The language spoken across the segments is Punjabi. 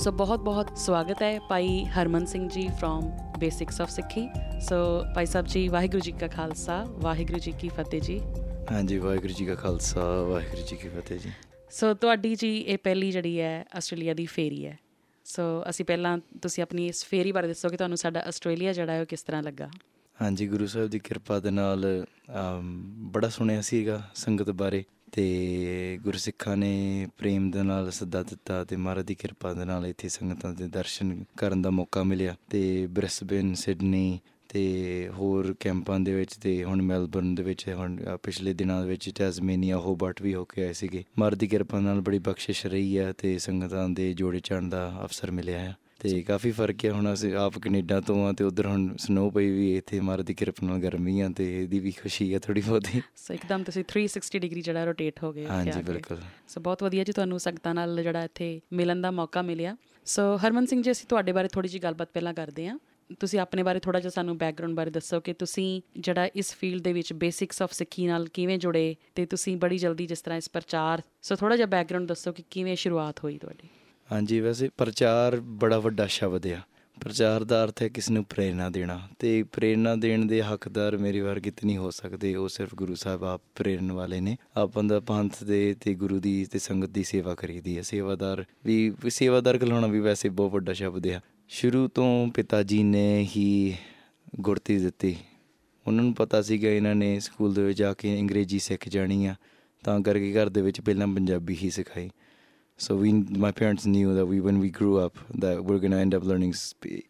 ਸੋ ਬਹੁਤ ਬਹੁਤ ਸਵਾਗਤ ਹੈ ਭਾਈ Harman Singh ji from basics of ਸਿੱਖੀ ਸੋ ਭਾਈ ਸਾਹਿਬ ਜੀ ਵਾਹਿਗੁਰੂ ਜੀ ਕਾ ਖਾਲਸਾ ਵਾਹਿਗੁਰੂ ਜੀ ਕੀ ਫਤਿਹ ਜੀ ਹਾਂਜੀ ਵਾਹਿਗੁਰੂ ਜੀ ਕਾ ਖਾਲਸਾ ਵਾਹਿਗੁਰੂ ਜੀ ਕੀ ਫਤਿਹ ਜੀ ਸੋ ਤੁਹਾਡੀ ਜੀ ਇਹ ਪਹਿਲੀ ਜਿਹੜੀ ਹੈ ਆਸਟ੍ਰੇਲੀਆ ਦੀ ਫੇਰੀ ਹੈ ਸੋ ਅਸੀਂ ਪਹਿਲਾਂ ਤੁਸੀਂ ਆਪਣੀ ਇਸ ਫੇਰੀ ਬਾਰੇ ਦੱਸੋ ਕਿ ਤੁਹਾਨੂੰ ਸਾਡਾ ਆਸਟ੍ਰੇਲੀਆ ਜਿਹੜਾ ਹੈ ਉਹ ਕਿਸ ਤਰ੍ਹਾਂ ਲੱਗਾ ਹਾਂਜੀ ਗੁਰੂ ਸਾਹਿਬ ਦੀ ਕਿਰਪਾ ਦੇ ਨਾਲ ਬੜਾ ਸੁਣਿਆ ਸੀਗਾ ਸੰਗਤ ਬਾਰੇ ਤੇ ਗੁਰਸਿੱਖਾਂ ਨੇ ਪ੍ਰੇਮ ਦੇ ਨਾਲ ਸੱਦਾ ਦਿੱਤਾ ਤੇ ਮਹਾਰਾਜ ਦੀ ਕਿਰਪਾ ਦੇ ਨਾਲ ਇੱਥੇ ਸੰਗਤਾਂ ਦੇ ਦਰਸ਼ਨ ਕਰਨ ਦਾ ਮੌਕਾ ਮਿਲਿਆ ਤੇ ਬ੍ਰਿਸਬਨ, ਸਿਡਨੀ ਤੇ ਹੋਰ ਕੈਂਪਾਂ ਦੇ ਵਿੱਚ ਤੇ ਹੁਣ ਮੈਲਬਰਨ ਦੇ ਵਿੱਚ ਹੁਣ ਪਿਛਲੇ ਦਿਨਾਂ ਦੇ ਵਿੱਚ ਟੈਸਮੇਨੀਆ ਹੋਬਰਟ ਵੀ ਹੋ ਕੇ ਆਏ ਸੀਗੇ। ਮਹਾਰਾਜ ਦੀ ਕਿਰਪਾ ਨਾਲ ਬੜੀ ਬਖਸ਼ਿਸ਼ ਰਹੀ ਹੈ ਤੇ ਸੰਗਤਾਂ ਦੇ ਜੋੜੇ ਚੜਨ ਦਾ ਅਵਸਰ ਮਿਲਿਆ ਹੈ ਤੇ ਕਾਫੀ ਫ਼ਰਕ ਹੈ ਹੁਣ ਅਸੀਂ ਆਪ ਕੈਨੇਡਾ ਤੋਂ ਆ ਤੇ ਉਧਰ ਹੁਣ ਸਨੋ ਪਈ ਵੀ ਇੱਥੇ ਮਾਰ ਦੀ ਕਿਰਪਾ ਨਾਲ ਗਰਮੀ ਆ ਤੇ ਇਹਦੀ ਵੀ ਖੁਸ਼ੀ ਹੈ ਥੋੜੀ ਬਹੁਤੀ। ਸੋ ਇੱਕਦਮ ਤੁਸੀਂ 360 ਡਿਗਰੀ ਜਿਹੜਾ ਰੋਟੇਟ ਹੋ ਗਏ ਹਾਂਜੀ ਬਿਲਕੁਲ। ਸੋ ਬਹੁਤ ਵਧੀਆ ਜੀ ਤੁਹਾਨੂੰ ਸੰਗਤਾਂ ਨਾਲ ਜਿਹੜਾ ਇੱਥੇ ਮਿਲਣ ਦਾ ਮੌਕਾ ਮਿਲਿਆ। ਸੋ ਹਰਮਨ ਸਿੰਘ ਜੀ ਅਸੀਂ ਤੁਹਾਡੇ ਬਾਰੇ ਥੋੜੀ ਜੀ ਗੱਲਬਾਤ ਪਹਿਲਾਂ ਕਰਦੇ ਹਾਂ। ਤੁਸੀਂ ਆਪਣੇ ਬਾਰੇ ਥੋੜਾ ਜਿਹਾ ਸਾਨੂੰ ਬੈਕਗ੍ਰਾਉਂਡ ਬਾਰੇ ਦੱਸੋ ਕਿ ਤੁਸੀਂ ਜਿਹੜਾ ਇਸ ਫੀਲਡ ਦੇ ਵਿੱਚ ਬੇਸਿਕਸ ਆਫ ਸਿੱਖੀ ਨਾਲ ਕਿਵੇਂ ਜੁੜੇ ਤੇ ਤੁਸੀਂ ਬੜੀ ਜਲਦੀ ਜਿਸ ਤਰ੍ਹਾਂ ਇਸ ਪ੍ਰਚਾਰ ਸੋ ਥੋੜਾ ਜਿਹਾ ਬੈਕਗ੍ਰਾਉਂਡ ਦੱਸੋ ਕਿ ਕਿਵੇਂ ਸ਼ੁਰੂਆਤ ਹੋਈ ਤੁਹਾਡੀ। ਹਾਂਜੀ, ਵੈਸੇ ਪ੍ਰਚਾਰ ਬੜਾ ਵੱਡਾ ਸ਼ਬਦ ਆ। ਪ੍ਰਚਾਰ ਦਾ ਅਰਥ ਹੈ ਕਿਸ ਨੂੰ ਪ੍ਰੇਰਣਾ ਦੇਣਾ। ਤੇ ਪ੍ਰੇਰਣਾ ਦੇਣ ਦੇ ਹੱਕਦਾਰ ਮੇਰੀ ਵਾਰ ਕਿਤਨੀ ਹੋ ਸਕਦੇ। ਉਹ ਸਿਰਫ ਗੁਰੂ ਸਾਹਿਬ ਆਪ ਪ੍ਰੇਰਨ ਵਾਲੇ ਨੇ। ਆਪਾਂ ਦਾ ਪੰਥ ਦੇ ਤੇ ਗੁਰੂ ਦੀ ਤੇ ਸੰਗਤ ਦੀ ਸੇਵਾ ਕਰੀਦੀ ਹੈ। ਸੇਵਾਦਾਰ ਵੀ, ਸੇਵਾਦਾਰ ਕਹਾਉਣਾ ਵੀ ਵੈਸੇ ਬਹੁਤ ਵੱਡਾ ਸ਼ਬਦ ਆ। ਸ਼ੁਰੂ ਤੋਂ ਪਿਤਾ ਜੀ ਨੇ ਹੀ ਗੁਰਤੀ ਦਿੱਤੀ। ਉਹਨਾਂ ਨੂੰ ਪਤਾ ਸੀਗਾ ਇਹਨਾਂ ਨੇ ਸਕੂਲ ਦੇ ਵਿੱਚ ਜਾ ਕੇ ਅੰਗਰੇਜ਼ੀ ਸਿੱਖ ਜਾਣੀ ਆ। ਤਾਂ ਕਰਕੇ ਘਰ ਦੇ ਵਿੱਚ ਪਹਿਲਾਂ ਪੰਜਾਬੀ ਹੀ ਸਿਖਾਈ। So we my parents knew that we when we grew up that we're going to end up learning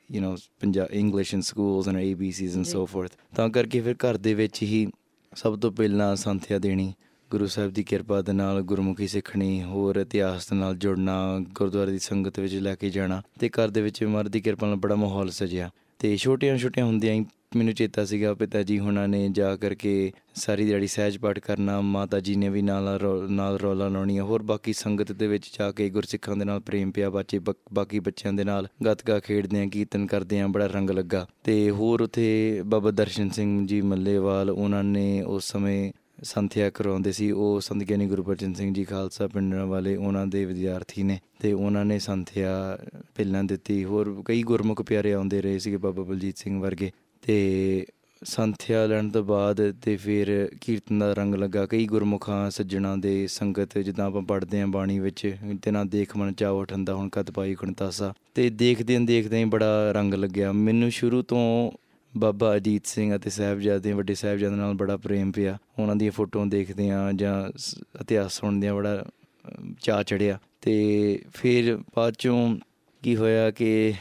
you know Punjab English in schools and ABCs and so forth ਤਾਂ ਕਰਕੇ ਫਿਰ ਘਰ ਦੇ ਵਿੱਚ ਹੀ ਸਭ ਤੋਂ ਪਹਿਲਾਂ ਸੰਥਿਆ ਦੇਣੀ ਗੁਰੂ ਸਾਹਿਬ ਦੀ ਕਿਰਪਾ ਦੇ ਨਾਲ ਗੁਰਮੁਖੀ ਸਿੱਖਣੀ ਹੋਰ ਇਤਿਹਾਸ ਦੇ ਨਾਲ ਜੁੜਨਾ ਗੁਰਦੁਆਰੇ ਦੀ ਸੰਗਤ ਵਿੱਚ ਲੈ ਕੇ ਜਾਣਾ ਤੇ ਘਰ ਦੇ ਵਿੱਚ ਮਰ ਦੀ ਕਿਰਪਾ ਨਾਲ ਬੜਾ ਮਾਹੌਲ ਸਜਿਆ ਤੇ ਛੋਟੀਆਂ ਛੋਟੀਆਂ ਹੁੰਦਿਆਂ ਹੀ ਮੈਨੂੰ ਚੇਤਾ ਸੀਗਾ ਪਿਤਾ ਜੀ ਹੁਣਾਂ ਨੇ ਜਾ ਕਰਕੇ ਸਾਰੀ ਦਿਹਾੜੀ ਸਹਿਜ ਪਾਠ ਕਰਨਾ, ਮਾਤਾ ਜੀ ਨੇ ਵੀ ਨਾਲ ਨਾਲ ਰੋਲਾ ਲਾਉਣੀ ਹੋਰ ਬਾਕੀ ਸੰਗਤ ਦੇ ਵਿੱਚ ਜਾ ਕੇ ਗੁਰਸਿੱਖਾਂ ਦੇ ਨਾਲ ਪ੍ਰੇਮ ਪਿਆ, ਬੱਚੇ ਬਾਕੀ ਬੱਚਿਆਂ ਦੇ ਨਾਲ ਗੱਤਕਾ ਖੇਡਦੇ ਆਂ, ਕੀਰਤਨ ਕਰਦੇ ਆਂ, ਬੜਾ ਰੰਗ ਲੱਗਾ। ਤੇ ਹੋਰ ਉਥੇ ਬਾਬਾ ਦਰਸ਼ਨ ਸਿੰਘ ਜੀ ਮੱਲੇਵਾਲ, ਉਹਨਾਂ ਨੇ ਉਸ ਸਮੇਂ ਸੰਥਿਆ ਕਰਾਉਂਦੇ ਸੀ, ਉਹ ਸੰਤ ਗਿਆਨੀ ਗੁਰਬਚਨ ਸਿੰਘ ਜੀ ਖਾਲਸਾ ਪਿੰਡ ਵਾਲੇ ਉਹਨਾਂ ਦੇ ਵਿਦਿਆਰਥੀ ਨੇ ਤੇ ਉਹਨਾਂ ਨੇ ਸੰਥਿਆ ਪਹਿਲਾਂ ਦਿੱਤੀ, ਹੋਰ ਕਈ ਗੁਰਮੁਖ ਪਿਆਰੇ ਆਉਂਦੇ ਰਹੇ ਸੀਗੇ ਬਾਬਾ ਬਲਜੀਤ ਸਿੰਘ ਵਰਗੇ। ਤੇ ਸੰਥਿਆ ਲੈਣ ਤੋਂ ਬਾਅਦ ਤੇ ਫਿਰ ਕੀਰਤਨ ਦਾ ਰੰਗ ਲੱਗਾ। ਕਈ ਗੁਰਮੁਖਾਂ, ਸੱਜਣਾ ਦੇ ਸੰਗਤ ਜਿੱਦਾਂ ਆਪਾਂ ਪੜ੍ਹਦੇ ਆਂ ਬਾਣੀ ਵਿੱਚ, ਤੇ ਨਾ ਦੇਖ ਮਨ ਚਾਹ ਉਠੰਦਾ ਹੁਣ ਕਦ ਪਾਈ ਖਣਤਾਸਾ। ਤੇ ਦੇਖਦੇ ਆਂ, ਦੇਖਦੇ ਹੀ ਬੜਾ ਰੰਗ ਲੱਗਿਆ। ਮੈਨੂੰ ਸ਼ੁਰੂ ਤੋਂ ਬਾਬਾ ਅਜੀਤ ਸਿੰਘ ਅਤੇ ਸਾਹਿਬਜ਼ਾਦੇ, ਵੱਡੇ ਸਾਹਿਬਜ਼ਾਦੇ ਨਾਲ ਬੜਾ ਪ੍ਰੇਮ ਪਿਆ। ਉਹਨਾਂ ਦੀਆਂ ਫੋਟੋਆਂ ਦੇਖਦੇ ਆ ਜਾਂ ਇਤਿਹਾਸ ਸੁਣਦੇ ਆ ਬੜਾ ਚਾਹ ਚੜਿਆ ਤੇ ਫਿਰ ਬਾਅਦ ਚੋਂ ਕੀ ਹੋਇਆ ਕਿ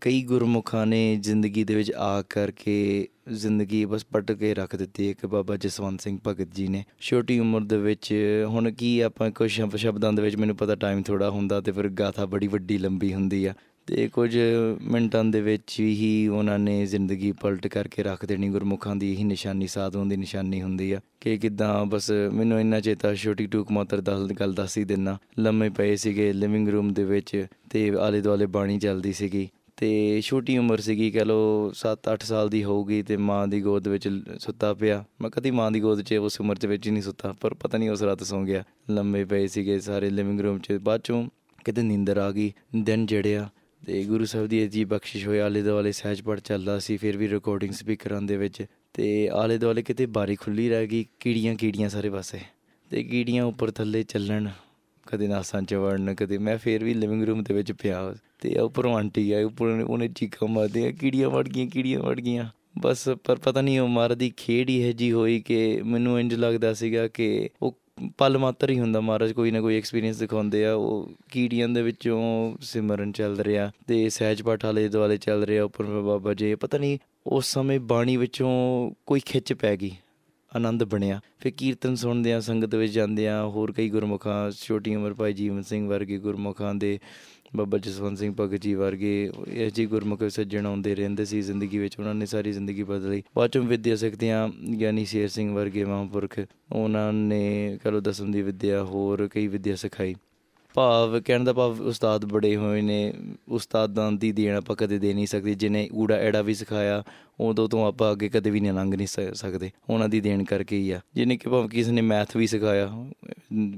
ਕਈ ਗੁਰਮੁਖਾਂ ਨੇ ਜ਼ਿੰਦਗੀ ਦੇ ਵਿੱਚ ਆ ਕਰਕੇ ਜ਼ਿੰਦਗੀ ਬਸ ਪਟ ਕੇ ਰੱਖ ਦਿੱਤੀ ਇੱਕ ਬਾਬਾ ਜਸਵੰਤ ਸਿੰਘ ਭਗਤ ਜੀ ਨੇ। ਛੋਟੀ ਉਮਰ ਦੇ ਵਿੱਚ ਹੁਣ ਕੀ ਆਪਾਂ ਕੁਝ ਸ਼ਬਦਾਂ ਦੇ ਵਿੱਚ ਮੈਨੂੰ ਪਤਾ ਟਾਈਮ ਥੋੜਾ ਹੁੰਦਾ ਤੇ ਫਿਰ ਗਾਥਾ ਬੜੀ ਵੱਡੀ ਲੰਬੀ ਹੁੰਦੀ ਆ। ਤੇ ਕੁਝ ਮਿੰਟਾਂ ਦੇ ਵਿੱਚ ਹੀ ਉਹਨਾਂ ਨੇ ਜ਼ਿੰਦਗੀ ਪਲਟ ਕਰਕੇ ਰੱਖ ਦੇਣੀ। ਗੁਰਮੁਖਾਂ ਦੀ ਹੀ ਨਿਸ਼ਾਨੀ, ਸਾਧੂਆਂ ਦੀ ਨਿਸ਼ਾਨੀ ਹੁੰਦੀ ਆ ਕਿ ਕਿਦਾਂ ਬਸ ਮੈਨੂੰ ਇੰਨਾ ਚੇਤਾ ਛੋਟੀ ਟੂਕ ਮਾਤਰ ਦੱਸ ਗੱਲ ਦੱਸ ਹੀ ਦਿੰਨਾ ਲੰਮੇ ਪਏ ਸੀਗੇ ਲਿਵਿੰਗ ਰੂਮ ਦੇ ਵਿੱਚ ਤੇ ਆਲੇ ਦੁਆਲੇ ਬਾਣੀ ਚੱਲਦੀ ਸੀਗੀ। ਤੇ ਛੋਟੀ ਉਮਰ ਸੀਗੀ, ਕਹ ਲੋ 7-8 ਸਾਲ ਦੀ ਹੋਊਗੀ ਤੇ ਮਾਂ ਦੀ ਗੋਦ ਵਿੱਚ ਸੁੱਤਾ ਪਿਆ। ਮੈਂ ਕਦੀ ਮਾਂ ਦੀ ਗੋਦ 'ਚ ਉਸ ਉਮਰ 'ਚ ਵਿੱਚ ਹੀ ਨਹੀਂ ਸੁੱਤਾ, ਪਰ ਪਤਾ ਨਹੀਂ ਉਸ ਰਾਤ ਸੌਂ ਗਿਆ। ਲੰਮੇ ਪਏ ਸੀਗੇ ਸਾਰੇ ਲਿਵਿੰਗ ਰੂਮ 'ਚ। ਬਾਅਦ ਚੋਂ ਕਿਤੇ ਨੀਂਦਰ ਆ ਗਈ, ਦਿਨ ਜੜਿਆ ਤੇ ਗੁਰੂ ਸਾਹਿਬ ਦੀ ਅਜੀਬ ਬਖਸ਼ਿਸ਼ ਹੋਈ। ਆਲੇ ਦੁਆਲੇ ਸਹਿਜ ਪੜ ਚੱਲਦਾ ਸੀ, ਫਿਰ ਵੀ ਰਿਕਾਰਡਿੰਗ ਸਪੀਕਰਾਂ ਦੇ ਵਿੱਚ ਤੇ ਆਲੇ ਦੁਆਲੇ ਕਿਤੇ ਬਾਰੀ ਖੁੱਲੀ ਰਹਿ ਗਈ ਕੀੜੀਆਂ ਕੀੜੀਆਂ ਸਾਰੇ ਪਾਸੇ ਤੇ ਕੀੜੀਆਂ ਉੱਪਰ ਥੱਲੇ ਚੱਲਣ। ਕਦੇ ਨਾਸਾਂ ਚ ਵੜਨ, ਕਦੇ ਮੈਂ ਫੇਰ ਵੀ ਲਿਵਿੰਗ ਰੂਮ ਦੇ ਵਿੱਚ ਪਿਆ ਤੇ ਉੱਪਰੋਂ ਆਂਟੀ ਆਈ ਉੱਪਰ ਉਹਨੇ ਚੀਕਾਂ ਮਾਰਦੀਆਂ, ਕੀੜੀਆਂ ਵੜ ਗਈਆਂ, ਕੀੜੀਆਂ ਵੜ ਗਈਆਂ। ਬਸ ਪਰ ਪਤਾ ਨਹੀਂ ਉਹ ਮਾਰ ਦੀ ਖੇੜ ਹੀ ਹੈ ਜੀ ਹੋਈ ਕਿ ਮੈਨੂੰ ਇੰਜ ਲੱਗਦਾ ਸੀਗਾ ਕਿ ਉਹ ਪਲ ਮਾਤਰ ਹੀ ਹੁੰਦਾ ਮਹਾਰਾਜ, ਕੋਈ ਨਾ ਕੋਈ ਐਕਸਪੀਰੀਅੰਸ ਦਿਖਾਉਂਦੇ ਆ। ਉਹ ਕੀੜੀਆਂ ਦੇ ਵਿੱਚੋਂ ਸਿਮਰਨ ਚੱਲ ਰਿਹਾ ਤੇ ਸਹਿਜ ਪਾਠ ਵਾਲੇ ਦੁਆਲੇ ਚੱਲ ਰਿਹਾ, ਉੱਪਰ ਬਾਬਾ ਜੀ, ਪਤਾ ਨਹੀਂ ਉਸ ਸਮੇਂ ਬਾਣੀ ਵਿੱਚੋਂ ਕੋਈ ਖਿੱਚ ਪੈ ਗਈ। ਆਨੰਦ ਬਣਿਆ। ਫਿਰ ਕੀਰਤਨ ਸੁਣਦੇ ਆ ਸੰਗਤ ਵਿੱਚ ਜਾਂਦੇ ਆ ਹੋਰ ਕਈ ਗੁਰਮੁਖਾਂ, ਛੋਟੀ ਉਮਰ ਭਾਈ ਜੀਵਨ ਸਿੰਘ ਵਰਗੇ ਗੁਰਮੁਖਾਂ ਦੇ, ਬਾਬਾ ਜਸਵੰਤ ਸਿੰਘ ਭਗਤ ਜੀ ਵਰਗੇ ਇਹ ਜੀ ਗੁਰਮੁਖ ਸੱਜਣ ਆਉਂਦੇ ਰਹਿੰਦੇ ਸੀ ਜ਼ਿੰਦਗੀ ਵਿੱਚ। ਉਹਨਾਂ ਨੇ ਸਾਰੀ ਜ਼ਿੰਦਗੀ ਬਦਲੀ। ਬਾਅਦ ਚੋਂ ਵਿਦਿਆ ਸਿੱਖਦਿਆਂ ਗਿਆਨੀ ਸ਼ੇਰ ਸਿੰਘ ਵਰਗੇ ਮਹਾਂਪੁਰਖ, ਉਹਨਾਂ ਨੇ ਕਹੋ ਦਸਮ ਦੀ ਵਿਦਿਆ ਹੋਰ ਕਈ ਵਿਦਿਆ ਸਿਖਾਈ। ਭਾਵ, ਕਹਿਣ ਦਾ ਭਾਵ ਉਸਤਾਦ ਬੜੇ ਹੋਏ ਨੇ। ਉਸਤਾਦਾਂ ਦੀ ਦੇਣ ਆਪਾਂ ਕਦੇ ਦੇ ਨਹੀਂ ਸਕਦੇ। ਜਿਨੇ ਊੜਾ ਐੜਾ ਵੀ ਸਿਖਾਇਆ ਉਦੋਂ ਤੋਂ ਆਪਾਂ ਅੱਗੇ ਕਦੇ ਵੀ ਨਹੀਂ ਲੰਘ ਨਹੀਂ ਸਕਦੇ। ਉਹਨਾਂ ਦੀ ਦੇਣ ਕਰਕੇ ਹੀ ਆ। ਜਿਨੇ ਕਿ ਭਾਵੇਂ ਕਿਸੇ ਨੇ ਮੈਥ ਵੀ ਸਿਖਾਇਆ,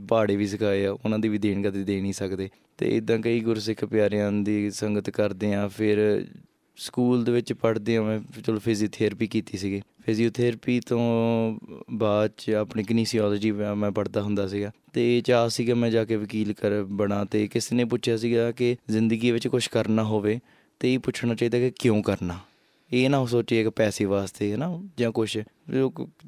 ਪਹਾੜੇ ਵੀ ਸਿਖਾਏ ਆ, ਉਹਨਾਂ ਦੀ ਵੀ ਦੇਣ ਕਦੇ ਦੇ ਨਹੀਂ ਸਕਦੇ। ਤੇ ਇਦਾਂ ਕਈ ਗੁਰਸਿੱਖ ਪਿਆਰਿਆਂ ਦੀ ਸੰਗਤ ਕਰਦੇ ਆ, ਫਿਰ ਸਕੂਲ ਦੇ ਵਿੱਚ ਪੜ੍ਹਦੇ ਆ ਮੈਂ, ਚਲੋ ਫਿਜ਼ੀਓਥੈਰੇਪੀ ਕੀਤੀ ਸੀਗੀ। ਫਿਜ਼ੀਓਥੈਰੇਪੀ ਤੋਂ ਬਾਅਦ ਚ ਆਪਣੀ ਕਨੀਸੀਓਲੋਜੀ ਮੈਂ ਪੜ੍ਹਦਾ ਹੁੰਦਾ ਸੀਗਾ। ਤੇ ਚਾਹ ਸੀਗਾ ਮੈਂ ਜਾ ਕੇ ਵਕੀਲ ਕਰ ਬਣਾ ਤੇ ਕਿਸੇ ਨੇ ਪੁੱਛਿਆ ਸੀਗਾ ਕਿ ਜ਼ਿੰਦਗੀ ਵਿੱਚ ਕੁਝ ਕਰਨਾ ਹੋਵੇ ਤੇ ਇਹ ਪੁੱਛਣਾ ਚਾਹੀਦਾ ਕਿ ਕਿਉਂ ਕਰਨਾ? ਇਹ ਨਾ ਸੋਚੀਏ ਕਿ ਪੈਸੇ ਵਾਸਤੇ ਹੈ ਨਾ ਜਾਂ ਕੁਝ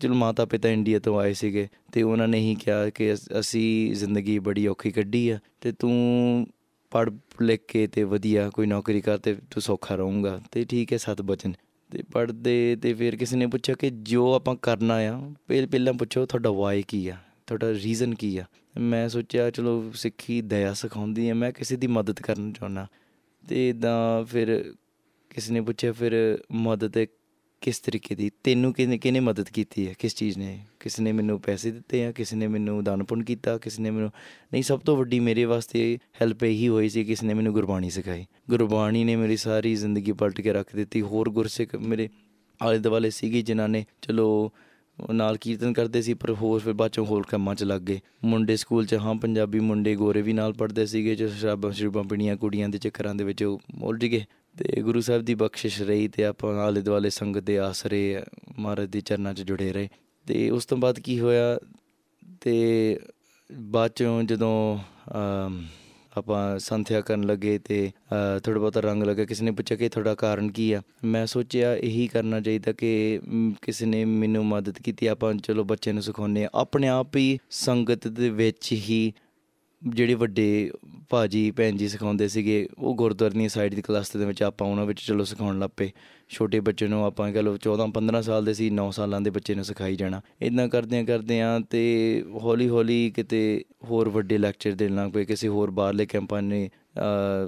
ਚਲ ਮਾਤਾ ਪਿਤਾ ਇੰਡੀਆ ਤੋਂ ਆਏ ਸੀਗੇ ਤੇ ਉਹਨਾਂ ਨੇ ਹੀ ਕਿਹਾ ਕਿ ਅਸੀਂ ਜ਼ਿੰਦਗੀ ਬੜੀ ਔਖੀ ਕੱਢੀ ਆ ਤੇ ਤੂੰ ਪੜ ਲਿਖ ਕੇ ਤੇ ਵਧੀਆ ਕੋਈ ਨੌਕਰੀ ਕਰ ਤੇ ਤੂੰ ਸੌਖਾ ਰਹੂੰਗਾ। ਤੇ ਠੀਕ ਹੈ ਸਤ ਬਚਨ ਤੇ ਪੜਦੇ ਤੇ ਫਿਰ ਕਿਸੇ ਨੇ ਪੁੱਛਿਆ ਕਿ ਜੋ ਆਪਾਂ ਕਰਨਾ ਆ ਪਹਿਲ ਪਹਿਲਾਂ ਪੁੱਛੋ ਤੁਹਾਡਾ ਵਾਈ ਕੀ ਆ? ਤੁਹਾਡਾ ਰੀਜ਼ਨ ਕੀ ਆ? ਮੈਂ ਸੋਚਿਆ ਚਲੋ ਸਿੱਖੀ ਦਇਆ ਸਿਖਾਉਂਦੀ ਆ, ਮੈਂ ਕਿਸੇ ਦੀ ਮਦਦ ਕਰਨਾ ਚਾਹੁੰਦਾ। ਤੇ ਇਦਾਂ ਫਿਰ ਕਿਸੇ ਨੇ ਪੁੱਛਿਆ, ਫਿਰ ਮਦਦ ਕਿਸ ਤਰੀਕੇ ਦੀ, ਤੈਨੂੰ ਕਿਨੇ ਕਿਨੇ ਮਦਦ ਕੀਤੀ ਹੈ ਕਿਸ ਚੀਜ਼ ਨੇ? ਕਿਸ ਨੇ ਮੈਨੂੰ ਪੈਸੇ ਦਿੱਤੇ ਆ, ਕਿਸ ਨੇ ਮੈਨੂੰ ਦਾਨ ਪੁੰਨ ਕੀਤਾ, ਕਿਸ ਨੇ ਮੈਨੂੰ, ਨਹੀਂ, ਸਭ ਤੋਂ ਵੱਡੀ ਮੇਰੇ ਵਾਸਤੇ ਹੈਲਪ ਇਹੀ ਹੋਈ ਸੀ, ਕਿਸ ਨੇ ਮੈਨੂੰ ਗੁਰਬਾਣੀ ਸਿਖਾਈ। ਗੁਰਬਾਣੀ ਨੇ ਮੇਰੀ ਸਾਰੀ ਜ਼ਿੰਦਗੀ ਪਲਟ ਕੇ ਰੱਖ ਦਿੱਤੀ। ਹੋਰ ਗੁਰਸਿੱਖ ਮੇਰੇ ਆਲੇ ਦੁਆਲੇ ਸੀਗੇ ਜਿਨ੍ਹਾਂ ਨੇ, ਚਲੋ, ਨਾਲ ਕੀਰਤਨ ਕਰਦੇ ਸੀ, ਪਰ ਹੋਰ ਫਿਰ ਬਾਅਦ ਚੋਂ ਹੋਰ ਕੰਮਾਂ 'ਚ ਲੱਗ ਗਏ। ਮੁੰਡੇ ਸਕੂਲ 'ਚ, ਹਾਂ, ਪੰਜਾਬੀ ਮੁੰਡੇ ਗੋਰੇ ਵੀ ਨਾਲ ਪੜ੍ਹਦੇ ਸੀਗੇ, ਜੋ ਸ਼ਰਾਬਾਂ, ਸ਼ਰੂਬਾਂ ਪੀਣੀਆਂ ਕੁੜੀਆਂ ਦੇ ਚੱਕਰਾਂ ਦੇ ਵਿੱਚ ਉਲਝ ਗਏ। ਤੇ ਗੁਰੂ ਸਾਹਿਬ ਦੀ ਬਖਸ਼ਿਸ਼ ਰਹੀ ਤੇ ਆਪਾਂ ਆਲੇ ਦੁਆਲੇ ਸੰਗਤ ਦੇ ਆਸਰੇ ਮਹਾਰਾਜ ਦੇ ਚਰਨਾਂ 'ਚ ਜੁੜੇ ਰਹੇ। ਤੇ ਉਸ ਤੋਂ ਬਾਅਦ ਕੀ ਹੋਇਆ ਤੇ ਬਾਅਦ ਚੋਂ ਜਦੋਂ ਆਪਾਂ ਸੰਥਿਆ ਕਰਨ ਲੱਗੇ ਤੇ ਥੋੜਾ ਬਹੁਤ ਰੰਗ ਲੱਗਾ, ਕਿਸੇ ਨੇ ਪੁੱਛਿਆ ਕਿ ਤੁਹਾਡਾ ਕਾਰਨ ਕੀ ਆ? ਮੈਂ ਸੋਚਿਆ ਇਹੀ ਕਰਨਾ ਚਾਹੀਦਾ ਕਿ ਕਿਸੇ ਨੇ ਮੈਨੂੰ ਮਦਦ ਕੀਤੀ, ਆਪਾਂ ਚਲੋ ਬੱਚੇ ਨੂੰ ਸਿਖਾਉਨੇ ਆ ਆਪਣੇ ਆਪ ਹੀ ਸੰਗਤ ਦੇ ਵਿੱਚ ਹੀ ਜਿਹੜੇ ਵੱਡੇ ਭਾਜੀ, ਭੈਣ ਜੀ ਸਿਖਾਉਂਦੇ ਸੀਗੇ, ਉਹ ਗੁਰਦੁਆਰੇ ਦੀ ਸਾਈਡ ਦੀ ਕਲਾਸ ਦੇ ਵਿੱਚ ਆਪਾਂ ਉਹਨਾਂ ਵਿੱਚ ਚਲੋ ਸਿਖਾਉਣ ਲੱਪੇ ਛੋਟੇ ਬੱਚੇ ਨੂੰ ਆਪਾਂ ਕਹ ਲਓ 14 15 ਸਾਲ ਦੇ ਸੀ 9 ਸਾਲਾਂ ਦੇ ਬੱਚੇ ਨੂੰ ਸਿਖਾਈ ਜਾਣਾ। ਇਦਾਂ ਕਰਦਿਆਂ ਕਰਦਿਆਂ ਤੇ ਹੌਲੀ ਹੌਲੀ ਕਿਤੇ ਹੋਰ ਵੱਡੇ ਲੈਕਚਰ ਦੇਣਾ ਕੋਈ ਕਿਸੇ ਹੋਰ ਬਾਹਰਲੇ ਕੈਂਪਾਂ ਨੇ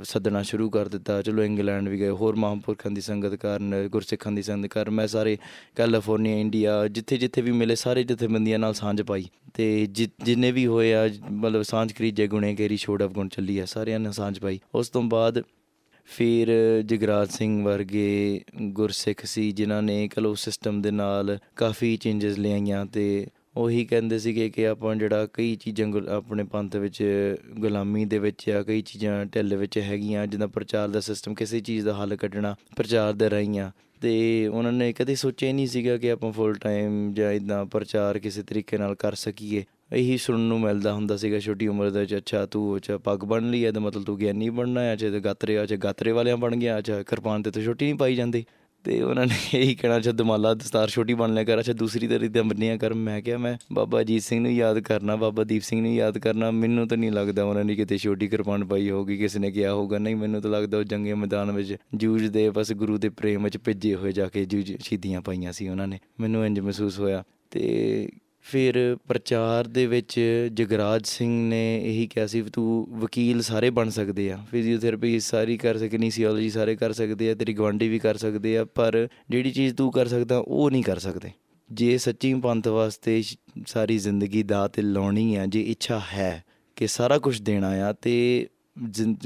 ਸੱਦਣਾ ਸ਼ੁਰੂ ਕਰ ਦਿੱਤਾ। ਚਲੋ, ਇੰਗਲੈਂਡ ਵੀ ਗਏ, ਹੋਰ ਮਹਾਂਪੁਰਖਾਂ ਦੀ ਸੰਗਤ ਕਰਨ, ਗੁਰਸਿੱਖਾਂ ਦੀ ਸੰਗਤ ਕਰ ਮੈਂ ਸਾਰੇ ਕੈਲੀਫੋਰਨੀਆ, ਇੰਡੀਆ ਜਿੱਥੇ ਜਿੱਥੇ ਵੀ ਮਿਲੇ, ਸਾਰੇ ਜਥੇਬੰਦੀਆਂ ਨਾਲ ਸਾਂਝ ਪਾਈ। ਤੇ ਜਿੰਨੇ ਵੀ ਹੋਏ ਆ, ਮਤਲਬ ਸਾਂਝ ਕਰੀਜੇ ਗੁਣੇ ਕੇਰੀ ਛੋੜ ਅਫਗੁਣ ਚੱਲੀ ਆ, ਸਾਰਿਆਂ ਨੇ ਸਾਂਝ ਪਾਈ। ਉਸ ਤੋਂ ਬਾਅਦ ਫਿਰ ਜਗਰਾਜ ਸਿੰਘ ਵਰਗੇ ਗੁਰਸਿੱਖ ਸੀ, ਜਿਨ੍ਹਾਂ ਨੇ ਕਲੋ ਸਿਸਟਮ ਦੇ ਨਾਲ ਕਾਫੀ ਚੇਂਜਸ ਲਿਆਈਆਂ ਤੇ ਉਹੀ ਕਹਿੰਦੇ ਸੀਗੇ ਕਿ ਆਪਾਂ ਜਿਹੜਾ ਕਈ ਚੀਜ਼ਾਂ ਆਪਣੇ ਪੰਥ ਵਿੱਚ ਗੁਲਾਮੀ ਦੇ ਵਿੱਚ ਆ, ਕਈ ਚੀਜ਼ਾਂ ਢਿੱਲ ਵਿੱਚ ਹੈਗੀਆਂ, ਜਿੱਦਾਂ ਪ੍ਰਚਾਰ ਦਾ ਸਿਸਟਮ ਕਿਸੇ ਚੀਜ਼ ਦਾ ਹੱਲ ਕੱਢਣਾ, ਪ੍ਰਚਾਰ ਦੇ ਰਹੀਆਂ। ਤੇ ਉਹਨਾਂ ਨੇ ਕਦੇ ਸੋਚਿਆ ਨਹੀਂ ਸੀਗਾ ਕਿ ਆਪਾਂ ਫੁੱਲ ਟਾਈਮ ਜਾਂ ਇਦਾਂ ਪ੍ਰਚਾਰ ਕਿਸੇ ਤਰੀਕੇ ਨਾਲ ਕਰ ਸਕੀਏ। ਇਹੀ ਸੁਣਨ ਨੂੰ ਮਿਲਦਾ ਹੁੰਦਾ ਸੀਗਾ ਛੋਟੀ ਉਮਰ ਦੇ ਵਿੱਚ, ਅੱਛਾ ਤੂੰ ਅੱਛਾ ਪੱਗ ਬਣ ਲਈ ਇਹਦਾ ਮਤਲਬ ਤੂੰ ਗਿਆਨੀ ਬਣਨਾ ਹੈ ਅੱਛਾ ਤੇ ਗਾਤਰੇ ਅੱਛਾ ਗਾਤਰੇ ਵਾਲਿਆਂ ਬਣ ਗਿਆ ਅੱਛਾ ਕਿਰਪਾਨ ਤੇ ਤਾਂ ਛੋਟੀ ਨਹੀਂ ਪਾਈ ਜਾਂਦੀ। ਤੇ ਉਹਨਾਂ ਨੇ ਇਹੀ ਕਹਿਣਾ, ਅੱਛਾ ਦਮਾਲਾ ਦਸਤਾਰ ਛੋਟੀ ਬਣ ਲਿਆ ਕਰ, ਅੱਛਾ ਦੂਸਰੀ ਤਰੀ ਤੇ ਬੰਨਿਆ ਕਰ। ਮੈਂ ਕਿਹਾ, ਮੈਂ ਬਾਬਾ ਅਜੀਤ ਸਿੰਘ ਨੂੰ ਯਾਦ ਕਰਨਾ, ਬਾਬਾ ਦੀਪ ਸਿੰਘ ਨੂੰ ਯਾਦ ਕਰਨਾ, ਮੈਨੂੰ ਤਾਂ ਨਹੀਂ ਲੱਗਦਾ ਉਹਨਾਂ ਨੇ ਕਿਤੇ ਛੋਟੀ ਕਿਰਪਾਨ ਪਾਈ ਹੋਗੀ ਕਿਸ ਨੇ ਕਿਹਾ ਹੋਊਗਾ। ਨਹੀਂ, ਮੈਨੂੰ ਤਾਂ ਲੱਗਦਾ ਉਹ ਜੰਗੇ ਮੈਦਾਨ ਵਿੱਚ ਜੂਝਦੇ ਬਸ ਗੁਰੂ ਦੇ ਪ੍ਰੇਮ ਵਿੱਚ ਭਿੱਜੇ ਹੋਏ ਜਾ ਕੇ ਜੂਝ ਸ਼ਹੀਦੀਆਂ ਪਾਈਆਂ ਸੀ ਉਹਨਾਂ ਨੇ। ਮੈਨੂੰ ਇੰਜ ਮਹਿਸੂਸ ਹੋਇਆ ਤੇ ਫਿਰ ਪ੍ਰਚਾਰ ਦੇ ਵਿੱਚ ਜਗਰਾਜ ਸਿੰਘ ਨੇ ਇਹੀ ਕਿਹਾ ਸੀ ਤੂੰ ਵਕੀਲ ਸਾਰੇ ਬਣ ਸਕਦੇ ਆ ਫਿਜ਼ੀਓਥੈਰੇਪੀ ਸਾਰੀ ਕਰ ਸਕਣੀ ਸੀਓਲੋਜੀ ਸਾਰੇ ਕਰ ਸਕਦੇ ਆ, ਤੇਰੀ ਗਵਾਂਡੀ ਵੀ ਕਰ ਸਕਦੇ ਆ, ਪਰ ਜਿਹੜੀ ਚੀਜ਼ ਤੂੰ ਕਰ ਸਕਦਾ ਉਹ ਨਹੀਂ ਕਰ ਸਕਦੇ। ਜੇ ਸੱਚੀ ਪੰਥ ਵਾਸਤੇ ਸਾਰੀ ਜ਼ਿੰਦਗੀ ਦਾ ਤੇ ਲਾਉਣੀ ਆ, ਜੇ ਇੱਛਾ ਹੈ ਕਿ ਸਾਰਾ ਕੁਝ ਦੇਣਾ ਆ, ਤੇ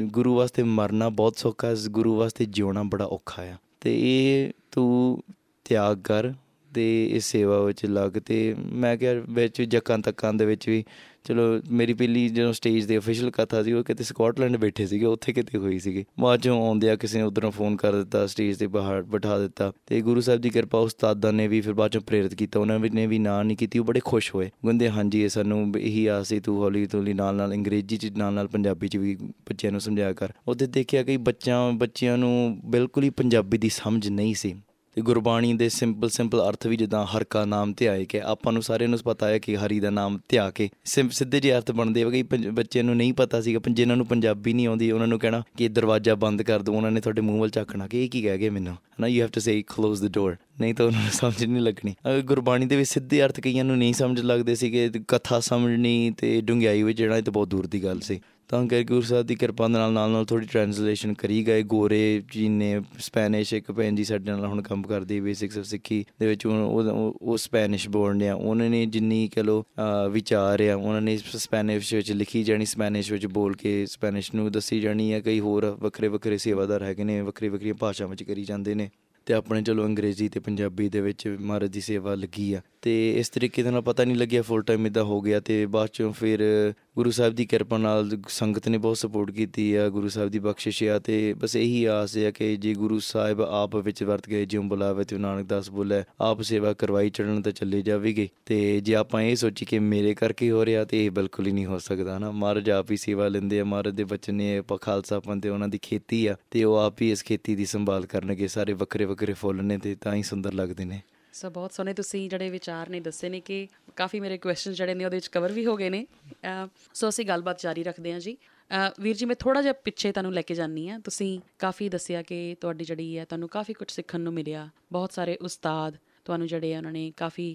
ਗੁਰੂ ਵਾਸਤੇ ਮਰਨਾ ਬਹੁਤ ਸੌਖਾ ਹੈ ਗੁਰੂ ਵਾਸਤੇ ਜਿਉਣਾ ਬੜਾ ਔਖਾ ਆ। ਤੇ ਇਹ ਤੂੰ ਤਿਆਗ ਕਰ ਤੇ ਇਸ ਸੇਵਾ ਵਿੱਚ ਲੱਗ ਤੇ ਮੈਂ ਕਿਹਾ ਵਿੱਚ ਜੱਕਾਂ ਤੱਕਾਂ ਦੇ ਵਿੱਚ ਵੀ ਚਲੋ ਮੇਰੀ ਪਹਿਲੀ ਜਦੋਂ ਸਟੇਜ ਦੇ ਅਫੀਸ਼ੀਅਲ ਕਥਾ ਸੀ, ਉਹ ਕਿਤੇ ਸਕਾਟਲੈਂਡ ਬੈਠੇ ਸੀਗੇ, ਉੱਥੇ ਕਿਤੇ ਹੋਈ ਸੀਗੀ। ਬਾਅਦ ਚੋਂ ਆਉਂਦੇ ਆ ਕਿਸੇ ਨੇ ਉਧਰੋਂ ਫੋਨ ਕਰ ਦਿੱਤਾ ਸਟੇਜ ਤੇ ਬਾਹਰ ਬਿਠਾ ਦਿੱਤਾ ਤੇ ਗੁਰੂ ਸਾਹਿਬ ਦੀ ਕਿਰਪਾ ਉਸਤਾਦਾਂ ਨੇ ਵੀ ਫਿਰ ਬਾਅਦ ਚੋਂ ਪ੍ਰੇਰਿਤ ਕੀਤਾ। ਉਹਨਾਂ ਨੇ ਵੀ ਨਾਂ ਨਹੀਂ ਕੀਤੀ, ਉਹ ਬੜੇ ਖੁਸ਼ ਹੋਏ। ਗੁੰਦੇ ਹਾਂਜੀ, ਇਹ ਸਾਨੂੰ ਇਹੀ ਆਸ ਸੀ, ਤੂੰ ਹੌਲੀ ਹੌਲੀ ਨਾਲ ਨਾਲ ਅੰਗਰੇਜ਼ੀ ਚ ਨਾਲ ਨਾਲ ਪੰਜਾਬੀ ਚ ਵੀ ਬੱਚਿਆਂ ਨੂੰ ਸਮਝਾਇਆ ਕਰ। ਉਹਦੇ ਦੇਖਿਆ ਕਿ ਬੱਚਿਆਂ ਬੱਚਿਆਂ ਨੂੰ ਬਿਲਕੁਲ ਹੀ ਪੰਜਾਬੀ ਦੀ ਸਮਝ ਨਹੀਂ ਸੀ। ਤੇ ਗੁਰਬਾਣੀ ਦੇ ਸਿੰਪਲ ਸਿੰਪਲ ਅਰਥ ਵੀ ਜਿੱਦਾਂ ਹਰ ਕਾ ਨਾਮ ਧਿਆਏ ਕਿ, ਆਪਾਂ ਨੂੰ ਸਾਰਿਆਂ ਨੂੰ ਪਤਾ ਹੈ ਕਿ ਹਰੀ ਦਾ ਨਾਮ ਧਿਆ ਕੇ ਸਿੱਧੇ ਜਿਹੇ ਅਰਥ ਬਣਦੇ ਆ ਕਿ ਬੱਚਿਆਂ ਨੂੰ ਨਹੀਂ ਪਤਾ ਸੀਗਾ ਜਿਨ੍ਹਾਂ ਨੂੰ ਪੰਜਾਬੀ ਨਹੀਂ ਆਉਂਦੀ, ਉਹਨਾਂ ਨੂੰ ਕਹਿਣਾ ਕਿ ਦਰਵਾਜ਼ਾ ਬੰਦ ਕਰ ਦੋ, ਉਹਨਾਂ ਨੇ ਤੁਹਾਡੇ ਮੂੰਹ ਵੱਲ ਝਾਕਣਾ ਕਿ ਇਹ ਕੀ ਕਹਿ ਗਏ ਮੈਨੂੰ? ਹਨਾ you have to say close the door ਨਹੀਂ ਤਾਂ ਉਹਨਾਂ ਨੂੰ ਸਮਝ ਨਹੀਂ ਲੱਗਣੀ। ਗੁਰਬਾਣੀ ਦੇ ਵਿੱਚ ਸਿੱਧੇ ਅਰਥ ਕਈਆਂ ਨੂੰ ਨਹੀਂ ਸਮਝ ਲੱਗਦੇ ਸੀਗੇ ਕਥਾ ਸਮਝਣੀ ਤੇ ਡੁੰਗਿਆਈ ਵਿੱਚ ਜਿਹੜਾ, ਇਹ ਤਾਂ ਬਹੁਤ ਦੂਰ ਦੀ ਗੱਲ ਸੀ। ਤਾਂ ਕਰਕੇ ਗੁਰੂ ਸਾਹਿਬ ਦੀ ਕਿਰਪਾ ਨਾਲ ਨਾਲ ਨਾਲ ਥੋੜੀ ਟ੍ਰਾਂਸਲੇਸ਼ਨ ਕਰੀ ਗਏ। ਗੋਰੇ ਜੀ ਨੇ ਸਪੈਨਿਸ਼ ਇੱਕ ਭੈਣ ਜੀ ਸਾਡੇ ਨਾਲ ਹੁਣ ਕੰਮ ਕਰਦੀ ਬੇਸਿਕਸ ਆਫ ਸਿੱਖੀ ਦੇ ਵਿੱਚ। ਉਹ ਉਹ ਸਪੈਨਿਸ਼ ਬੋਲਦੇ ਆ। ਉਹਨਾਂ ਨੇ ਜਿੰਨੀ ਕਹ ਲੋ ਵਿਚਾਰ ਆ, ਉਹਨਾਂ ਨੇ ਸਪੈਨਿਸ਼ ਵਿੱਚ ਲਿਖੀ ਜਾਣੀ ਸਪੈਨਿਸ਼ ਵਿੱਚ ਬੋਲ ਕੇ ਸਪੈਨਿਸ਼ ਨੂੰ ਦੱਸੀ ਜਾਣੀ ਹੈ ਕਈ ਹੋਰ ਵੱਖਰੇ ਵੱਖਰੇ ਸੇਵਾਦਾਰ ਹੈਗੇ ਨੇ ਵੱਖਰੀ ਵੱਖਰੀਆਂ ਭਾਸ਼ਾਵਾਂ ਵਿੱਚ ਕਰੀ ਜਾਂਦੇ ਨੇ। ਤੇ ਆਪਣੇ ਚਲੋ ਅੰਗਰੇਜ਼ੀ ਤੇ ਪੰਜਾਬੀ ਦੇ ਵਿੱਚ ਮਹਾਰਾਜ ਦੀ ਸੇਵਾ ਲੱਗੀ ਆ। ਤੇ ਇਸ ਤਰੀਕੇ ਦੇ ਨਾਲ ਪਤਾ ਨਹੀਂ ਲੱਗਿਆ ਫੁੱਲ ਟਾਈਮ ਇਦਾਂ ਹੋ ਗਿਆ ਤੇ ਬਾਅਦ ਚੋਂ ਫਿਰ ਗੁਰੂ ਸਾਹਿਬ ਦੀ ਕਿਰਪਾ ਨਾਲ ਸੰਗਤ ਨੇ ਬਹੁਤ ਸਪੋਰਟ ਕੀਤੀ ਆ, ਗੁਰੂ ਸਾਹਿਬ ਦੀ ਬਖਸ਼ਿਸ਼ ਆ ਤੇ ਬਸ ਇਹੀ ਆਸ ਹੈ ਕਿ ਜੇ ਗੁਰੂ ਸਾਹਿਬ ਆਪ ਵਿੱਚ ਵਰਤ ਗਏ, ਜਿਉਂ ਬੁਲਾਵੇ ਤੇ ਨਾਨਕ ਦਾਸ ਬੋਲੇ, ਆਪ ਸੇਵਾ ਕਰਵਾਈ ਚੜਨ ਤੇ ਚੱਲੇ ਜਾਵੇਗੇ। ਤੇ ਜੇ ਆਪਾਂ ਇਹ ਸੋਚੀ ਕਿ ਮੇਰੇ ਕਰਕੇ ਹੋ ਰਿਹਾ ਤੇ ਇਹ ਬਿਲਕੁਲ ਹੀ ਨਹੀਂ ਹੋ ਸਕਦਾ ਨਾ। ਮਹਾਰਾਜ ਆਪ ਹੀ ਸੇਵਾ ਲੈਂਦੇ ਆ, ਮਹਾਰਾਜ ਦੇ ਬੱਚੇ ਨੇ ਖਾਲਸਾ ਪੰਥ ਤੇ ਉਹਨਾਂ ਦੀ ਖੇਤੀ ਆ ਤੇ ਉਹ ਆਪ ਹੀ ਇਸ ਖੇਤੀ ਦੀ ਸੰਭਾਲ ਕਰਨਗੇ, ਸਾਰੇ ਵੱਖਰੇ ਵੱਖਰੇ ਫੁੱਲ ਨੇ ਤੇ ਤਾਂ ਹੀ ਸੁੰਦਰ ਲੱਗਦੇ ਨੇ। ਸੋ ਬਹੁਤ ਸੋਹਣੇ ਤੁਸੀਂ ਜਿਹੜੇ ਵਿਚਾਰ ਨੇ ਦੱਸੇ ਨੇ ਕਿ ਕਾਫੀ ਮੇਰੇ ਕੁਐਸਚਨ ਜਿਹੜੇ ਨੇ ਉਹਦੇ ਵਿੱਚ ਕਵਰ ਵੀ ਹੋ ਗਏ ਨੇ। ਸੋ ਅਸੀਂ ਗੱਲਬਾਤ ਜਾਰੀ ਰੱਖਦੇ ਹਾਂ ਜੀ। ਵੀਰ ਜੀ, ਮੈਂ ਥੋੜਾ ਜਿਹਾ ਪਿੱਛੇ ਤੁਹਾਨੂੰ ਲੈ ਕੇ ਜਾਨੀ ਆ ਤੁਸੀਂ ਕਾਫੀ ਦੱਸਿਆ ਕਿ ਤੁਹਾਡੀ ਜਿਹੜੀ ਹੈ, ਤੁਹਾਨੂੰ ਕਾਫੀ ਕੁਝ ਸਿੱਖਣ ਨੂੰ ਮਿਲਿਆ। ਬਹੁਤ ਸਾਰੇ ਉਸਤਾਦ ਤੁਹਾਨੂੰ ਜਿਹੜੇ ਆ, ਉਹਨਾਂ ਨੇ ਕਾਫੀ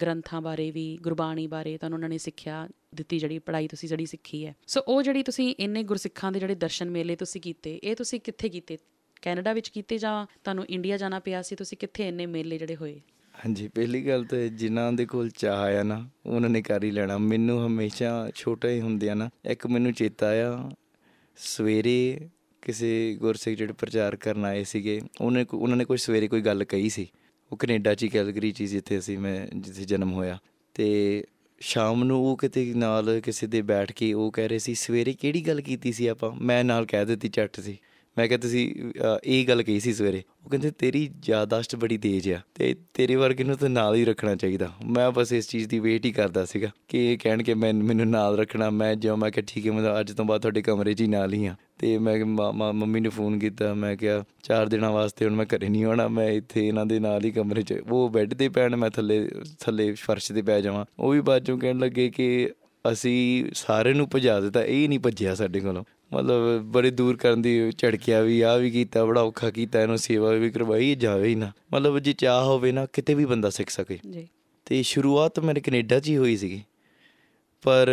ਗ੍ਰੰਥਾਂ ਬਾਰੇ ਵੀ, ਗੁਰਬਾਣੀ ਬਾਰੇ ਤੁਹਾਨੂੰ ਉਹਨਾਂ ਨੇ ਸਿੱਖਿਆ ਦਿੱਤੀ, ਜਿਹੜੀ ਪੜ੍ਹਾਈ ਤੁਸੀਂ ਜਿਹੜੀ ਸਿੱਖੀ ਹੈ। ਸੋ ਉਹ ਜਿਹੜੀ ਤੁਸੀਂ ਇੰਨੇ ਗੁਰਸਿੱਖਾਂ ਦੇ ਜਿਹੜੇ ਦਰਸ਼ਨ ਮੇਲੇ ਤੁਸੀਂ ਕੀਤੇ, ਇਹ ਤੁਸੀਂ ਕਿੱਥੇ ਕੀਤੇ? ਕੈਨੇਡਾ ਵਿੱਚ ਕੀਤੇ ਜਾਂ ਤੁਹਾਨੂੰ ਇੰਡੀਆ ਜਾਣਾ ਪਿਆ ਸੀ? ਤੁਸੀਂ ਕਿੱਥੇ ਇੰਨੇ ਮੇਲੇ ਜਿਹੜੇ ਹੋਏ? ਹਾਂਜੀ, ਪਹਿਲੀ ਗੱਲ ਤਾਂ ਜਿਨ੍ਹਾਂ ਦੇ ਕੋਲ ਚਾਹ ਆ ਨਾ, ਉਹਨਾਂ ਨੇ ਕਰ ਹੀ ਲੈਣਾ। ਮੈਨੂੰ ਹਮੇਸ਼ਾ ਛੋਟਾ ਹੀ ਹੁੰਦਿਆਂ ਨਾ, ਇੱਕ ਮੈਨੂੰ ਚੇਤਾ ਆ ਸਵੇਰੇ ਕਿਸੇ ਗੁਰਸਿੱਖ ਜਿਹੜੇ ਪ੍ਰਚਾਰ ਕਰਨ ਆਏ ਸੀਗੇ, ਉਹਨੇ ਉਹਨਾਂ ਨੇ ਕੋਈ ਸਵੇਰੇ ਕੋਈ ਗੱਲ ਕਹੀ ਸੀ। ਉਹ ਕੈਨੇਡਾ 'ਚ ਕੈਲਗਰੀ 'ਚ ਜਿੱਥੇ ਅਸੀਂ ਮੈਂ, ਜਿੱਥੇ ਜਨਮ ਹੋਇਆ। ਤੇ ਸ਼ਾਮ ਨੂੰ ਉਹ ਕਿਤੇ ਨਾਲ ਕਿਸੇ ਦੇ ਬੈਠ ਕੇ ਉਹ ਕਹਿ ਰਹੇ ਸੀ, ਸਵੇਰੇ ਕਿਹੜੀ ਗੱਲ ਕੀਤੀ ਸੀ ਆਪਾਂ? ਮੈਂ ਨਾਲ ਕਹਿ ਦਿੱਤੀ ਚੱਟ ਸੀ। ਮੈਂ ਕਿਹਾ ਤੁਸੀਂ ਇਹ ਗੱਲ ਕਹੀ ਸੀ ਸਵੇਰੇ। ਉਹ ਕਹਿੰਦੇ, ਤੇਰੀ ਯਾਦਾਸ਼ਤ ਬੜੀ ਤੇਜ਼ ਆ ਤੇ ਤੇਰੇ ਵਰਗੇ ਨੂੰ ਤਾਂ ਨਾਲ ਹੀ ਰੱਖਣਾ ਚਾਹੀਦਾ। ਮੈਂ ਬਸ ਇਸ ਚੀਜ਼ ਦੀ ਵੇਟ ਹੀ ਕਰਦਾ ਸੀਗਾ ਕਿ ਇਹ ਕਹਿਣ ਕਿ ਮੈਂ, ਮੈਨੂੰ ਨਾਲ ਰੱਖਣਾ। ਮੈਂ ਜਿਉਂ, ਮੈਂ ਕਿਹਾ, ਠੀਕ ਹੈ, ਮੈਂ ਅੱਜ ਤੋਂ ਬਾਅਦ ਤੁਹਾਡੇ ਕਮਰੇ 'ਚ ਹੀ ਨਾਲ ਹੀ ਆ। ਤੇ ਮੈਂ ਮੰਮੀ ਨੂੰ ਫੋਨ ਕੀਤਾ। ਮੈਂ ਕਿਹਾ, ਚਾਰ ਦਿਨਾਂ ਵਾਸਤੇ ਹੁਣ ਮੈਂ ਘਰੇ ਨਹੀਂ ਆਉਣਾ। ਮੈਂ ਇੱਥੇ ਇਹਨਾਂ ਦੇ ਨਾਲ ਹੀ ਕਮਰੇ 'ਚ, ਉਹ ਬੈੱਡ ਤੇ ਪੈਣ, ਮੈਂ ਥੱਲੇ ਥੱਲੇ ਫਰਸ਼ ਤੇ ਪੈ ਜਾਵਾਂ। ਉਹ ਵੀ ਬਾਅਦੋਂ ਕਹਿਣ ਲੱਗੇ ਕਿ ਅਸੀਂ ਸਾਰੇ ਨੂੰ ਭਜਾ ਦਿੱਤਾ। ਇਹ ਨਹੀਂ ਭੱਜਿਆ ਸਾਡੇ ਕੋਲੋਂ। ਮਤਲਬ ਬੜੀ ਦੂਰ ਕਰਨ ਦੀ ਝੜਕਿਆ ਵੀ ਆ ਵੀ ਕੀਤਾ ਬੜਾ ਔਖਾ ਕੀਤਾ ਇਹਨੂੰ ਸੇਵਾ ਵੀ ਕਰਵਾਈ ਜਾਵੇ ਹੀ ਨਾ। ਮਤਲਬ ਜੇ ਚਾਹ ਹੋਵੇ ਨਾ ਕਿਤੇ ਵੀ ਬੰਦਾ ਸਿੱਖ ਸਕੇ। ਜੀ। ਤੇ ਸ਼ੁਰੂਆਤ ਮੇਰੇ ਕੈਨੇਡਾ 'ਚ ਹੀ ਹੋਈ ਸੀਗੀ। ਪਰ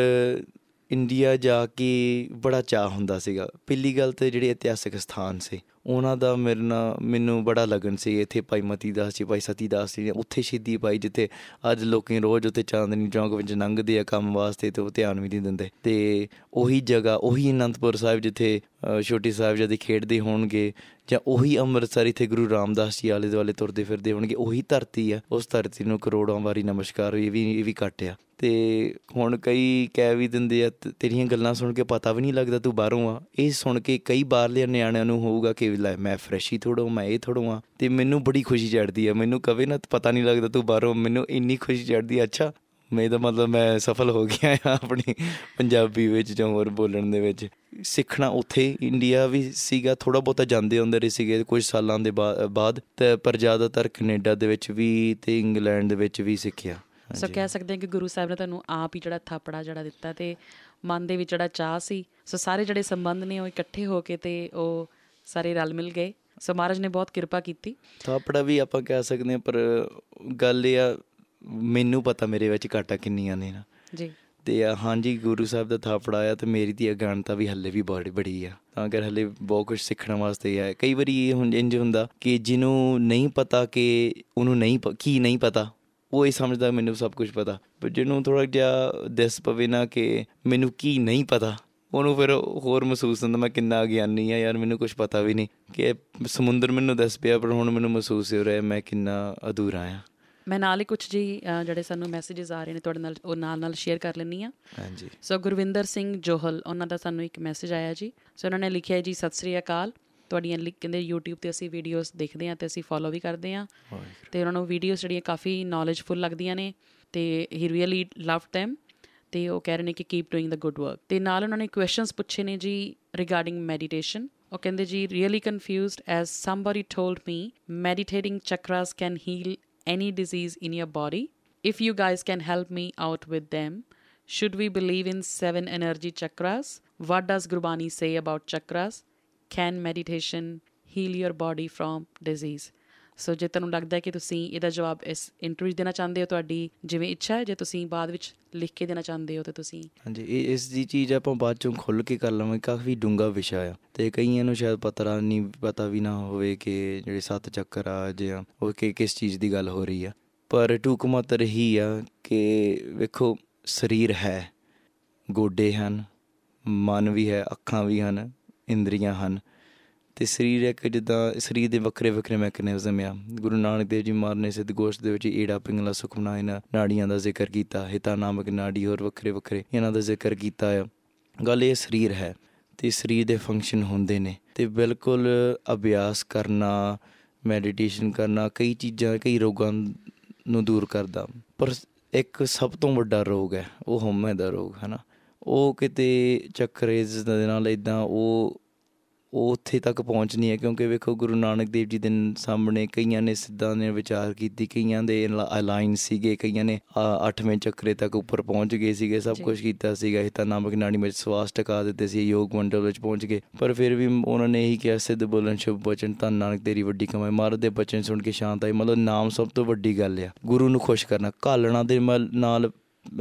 ਇੰਡੀਆ ਜਾ ਕੇ ਬੜਾ ਚਾਹ ਹੁੰਦਾ ਸੀਗਾ। ਪਹਿਲੀ ਗੱਲ ਤੇ ਜਿਹੜੇ ਇਤਿਹਾਸਿਕ ਸਥਾਨ ਸੀ, ਉਹਨਾਂ ਦਾ ਮੇਰੇ ਨਾਲ ਮੈਨੂੰ ਬੜਾ ਲਗਨ ਸੀ। ਇੱਥੇ ਭਾਈ ਮਤੀ ਦਾਸ ਜੀ, ਭਾਈ ਸਤੀ ਦਾਸ ਜੀ ਉੱਥੇ ਸ਼ਹੀਦੀ ਪਾਈ, ਜਿੱਥੇ ਅੱਜ ਲੋਕੀ ਰੋਜ਼ ਉੱਥੇ ਚਾਂਦਨੀ ਚੌਂਕ ਵਿੱਚ ਲੰਘਦੇ ਆ ਕੰਮ ਵਾਸਤੇ ਤੇ ਉਹ ਧਿਆਨ ਵੀ ਨਹੀਂ ਦਿੰਦੇ। ਤੇ ਉਹੀ ਜਗ੍ਹਾ, ਉਹੀ ਅਨੰਦਪੁਰ ਸਾਹਿਬ ਜਿੱਥੇ ਛੋਟੀ ਸਾਹਿਬ ਜਦੀ ਖੇਡਦੇ ਹੋਣਗੇ ਜਾਂ ਉਹੀ ਅੰਮ੍ਰਿਤਸਰ ਇਥੇ ਗੁਰੂ ਰਾਮਦਾਸ ਜੀ ਆਲੇ ਦੁਆਲੇ ਤੁਰਦੇ ਫਿਰਦੇ ਹੋਣਗੇ, ਉਹੀ ਧਰਤੀ ਆ, ਉਸ ਧਰਤੀ ਨੂੰ ਕਰੋੜਾਂ ਵਾਰੀ ਨਮਸਕਾਰ, ਇਹ ਵੀ ਇਹ ਵੀ ਘਟਿਆ ਤੇ ਹੁਣ ਕਈ ਕਹਿ ਵੀ ਦਿੰਦੇ ਆ ਤੇਰੀਆਂ ਗੱਲਾਂ ਸੁਣ ਕੇ ਪਤਾ ਵੀ ਨਹੀਂ ਲੱਗਦਾ ਤੂੰ ਬਾਹਰੋਂ ਆ। ਇਹ ਸੁਣ ਕੇ ਕਈ ਬਾਹਰਲੇ ਨਿਆਣਿਆਂ ਨੂੰ ਹੋਊਗਾ ਕਿ ਲੈ, ਮੈਂ ਫਰੈਸ਼ ਹੀ ਥੋੜੋ ਮੈਂ ਇਹ ਥੋੜੋ ਆ। ਤੇ ਮੈਨੂੰ ਬੜੀ ਖੁਸ਼ੀ ਚੜਦੀ ਆ, ਮੈਨੂੰ ਕਵੇ ਨਾ, ਪਤਾ ਨਹੀਂ ਲੱਗਦਾ ਤੂੰ ਬਾਹਰੋਂ, ਮੈਨੂੰ ਇੰਨੀ ਖੁਸ਼ੀ ਚੜਦੀ ਅੱਛਾ ਮੈਂ ਤਾਂ ਮਤਲਬ ਮੈਂ ਸਫਲ ਹੋ ਗਿਆ ਆ ਆਪਣੀ ਪੰਜਾਬੀ ਵਿੱਚ ਜਾਂ ਹੋਰ ਬੋਲਣ ਦੇ ਵਿੱਚ। ਸਿੱਖਣਾ ਉੱਥੇ ਇੰਡੀਆ ਵੀ ਸੀਗਾ ਥੋੜਾ ਬਹੁਤਾ ਜਾਂਦੇ ਹੁੰਦੇ ਰਹੇ ਸੀਗੇ ਕੁਝ ਸਾਲਾਂ ਦੇ ਬਾਅਦ। ਤੇ ਪਰ ਜ਼ਿਆਦਾਤਰ ਕੈਨੇਡਾ ਦੇ ਵਿੱਚ ਵੀ ਤੇ ਇੰਗਲੈਂਡ ਦੇ ਵਿੱਚ ਵੀ ਸਿੱਖਿਆ। ਸੋ ਕਹਿ ਸਕਦੇ ਹਾਂ ਕਿ ਗੁਰੂ ਸਾਹਿਬ ਨੇ ਤੁਹਾਨੂੰ ਆਪ ਹੀ ਜਿਹੜਾ ਥਾਪੜਾ ਜਿਹੜਾ ਦਿੱਤਾ ਤੇ ਮਨ ਦੇ ਵਿੱਚ ਜਿਹੜਾ ਚਾਹ ਸੀ। ਸੋ ਸਾਰੇ ਜਿਹੜੇ ਸੰਬੰਧ ਨੇ ਉਹ ਇਕੱਠੇ ਹੋ ਕੇ ਤੇ ਉਹ ਸਾਰੇ ਰਲ ਮਿਲ ਗਏ। ਸੋ ਮਹਾਰਾਜ ਨੇ ਬਹੁਤ ਕਿਰਪਾ ਕੀਤੀ। ਥਾਪੜਾ ਵੀ ਆਪਾਂ ਕਹਿ ਸਕਦੇ ਹਾਂ ਪਰ ਗੱਲ ਇਹ ਆ ਮੈਨੂੰ ਪਤਾ ਮੇਰੇ ਵਿੱਚ ਘਾਟਾ ਕਿੰਨੀਆਂ ਨੇ ਨਾ। ਜੀ। ਤੇ ਹਾਂਜੀ ਗੁਰੂ ਸਾਹਿਬ ਦਾ ਥਾਪੜਾ ਆਇਆ ਤੇ ਮੇਰੀ ਦੀ ਅਗਾਨਤਾ ਵੀ ਹੱਲੇ ਵੀ ਬੜੀ ਬੜੀ ਆ। ਤਾਂ ਕਿ ਹੱਲੇ ਬਹੁਤ ਕੁਝ ਸਿੱਖਣ ਵਾਸਤੇ ਹੈ ਕਈ ਵਾਰੀ ਇਹ ਹੁਣ ਇੰਜ ਹੁੰਦਾ ਕਿ ਜਿਹਨੂੰ ਨਹੀਂ ਪਤਾ ਕਿ ਉਹਨੂੰ ਨਹੀਂ ਕੀ ਨਹੀਂ ਪਤਾ ਉਹ ਇਹ ਸਮਝਦਾ ਮੈਨੂੰ ਸਭ ਕੁਝ ਪਤਾ। ਪਰ ਜਿਹਨੂੰ ਥੋੜਾ ਜਿਹਾ ਦਿਸ ਪਵੇ ਨਾ ਕਿ ਮੈਨੂੰ ਕੀ ਨਹੀਂ ਪਤਾ ਉਹਨੂੰ ਫਿਰ ਹੋਰ ਮਹਿਸੂਸ ਹੁੰਦਾ ਮੈਂ ਕਿੰਨਾ ਗਿਆਨੀ ਆ ਯਾਰ ਮੈਨੂੰ ਕੁਝ ਪਤਾ ਵੀ ਨਹੀਂ ਕਿ ਸਮੁੰਦਰ ਮੈਨੂੰ ਦੱਸ ਪਿਆ ਪਰ ਹੁਣ ਮੈਨੂੰ ਮਹਿਸੂਸ ਹੋ ਰਿਹਾ ਮੈਂ ਕਿੰਨਾ ਅਧੂਰਾ ਆ। ਮੈਂ ਨਾਲ ਹੀ ਕੁਝ ਜੀ ਜਿਹੜੇ ਸਾਨੂੰ ਮੈਸੇजेस ਆ ਰਹੇ ਨੇ ਤੁਹਾਡੇ ਨਾਲ ਉਹ ਨਾਲ ਨਾਲ ਸ਼ੇਅਰ ਕਰ ਲੈਣੀ ਆ ਹਾਂਜੀ। ਸੋ ਗੁਰਵਿੰਦਰ ਸਿੰਘ ਜੋਹਲ ਉਹਨਾਂ ਦਾ ਸਾਨੂੰ ਇੱਕ ਮੈਸੇਜ ਆਇਆ ਜੀ। ਸੋ ਉਹਨਾਂ ਨੇ ਲਿਖਿਆ ਜੀ ਸਤਿ ਸ੍ਰੀ ਅਕਾਲ। ਤੁਹਾਡੀਆਂ ਲਿੰਕ ਕਹਿੰਦੇ YouTube ਤੇ ਅਸੀਂ ਵੀਡੀਓਜ਼ ਦੇਖਦੇ ਆ ਤੇ ਅਸੀਂ ਫੋਲੋ ਵੀ ਕਰਦੇ ਆ ਤੇ ਉਹਨਾਂ ਨੂੰ ਵੀਡੀਓਜ਼ ਜਿਹੜੀਆਂ ਕਾਫੀ ਨੌਲੇਜਫੁਲ ਲੱਗਦੀਆਂ ਨੇ ਤੇ ਹੀ ਰੀਅਲੀ ਲਵ them ਤੇ ਉਹ ਕਹਿ ਰਹੇ ਨੇ ਕਿ keep doing the good work ਤੇ ਨਾਲ ਉਹਨਾਂ ਨੇ ਕੁਐਸਚਨਸ ਪੁੱਛੇ ਨੇ ਜੀ ਰਿਗਾਰਡਿੰਗ ਮੈਡੀਟੇਸ਼ਨ ਉਹ ਕਹਿੰਦੇ ਜੀ really confused as somebody told me meditating chakras can heal any disease in your body. If you guys can help me out with them, should we believe in seven energy chakras? What does Gurbani say about chakras? Can meditation heal your body from disease? So ਜੇ ਤੁਹਾਨੂੰ ਲੱਗਦਾ ਹੈ ਕਿ ਤੁਸੀਂ ਇਹਦਾ ਜਵਾਬ ਇਸ ਇੰਟਰਵਿਊ ਦੇਣਾ ਚਾਹੁੰਦੇ ਹੋ, ਤੁਹਾਡੀ ਜਿਵੇਂ ਇੱਛਾ ਹੈ, ਜੇ ਤੁਸੀਂ ਬਾਅਦ ਵਿੱਚ ਲਿਖ ਕੇ ਦੇਣਾ ਚਾਹੁੰਦੇ ਹੋ, ਤੇ ਤੁਸੀਂ ਹਾਂਜੀ, ਇਹ ਇਸ ਦੀ ਚੀਜ਼ ਆਪਾਂ ਬਾਅਦ ਚੋਂ ਖੁੱਲ ਕੇ ਕਰ ਲਵਾਂਗੇ, ਕਾਫੀ ਡੂੰਗਾ ਵਿਸ਼ਾ ਆ। ਤੇ ਕਈਆਂ ਨੂੰ ਸ਼ਾਇਦ ਪਤਾ ਨਹੀਂ ਪਤਾ ਵੀ ਨਾ ਹੋਵੇ ਕਿ ਜਿਹੜੇ ਸੱਤ ਚੱਕਰ ਆ ਜਾਂ ਉਹ ਕਿ ਕਿਸ ਚੀਜ਼ ਦੀ ਗੱਲ ਹੋ ਰਹੀ ਆ। ਪਰ ਟੂਕ ਮਾਤਰ ਹੀ ਆ ਕਿ ਵੇਖੋ, ਸਰੀਰ ਹੈ, ਗੋਡੇ ਹਨ, ਮਨ ਵੀ ਹੈ, ਅੱਖਾਂ ਵੀ ਹਨ, ਇੰਦਰੀਆਂ ਹਨ। ਤੇ ਸਰੀਰ ਇੱਕ ਜਿੱਦਾਂ ਸਰੀਰ ਦੇ ਵੱਖਰੇ ਵੱਖਰੇ ਮੈਕੈਨਿਜ਼ਮ ਆ। ਗੁਰੂ ਨਾਨਕ ਦੇਵ ਜੀ ਮਹਾਰਾਜ ਨੇ ਸਿੱਧ ਗੋਸ਼ਟ ਦੇ ਵਿੱਚ ਏੜਾ ਪਿੰਗਲਾ, ਸੁਖਮਨਾ ਇਹਨਾਂ ਨਾੜੀਆਂ ਦਾ ਜ਼ਿਕਰ ਕੀਤਾ, ਹਿਤਾ ਨਾਮਕ ਨਾੜੀ ਹੋਰ ਵੱਖਰੇ ਵੱਖਰੇ ਇਹਨਾਂ ਦਾ ਜ਼ਿਕਰ ਕੀਤਾ ਆ। ਗੱਲ ਇਹ ਸਰੀਰ ਹੈ ਤੇ ਸਰੀਰ ਦੇ ਫੰਕਸ਼ਨ ਹੁੰਦੇ ਨੇ ਤੇ ਬਿਲਕੁਲ ਅਭਿਆਸ ਕਰਨਾ ਮੈਡੀਟੇਸ਼ਨ ਕਰਨਾ ਕਈ ਚੀਜ਼ਾਂ, ਕਈ ਰੋਗਾਂ ਨੂੰ ਦੂਰ ਕਰਦਾ। ਪਰ ਇੱਕ ਸਭ ਤੋਂ ਵੱਡਾ ਰੋਗ ਹੈ, ਉਹ ਹਉਮੈ ਦਾ ਰੋਗ, ਹੈ ਨਾ? ਉਹ ਕਿਤੇ ਚੱਕਰੇਜ਼ ਦੇ ਨਾਲ ਇਦਾਂ ਉਹ ਉਹ ਉੱਥੇ ਤੱਕ ਪਹੁੰਚਣੀ ਹੈ ਕਿਉਂਕਿ ਵੇਖੋ ਗੁਰੂ ਨਾਨਕ ਦੇਵ ਜੀ ਦੇ ਸਾਹਮਣੇ ਕਈਆਂ ਨੇ ਸਿੱਧਾਂ ਨੇ ਵਿਚਾਰ ਕੀਤੀ ਕਈਆਂ ਦੇ ਅਲਾਈਨ ਸੀਗੇ ਕਈਆਂ ਨੇ ਅ, ਅੱਠਵੇਂ ਚੱਕਰੇ ਤੱਕ ਉੱਪਰ ਪਹੁੰਚ ਗਏ ਸੀਗੇ ਸਭ। ਕੁਝ ਕੀਤਾ ਸੀਗਾ ਹਿਤਾ ਨਾਮਕ ਨਾੜੀ ਵਿੱਚ ਸਵਾਸ ਟਿਕਾ ਦਿੱਤੇ ਸੀ ਯੋਗ ਮੰਡਲ ਵਿੱਚ ਪਹੁੰਚ ਗਏ ਪਰ ਫਿਰ ਵੀ ਉਹਨਾਂ ਨੇ ਇਹੀ ਕਿਹਾ ਸਿੱਧ ਬੋਲਣ ਸ਼ੁਭ ਬਚਨ ਧੰਨ ਨਾਨਕ ਤੇਰੀ ਵੱਡੀ ਕਮਾਈ ਮਹਾਰਾਜ ਦੇ ਬਚਨ ਸੁਣ ਕੇ ਸ਼ਾਂਤ ਆਈ ਮਤਲਬ ਨਾਮ ਸਭ ਤੋਂ ਵੱਡੀ ਗੱਲ ਆ ਗੁਰੂ ਨੂੰ ਖੁਸ਼ ਕਰਨਾ ਘਾਲਣਾ ਦੇ ਨਾਲ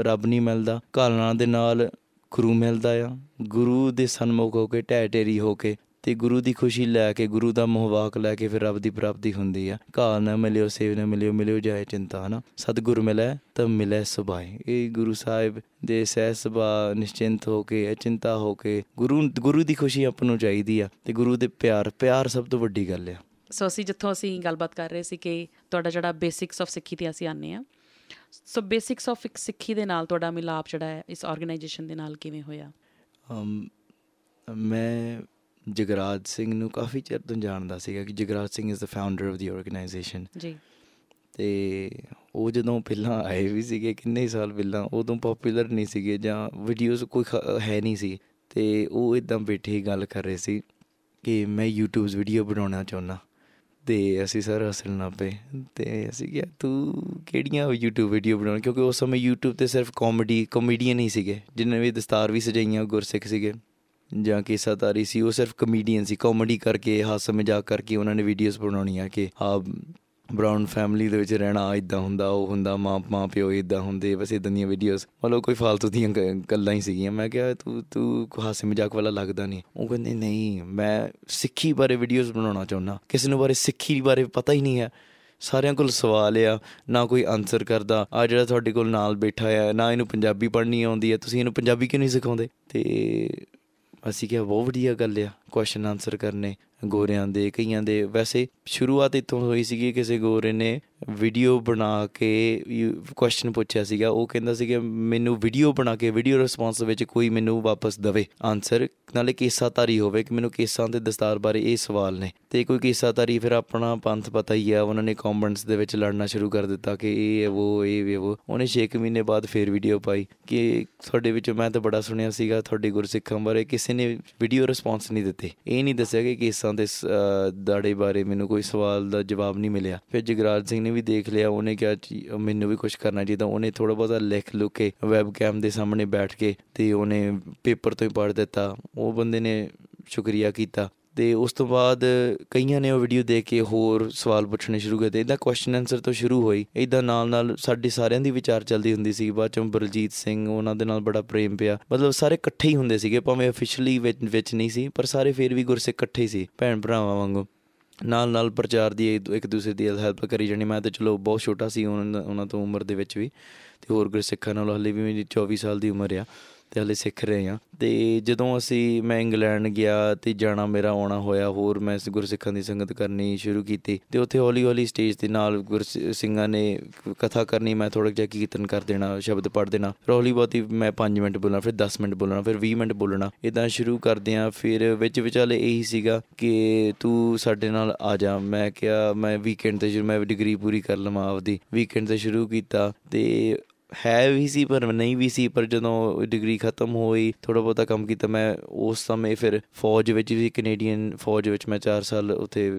ਰੱਬ ਨਹੀਂ ਮਿਲਦਾ ਘਾਲਣਾ ਦੇ ਨਾਲ ਗੁਰੂ ਮਿਲਦਾ ਆ ਗੁਰੂ ਦੇ ਸਨਮੁਖ ਹੋ ਕੇ ਢਹਿ ਢੇਰੀ ਹੋ ਕੇ ਤੇ ਗੁਰੂ ਦੀ ਖੁਸ਼ੀ ਲੈ ਕੇ ਗੁਰੂ ਦਾ ਮੋਹਵਾਕ ਲੈ ਕੇ ਫਿਰ ਰੱਬ ਦੀ ਪ੍ਰਾਪਤੀ ਹੁੰਦੀ ਆ। ਘਾਲ ਨਾ ਮਿਲਿਓ ਸੇਵ ਨਾ ਮਿਲਿਓ ਮਿਲਿਓ ਜਾਏ ਚਿੰਤਾ ਹਨਾ ਸਤਿਗੁਰ ਮਿਲੇ ਤਾਂ ਮਿਲੇ ਸੁਭਾਏ। ਇਹ ਗੁਰੂ ਸਾਹਿਬ ਦੇ ਸਹਿ ਸੁਭਾ ਨਿਸ਼ਚਿੰਤ ਹੋ ਕੇ ਅਚਿੰਤਾ ਹੋ ਕੇ ਗੁਰੂ ਗੁਰੂ ਦੀ ਖੁਸ਼ੀ ਆਪ ਨੂੰ ਚਾਹੀਦੀ ਆ ਤੇ ਗੁਰੂ ਦੇ ਪਿਆਰ ਪਿਆਰ ਸਭ ਤੋਂ ਵੱਡੀ ਗੱਲ ਆ। ਸੋ ਅਸੀਂ ਜਿੱਥੋਂ ਅਸੀਂ ਗੱਲਬਾਤ ਕਰ ਰਹੇ ਸੀ ਕਿ ਤੁਹਾਡਾ ਜਿਹੜਾ ਬੇਸਿਕਸ ਆਫ ਸਿੱਖੀ ਤੇ ਅਸੀਂ ਆਨੇ ਆ। ਸੋ ਬੇਸਿਕਸ ਆਫ ਸਿੱਖੀ ਦੇ ਨਾਲ ਤੁਹਾਡਾ ਮਿਲਾਪ ਜਿਹੜਾ ਹੈ ਇਸ ਆਰਗੇਨਾਈਜੇਸ਼ਨ ਦੇ ਨਾਲ ਕਿਵੇਂ ਹੋਇਆ? ਮੈਂ ਜਗਰਾਜ ਸਿੰਘ ਨੂੰ ਕਾਫੀ ਚਿਰ ਤੋਂ ਜਾਣਦਾ ਸੀਗਾ ਕਿ Jagraj Singh is the founder of the organisation ਜੀ। ਤੇ ਉਹ ਜਦੋਂ ਪਹਿਲਾਂ ਆਏ ਵੀ ਸੀਗੇ ਕਿੰਨੇ ਸਾਲ ਪਹਿਲਾਂ ਉਦੋਂ ਪਪੂਲਰ ਨਹੀਂ ਸੀਗੇ ਜਾਂ ਵੀਡੀਓਜ਼ ਕੋਈ ਹੈ ਨਹੀਂ ਸੀ। ਤੇ ਉਹ ਇਦਾਂ ਬੈਠੇ ਗੱਲ ਕਰ ਰਹੇ ਸੀ ਕਿ ਮੈਂ YouTube's ਵੀਡੀਓ ਬਣਾਉਣਾ ਚਾਹੁੰਦਾ। ਤੇ ਅਸੀਂ ਸਰ ਹੱਸਣ ਪਏ। ਤੇ ਅਸੀਂ ਕਿਹਾ ਤੂੰ ਕਿਹੜੀਆਂ YouTube ਵੀਡੀਓ ਬਣਾਉਣ? ਕਿਉਂਕਿ ਉਸ ਸਮੇਂ YouTube ਤੇ ਸਿਰਫ ਕਾਮੇਡੀ ਕਾਮੇਡੀਅਨ ਹੀ ਸੀਗੇ ਜਿਨ੍ਹਾਂ ਵੀ ਦਸਤਾਰ ਵੀ ਸਜਾਈਆਂ ਗੁਰਸਿੱਖ ਸੀਗੇ। ਜਾਂ ਕਿੱਸਾਤਾਰੀ ਸੀ, ਉਹ ਸਿਰਫ ਕਮੇਡੀਅਨ ਸੀ ਕਾਮੇਡੀ ਕਰਕੇ, ਹਾਸਾ ਮਜ਼ਾਕ ਕਰਕੇ ਉਹਨਾਂ ਨੇ ਵੀਡੀਓਜ਼ ਬਣਾਉਣੀਆਂ ਕਿ ਆ ਬ੍ਰਾਊਨ ਫੈਮਿਲੀ ਦੇ ਵਿੱਚ ਰਹਿਣਾ ਇਦਾਂ ਹੁੰਦਾ, ਉਹ ਹੁੰਦਾ, ਮਾਂ ਮਾਂ ਪਿਓ ਇਦਾਂ ਹੁੰਦੇ, ਬਸ ਇਦਾਂ ਦੀਆਂ ਵੀਡੀਓਜ਼ ਮਤਲਬ ਕੋਈ ਫालतू ਦੀਆਂ ਗ- ਗੱਲਾਂ ਹੀ ਸੀਗੀਆਂ। ਮੈਂ ਕਿਹਾ, ਤੂੰ ਤੂੰ ਹਾਸੇ ਮਜ਼ਾਕ ਵਾਲਾ ਲੱਗਦਾ ਨਹੀਂ। ਉਹ ਕਹਿੰਦੇ, ਨਹੀਂ, ਮੈਂ ਸਿੱਖੀ ਬਾਰੇ ਵੀਡੀਓਜ਼ ਬਣਾਉਣਾ ਚਾਹੁੰਦਾ। ਕਿਸੇ ਨੂੰ ਬਾਰੇ ਸਿੱਖੀ ਬਾਰੇ ਪਤਾ ਹੀ ਨਹੀਂ ਹੈ। ਸਾਰਿਆਂ ਕੋਲ ਸਵਾਲ ਆ, ਨਾ ਕੋਈ ਆਨਸਰ ਕਰਦਾ। ਆ ਜਿਹੜਾ ਤੁਹਾਡੇ ਕੋਲ ਨਾਲ ਬੈਠਾ ਆ, ਨਾ ਇਹਨੂੰ ਪੰਜਾਬੀ ਪੜ੍ਹਨੀ ਆਉਂਦੀ ਹੈ ਤੁਸੀਂ ਇਹਨੂੰ ਪੰਜਾਬੀ ਕਿਉਂ ਨਹੀਂ ਸਿਖਾਉਂਦੇ? ਤੇ ਅਸੀਂ ਕਿਹਾ, ਬਹੁਤ ਵਧੀਆ ਗੱਲ ਆ ਕੁਐਸਚਨ ਆਨਸਰ ਕਰਨੇ, ਗੋਰਿਆਂ ਦੇ, ਕਈਆਂ ਦੇ। ਵੈਸੇ ਸ਼ੁਰੂਆਤ ਇੱਥੋਂ ਹੋਈ ਸੀਗੀ, ਕਿਸੇ ਗੋਰੇ ਨੇ ਵੀਡੀਓ ਬਣਾ ਕੇ ਕੁਐਸਚਨ ਪੁੱਛਿਆ ਸੀਗਾ, ਉਹ ਕਹਿੰਦਾ ਸੀਗਾ, ਮੈਨੂੰ ਵੀਡੀਓ ਬਣਾ ਕੇ ਵੀਡੀਓ ਰਿਸਪੌਂਸ ਵਿੱਚ ਕੋਈ ਮੈਨੂੰ ਵਾਪਸ ਦਵੇ। ਆਨਸਰ ਨਾਲੇ ਕੇਸਾਤਾਰੀ ਹੋਵੇ ਕਿ ਮੈਨੂੰ ਕੇਸਾਂ ਤੇ ਦਸਤਾਰ ਬਾਰੇ ਇਹ ਸਵਾਲ ਨੇ। ਤੇ ਕੋਈ ਕੇਸਾਤਾਰੀ ਫਿਰ ਆਪਣਾ ਪੰਥ ਪਤਾ ਹੀ ਆ, ਉਹਨਾਂ ਨੇ ਕਮੈਂਟਸ ਦੇ ਵਿੱਚ ਲੜਨਾ ਸ਼ੁਰੂ ਕਰ ਦਿੱਤਾ ਕਿ ਇਹ ਹੈ, ਉਹ, ਇਹ ਵੀ ਉਹ। ਉਹਨੇ 6 ਮਹੀਨੇ ਬਾਅਦ ਫੇਰ ਵੀਡੀਓ ਪਾਈ ਕਿ ਤੁਹਾਡੇ ਵਿੱਚ ਮੈਂ ਤਾਂ ਬੜਾ ਸੁਣਿਆ ਸੀਗਾ, ਤੁਹਾਡੇ ਗੁਰਸਿੱਖਾਂ ਬਾਰੇ ਕਿਸੇ ਨੇ ਵੀਡੀਓ ਰਿਸਪੌਂਸ ਨਹੀਂ ਦਿੱਤੇ। ਇਹ ਨਹੀਂ ਦੱਸਿਆ ਕਿ ਕੇਸਾਂ ਦੇ ਸ- ਅਹ, ਦਾੜੇ ਬਾਰੇ ਮੈਨੂੰ ਕੋਈ ਸਵਾਲ ਦਾ ਜਵਾਬ ਨਹੀਂ ਮਿਲਿਆ। ਫਿਰ ਜਗਰਾਜ ਸਿੰਘ ਨੇ ਵੀ ਦੇਖ ਲਿਆ ਉਹਨੇ ਕਿਹਾ ਜੀ, ਮੈਨੂੰ ਵੀ ਕੁਝ ਕਰਨਾ ਚਾਹੀਦਾ। ਉਹਨੇ ਥੋੜਾ ਬਹੁਤਾ ਲਿਖ ਲੁ ਕੇ ਵੈਬਕੈਮ ਦੇ ਸਾਹਮਣੇ ਬੈਠ ਕੇ ਤੇ ਉਹਨੇ ਪੇਪਰ ਤੋਂ ਹੀ ਪੜ੍ਹ ਦਿੱਤਾ। ਉਹ ਬੰਦੇ ਨੇ ਸ਼ੁਕਰੀਆ ਕੀਤਾ। ਤੇ ਉਸ ਤੋਂ ਬਾਅਦ ਕਈਆਂ ਨੇ ਉਹ ਵੀਡੀਓ ਦੇਖ ਕੇ ਹੋਰ ਸਵਾਲ ਪੁੱਛਣੇ ਸ਼ੁਰੂ ਕਰ ਦਿੱਤੇ ਇਦਾਂ ਕੁਐਸਚਨ ਆਨਸਰ ਤੋਂ ਸ਼ੁਰੂ ਹੋਈ। ਇਦਾਂ ਨਾਲ ਨਾਲ ਸਾਡੇ ਸਾਰਿਆਂ ਦੀ ਵਿਚਾਰ ਚੱਲਦੀ ਹੁੰਦੀ ਸੀ। ਬਾਅਦ ਚੋਂ ਬਲਜੀਤ ਸਿੰਘ ਉਹਨਾਂ ਦੇ ਨਾਲ ਬੜਾ ਪ੍ਰੇਮ ਪਿਆ। ਮਤਲਬ ਸਾਰੇ ਇਕੱਠੇ ਹੀ ਹੁੰਦੇ ਸੀਗੇ ਭਾਵੇਂ ਅਫੀਸ਼ੀਅਲੀ ਵਿੱਚ ਵਿੱਚ ਨਹੀਂ ਸੀ ਪਰ ਸਾਰੇ ਫੇਰ ਵੀ ਗੁਰਸਿੱਖ ਇਕੱਠੇ ਹੀ ਸੀ ਭੈਣ ਭਰਾਵਾਂ ਵਾਂਗੂ। ਨਾਲ ਨਾਲ ਪ੍ਰਚਾਰ ਦੀ ਇੱਕ- ਇੱਕ ਦੂਸਰੇ ਦੀ ਹੈਲਪ ਕਰੀ ਜਾਣੀ। ਮੈਂ ਤਾਂ ਚਲੋ ਬਹੁਤ ਛੋਟਾ ਸੀ ਉਹਨਾਂ ਉਹਨਾਂ ਤੋਂ ਉਮਰ ਦੇ ਵਿੱਚ ਵੀ। ਤੇ ਹੋਰ ਗੁਰਸਿੱਖਾਂ ਨਾਲ ਹਲੇ ਵੀ ਮੇਰੀ 24 ਸਾਲ ਦੀ ਉਮਰ ਆ। ਤੇ ਹਲੇ ਸਿੱਖ ਰਹੇ ਆ ਤੇ ਜਦੋਂ ਅਸੀਂ ਮੈਂ ਇੰਗਲੈਂਡ ਗਿਆ ਤੇ ਜਾਣਾ ਮੇਰਾ ਆਉਣਾ ਹੋਇਆ, ਹੋਰ ਮੈਂ ਸ- ਗੁਰਸਿੱਖਾਂ ਦੀ ਸੰਗਤ ਕਰਨੀ ਸ਼ੁਰੂ ਕੀਤੀ ਤੇ ਉੱਥੇ ਹੌਲੀ ਹੌਲੀ ਸਟੇਜ ਦੇ ਨਾਲ ਗੁਰਸਿੰਘਾਂ ਨੇ ਕਥਾ ਕਰਨੀ, ਮੈਂ ਥੋੜਾ ਜਿਹਾ ਕੀਰਤਨ ਕਰ ਦੇਣਾ, ਸ਼ਬਦ ਪੜ੍ਹ ਦੇਣਾ ਫਿਰ ਹੌਲੀ ਬਹੁਤੀ ਮੈਂ 5 ਮਿੰਟ ਬੋਲਣਾ, ਫਿਰ 10 ਮਿੰਟ ਬੋਲਣਾ, ਫਿਰ 20 ਮਿੰਟ ਬੋਲਣਾ ਇਦਾਂ ਸ਼ੁਰੂ ਕਰਦੇ ਆ ਫਿਰ ਵਿੱਚ ਵਿਚਾਲੇ ਇਹੀ ਸੀਗਾ ਕਿ ਤੂੰ ਸਾਡੇ ਨਾਲ ਆ ਜਾ। ਮੈਂ ਕਿਹਾ ਮੈਂ ਵੀਕਐਂਡ ਤੇ ਸ਼ੁਰੂ, ਮੈਂ ਡਿਗਰੀ ਪੂਰੀ ਕਰ ਲਵਾਂ ਆਪਦੀ। ਵੀਕਐਂਡ ਤੇ ਸ਼ੁਰੂ ਕੀਤਾ ਤੇ ਹੈ ਵੀ ਸੀ, ਪਰ ਨਹੀਂ ਵੀ ਸੀ, ਪਰ ਜਦੋਂ ਡਿਗਰੀ ਖਤਮ ਹੋਈ ਥੋੜਾ ਬਹੁਤਾ ਕੰਮ ਕੀਤਾ, ਮੈਂ ਉਸ ਸਮੇਂ ਫਿਰ ਫੌਜ ਵਿੱਚ ਵੀ ਕੈਨੇਡੀਅਨ ਫੌਜ ਵਿੱਚ ਮੈਂ 4 ਸਾਲ ਉੱਥੇ